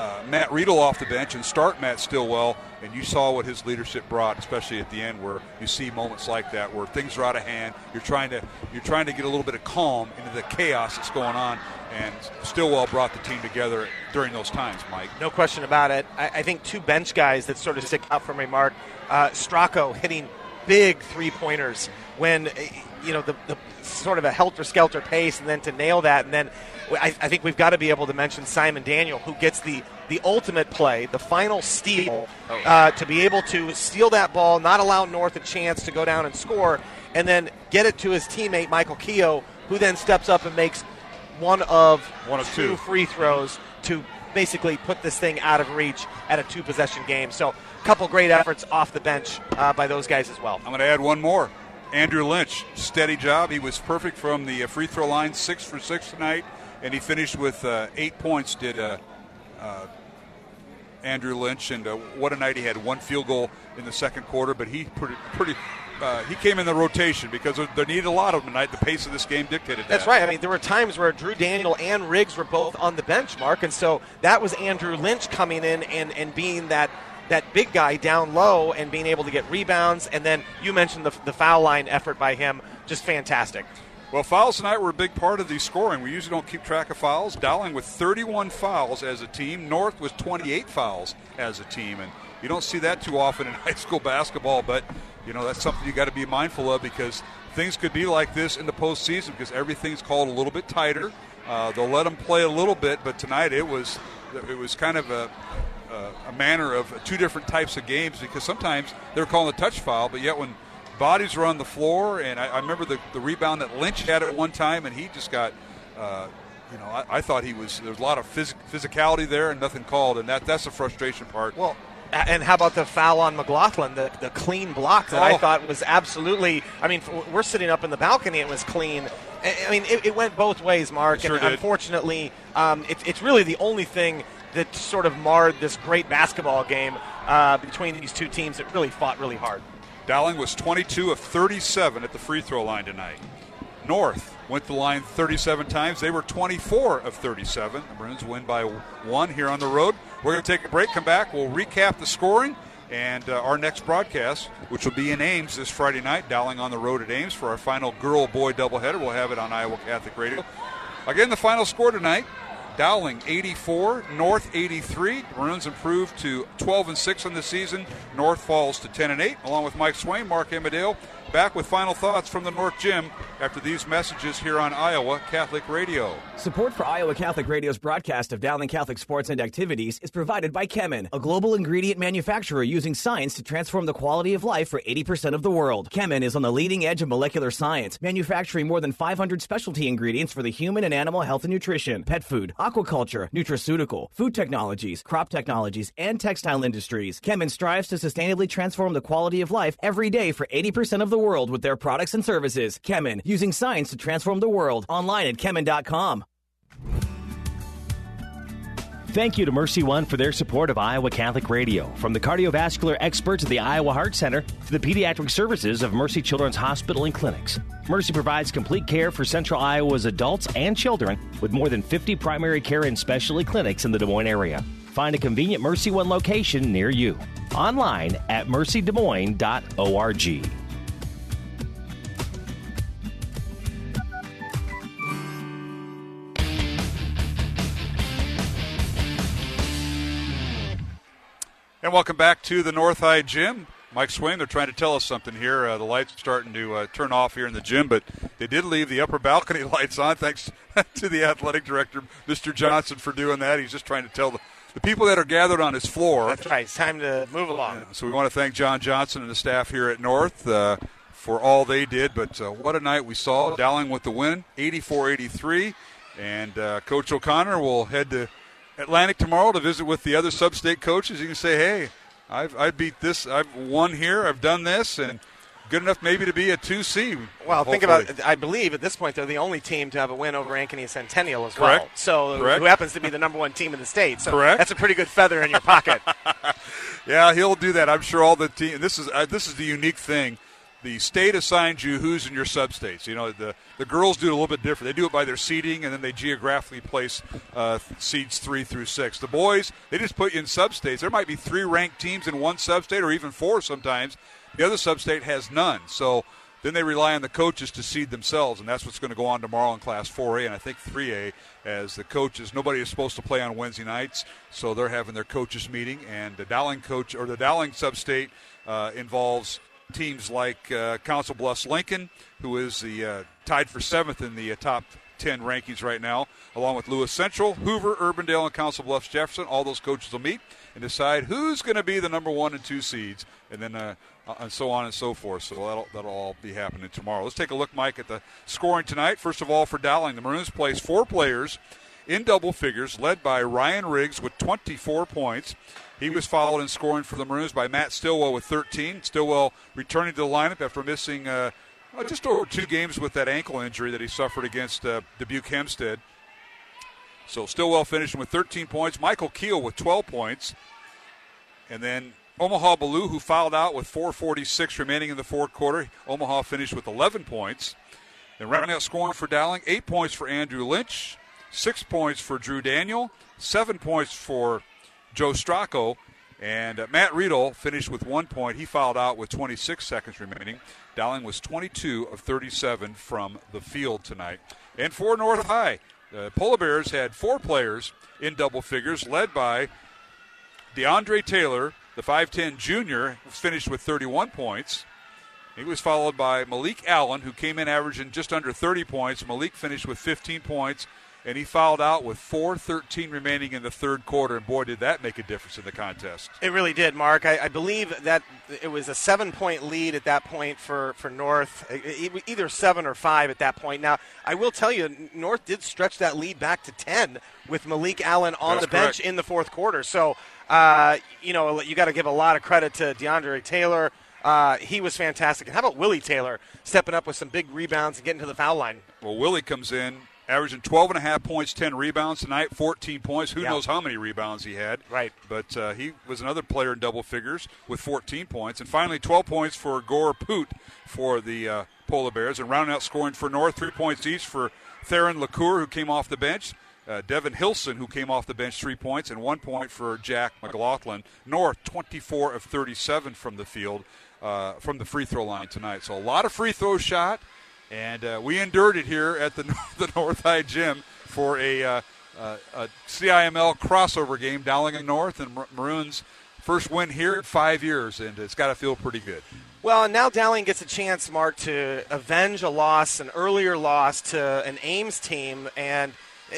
uh, Matt Riedel off the bench and start Matt Stillwell and you saw what his leadership brought, especially at the end, where you see moments like that where things are out of hand. You're trying to you're trying to get a little bit of calm into the chaos that's going on, and Stillwell brought the team together during those times. Mike, no question about it. I, I think two bench guys that sort of stick out for me, Mark. Uh, Stracco hitting big three pointers when you know the, the sort of a helter skelter pace, and then to nail that, and then I, I think we've got to be able to mention Simon Daniel, who gets the the ultimate play, the final steal, oh. uh, to be able to steal that ball, not allow North a chance to go down and score, and then get it to his teammate Michael Keogh, who then steps up and makes one of one of two, two free throws to basically put this thing out of reach at a two possession game. So, a couple great efforts off the bench uh, by those guys as well. I'm going to add one more. Andrew Lynch, steady job. He was perfect from the free throw line, six for six tonight, and he finished with uh, eight points. Did uh, uh Andrew Lynch, and uh, what a night he had. One field goal in the second quarter, but he pretty pretty. Uh, he came in the rotation because there needed a lot of them tonight. The pace of this game dictated that. That's right. I mean, there were times where Drew Daniel and Riggs were both on the bench, Mark, and so that was Andrew Lynch coming in and, and being that that big guy down low and being able to get rebounds. And then you mentioned the, the foul line effort by him, just fantastic. Well, fouls tonight were a big part of the scoring. We usually don't keep track of fouls. Dowling with 31 fouls as a team. North with 28 fouls as a team. And you don't see that too often in <laughs> high school basketball, but, you know, that's something you got to be mindful of because things could be like this in the postseason because everything's called a little bit tighter. Uh, they'll let them play a little bit, but tonight it was it was kind of a, a, a manner of two different types of games because sometimes they're calling a touch foul, but yet when bodies were on the floor, and I, I remember the, the rebound that Lynch had at one time, and he just got, uh, you know, I, I, thought he was there was a lot of phys- physicality there and nothing called, and that that's the frustration part. Well. And how about the foul on McLaughlin, the, the clean block that oh. I thought was absolutely. I mean, we're sitting up in the balcony; it was clean. I mean, it, it went both ways, Mark. Sure and did. unfortunately, um, it, it's really the only thing that sort of marred this great basketball game uh, between these two teams that really fought really hard. Dowling was 22 of 37 at the free throw line tonight. North went the line 37 times. They were 24 of 37. The Maroons win by one here on the road. We're going to take a break, come back. We'll recap the scoring and uh, our next broadcast, which will be in Ames this Friday night. Dowling on the road at Ames for our final girl boy doubleheader. We'll have it on Iowa Catholic Radio. Again, the final score tonight Dowling 84, North 83. Maroons improved to 12 and 6 on the season. North falls to 10 and 8. Along with Mike Swaim, Mark Amadale, back with final thoughts from the North Gym after these messages here on Iowa Catholic Radio. Support for Iowa Catholic Radio's broadcast of Dowling Catholic sports and activities is provided by Kemin, a global ingredient manufacturer using science to transform the quality of life for 80% of the world. Kemin is on the leading edge of molecular science, manufacturing more than 500 specialty ingredients for the human and animal health and nutrition, pet food, aquaculture, nutraceutical, food technologies, crop technologies, and textile industries. Kemin strives to sustainably transform the quality of life every day for 80% of the world with their products and services. Kemin, using science to transform the world. Online at kemin.com. Thank you to Mercy One for their support of Iowa Catholic Radio. From the cardiovascular experts of the Iowa Heart Center to the pediatric services of Mercy Children's Hospital and Clinics. Mercy provides complete care for Central Iowa's adults and children with more than 50 primary care and specialty clinics in the Des Moines area. Find a convenient Mercy One location near you. Online at mercydesmoines.org. And welcome back to the North High Gym. Mike Swaim, they're trying to tell us something here. Uh, the lights are starting to uh, turn off here in the gym, but they did leave the upper balcony <laughs> lights on. Thanks <laughs> to the athletic director, Mr. Johnson, for doing that. He's just trying to tell the, the people that are gathered on his floor. That's right. It's time to move along. Yeah, so we want to thank John Johnson and the staff here at North uh, for all they did. But uh, what a night we saw. Dowling with the win, 84 83. And uh, Coach O'Connor will head to Atlantic tomorrow to visit with the other sub-state coaches. You can say, "Hey, I've I beat this. I've won here. I've done this, and good enough maybe to be a two C." Well, think about. I believe at this point they're the only team to have a win over Ankeny Centennial as Correct. well. So Correct. who happens to be the number one team in the state. So Correct. that's a pretty good feather in your pocket. <laughs> Yeah, he'll do that. I'm sure all the team. This is uh, this is the unique thing. The state assigns you who's in your sub-states. You know, the the girls do it a little bit different. They do it by their seeding, and then they geographically place uh, seeds three through six. The boys, they just put you in sub-states. There might be three ranked teams in one sub-state, or even four sometimes. The other sub-state has none. So then they rely on the coaches to seed themselves, and that's what's going to go on tomorrow in Class 4A and I think 3A. As the coaches, nobody is supposed to play on Wednesday nights, so they're having their coaches meeting. And the Dowling coach or the Dowling sub-state uh, involves teams like uh, Council Bluffs Lincoln, who is the uh, tied for seventh in the uh, top 10 rankings right now, along with Lewis Central, Hoover, Urbandale, and Council Bluffs Jefferson. All those coaches will meet and decide who's going to be the number one and two seeds, and then uh, and so on and so forth. So that'll that'll all be happening tomorrow. Let's take a look, Mike, at the scoring tonight. First of all, for Dowling, the Maroons placed four players in double figures, led by Ryan Riggs with 24 points. He was followed in scoring for the Maroons by Matt Stillwell with 13. Stillwell returning to the lineup after missing uh, uh, just over two games with that ankle injury that he suffered against uh, Dubuque Hempstead. So Stillwell finishing with 13 points. Michael Keel with 12 points. And then Omaha Ballou, who fouled out with 4.46 remaining in the fourth quarter. Omaha finished with 11 points. And rounding out scoring for Dowling, eight points for Andrew Lynch, six points for Drew Daniel, seven points for Joe Stracco, and uh, Matt Riedel finished with one point. He fouled out with 26 seconds remaining. Dowling was 22 of 37 from the field tonight. And for North High, the Polar Bears had four players in double figures, led by DeAndre Taylor, the 5'10 junior, finished with 31 points. He was followed by Malik Allen, who came in averaging just under 30 points. Malik finished with 15 points, and he fouled out with 4.13 remaining in the third quarter. And boy, did that make a difference in the contest. It really did, Mark. I, I believe that it was a seven-point lead at that point for, for North, either seven or five at that point. Now, I will tell you, North did stretch that lead back to ten with Malik Allen on That's the bench correct. in the fourth quarter. So, uh, you know, you got to give a lot of credit to DeAndre Taylor. Uh, he was fantastic. And how about Willie Taylor stepping up with some big rebounds and getting to the foul line? Well, Willie comes in averaging 12 and a half points, 10 rebounds tonight, 14 points. Who Yeah. knows how many rebounds he had? Right. But uh, he was another player in double figures with 14 points. And finally, 12 points for Gore Poot for the uh, Polar Bears. And rounding out scoring for North, three points each for Theron LaCour, who came off the bench. Uh, Devin Hilson, who came off the bench, three points, and one point for Jack McLaughlin. North, 24 of 37 from the field, uh, from the free throw line tonight. So a lot of free throws shot, and uh, we endured it here at the <laughs> the North High Gym for a, uh, uh, a CIML crossover game, Dowling and North, and Maroons' first win here in five years, and it's got to feel pretty good. Well, and now Dowling gets a chance, Mark, to avenge a loss, an earlier loss to an Ames team, and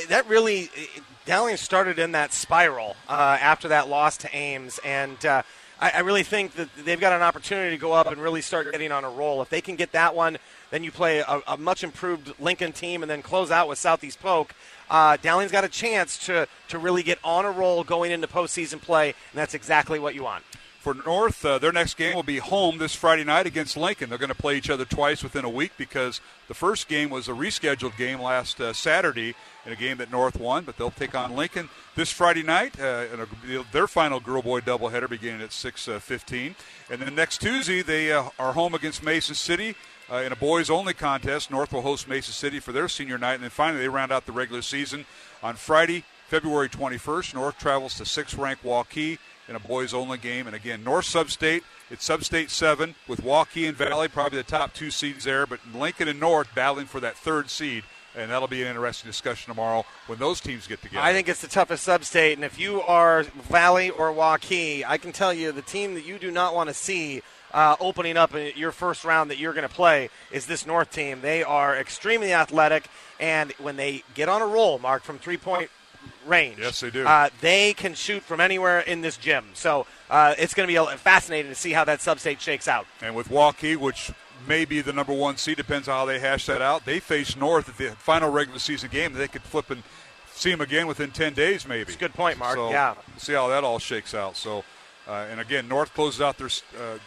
that really Dowling started in that spiral uh, after that loss to Ames, and uh, I, I really think that they've got an opportunity to go up and really start getting on a roll. If they can get that one, then you play a, a much improved Lincoln team, and then close out with Southeast Polk. Uh, Dowling's got a chance to to really get on a roll going into postseason play, and that's exactly what you want. For North, uh, their next game will be home this Friday night against Lincoln. They're going to play each other twice within a week because the first game was a rescheduled game last uh, Saturday in a game that North won, but they'll take on Lincoln this Friday night uh, in a, their final girl boy doubleheader beginning at 6:15. and then next Tuesday they uh, are home against Mason City. Uh, in a boys only contest, North will host Mason City for their senior night, and then finally they round out the regular season on Friday, February 21st. North travels to sixth ranked Waukee in a boys only game. And again, North Substate, it's Substate 7 with Waukee and Valley, probably the top two seeds there, but Lincoln and North battling for that third seed. And that'll be an interesting discussion tomorrow when those teams get together. I think it's the toughest sub-state, and if you are Valley or Waukee, I can tell you the team that you do not want to see uh, opening up in your first round that you're going to play is this North team. They are extremely athletic, and when they get on a roll, Mark, from three-point range, Yes, they do. Uh, they can shoot from anywhere in this gym. So uh, it's going to be fascinating to see how that sub-state shakes out. And with Waukee, which may be the number one seed, depends on how they hash that out. They face North at the final regular season game. They could flip and see them again within 10 days, maybe. That's a good point, Mark. So, yeah. See how that all shakes out. So, uh, and again, North closes out their uh,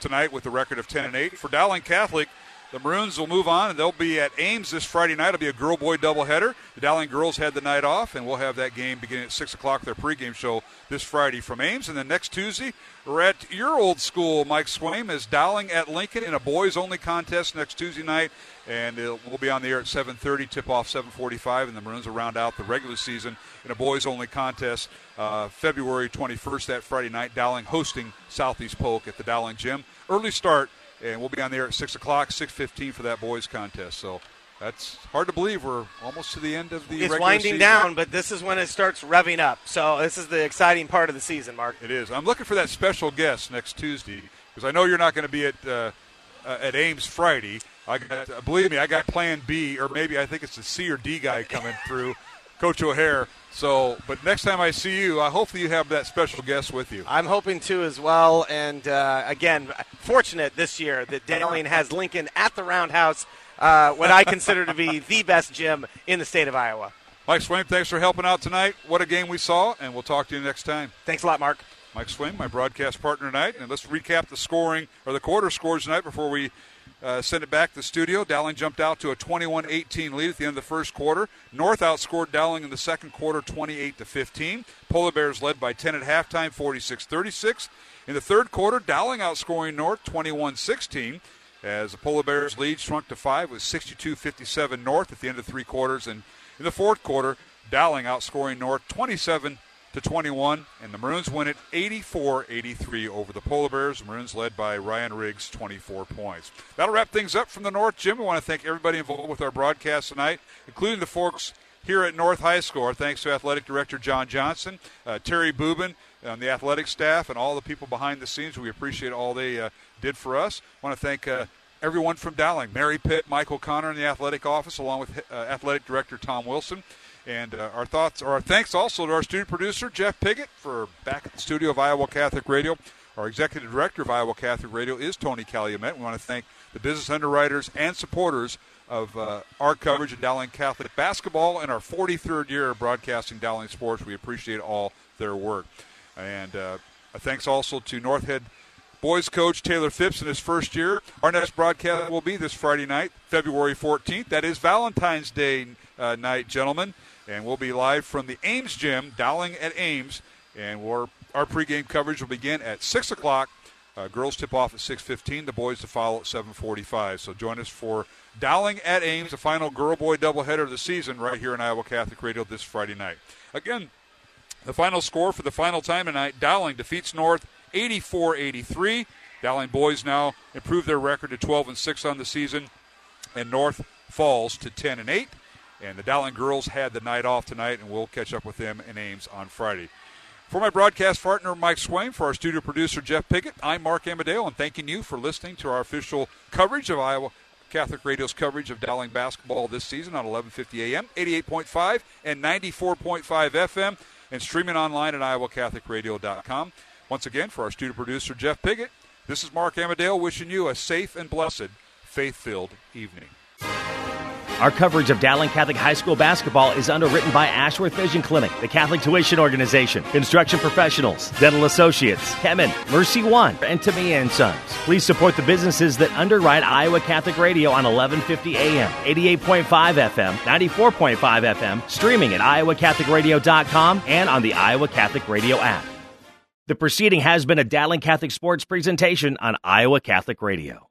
tonight with a record of 10 and 8. For Dowling Catholic, the Maroons will move on, and they'll be at Ames this Friday night. It'll be a girl-boy doubleheader. The Dowling girls had the night off, and we'll have that game beginning at 6 o'clock, their pregame show this Friday from Ames. And then next Tuesday, we're at your old school, Mike Swaim, is Dowling at Lincoln in a boys-only contest next Tuesday night. And we'll be on the air at 7.30, tip-off 7.45, and the Maroons will round out the regular season in a boys-only contest uh, February 21st, that Friday night. Dowling hosting Southeast Polk at the Dowling Gym. Early start and we'll be on there at six o'clock, six fifteen for that boys contest. So that's hard to believe. We're almost to the end of the. It's winding season. down, but this is when it starts revving up. So this is the exciting part of the season, Mark. It is. I'm looking for that special guest next Tuesday because I know you're not going to be at uh, uh, at Ames Friday. I got, believe me, I got Plan B, or maybe I think it's the C or D guy coming through, Coach O'Hare. So, but next time I see you, I hopefully you have that special guest with you. I'm hoping to as well. And uh, again, fortunate this year that Dowling has Lincoln at the Roundhouse, uh, what I consider to be <laughs> the best gym in the state of Iowa. Mike Swaim, thanks for helping out tonight. What a game we saw, and we'll talk to you next time. Thanks a lot, Mark. Mike Swaim, my broadcast partner tonight, and let's recap the scoring or the quarter scores tonight before we uh, send it back to the studio. Dowling jumped out to a 21-18 lead at the end of the first quarter. North outscored Dowling in the second quarter 28 to 15. Polar Bears led by 10 at halftime, 46-36. In the third quarter, Dowling outscoring North 21-16 as the Polar Bears lead shrunk to 5 with 62-57 North at the end of three quarters and in the fourth quarter, Dowling outscoring North 27 to 21, and the Maroons win it 84-83 over the Polar Bears. Maroons led by Ryan Riggs, 24 points. That'll wrap things up from the North Gym, We want to thank everybody involved with our broadcast tonight, including the folks here at North High School. Our thanks to Athletic Director John Johnson, uh, Terry Boobin, and the athletic staff, and all the people behind the scenes. We appreciate all they uh, did for us. I want to thank uh, everyone from Dowling, Mary Pitt, Michael O'Connor in the athletic office, along with uh, athletic director Tom Wilson. And uh, our thoughts, or our thanks also to our studio producer, Jeff Piggott, for back at the studio of Iowa Catholic Radio. Our executive director of Iowa Catholic Radio is Tony Calumet. We want to thank the business underwriters and supporters of uh, our coverage of Dowling Catholic basketball in our 43rd year of broadcasting Dowling sports. We appreciate all their work. And uh, thanks also to North Head boys coach Taylor Phipps in his first year. Our next broadcast will be this Friday night, February 14th. That is Valentine's Day uh, night, gentlemen and we'll be live from the Ames Gym, Dowling at Ames, and we our pregame coverage will begin at six o'clock. Uh, girls tip off at 6:15. The boys to follow at 7:45. So join us for Dowling at Ames, the final girl-boy doubleheader of the season, right here on Iowa Catholic Radio this Friday night. Again, the final score for the final time tonight: Dowling defeats North 84-83. Dowling boys now improve their record to 12 and 6 on the season, and North falls to 10 and 8. And the Dowling girls had the night off tonight, and we'll catch up with them in Ames on Friday. For my broadcast partner, Mike Swaim, for our studio producer, Jeff Piggott, I'm Mark Amadeo, and thanking you for listening to our official coverage of Iowa Catholic Radio's coverage of Dowling basketball this season on 1150 AM, 88.5 and 94.5 FM, and streaming online at iowacatholicradio.com. Once again, for our studio producer, Jeff Piggott, this is Mark Amadeo wishing you a safe and blessed, faith-filled evening. Our coverage of Dowling Catholic High School basketball is underwritten by Ashworth Vision Clinic, the Catholic Tuition Organization, Construction Professionals, Dental Associates, Kemin, Mercy One, and Tumea and Sons. Please support the businesses that underwrite Iowa Catholic Radio on 1150 AM, 88.5 FM, 94.5 FM, streaming at iowacatholicradio.com and on the Iowa Catholic Radio app. The proceeding has been a Dowling Catholic Sports presentation on Iowa Catholic Radio.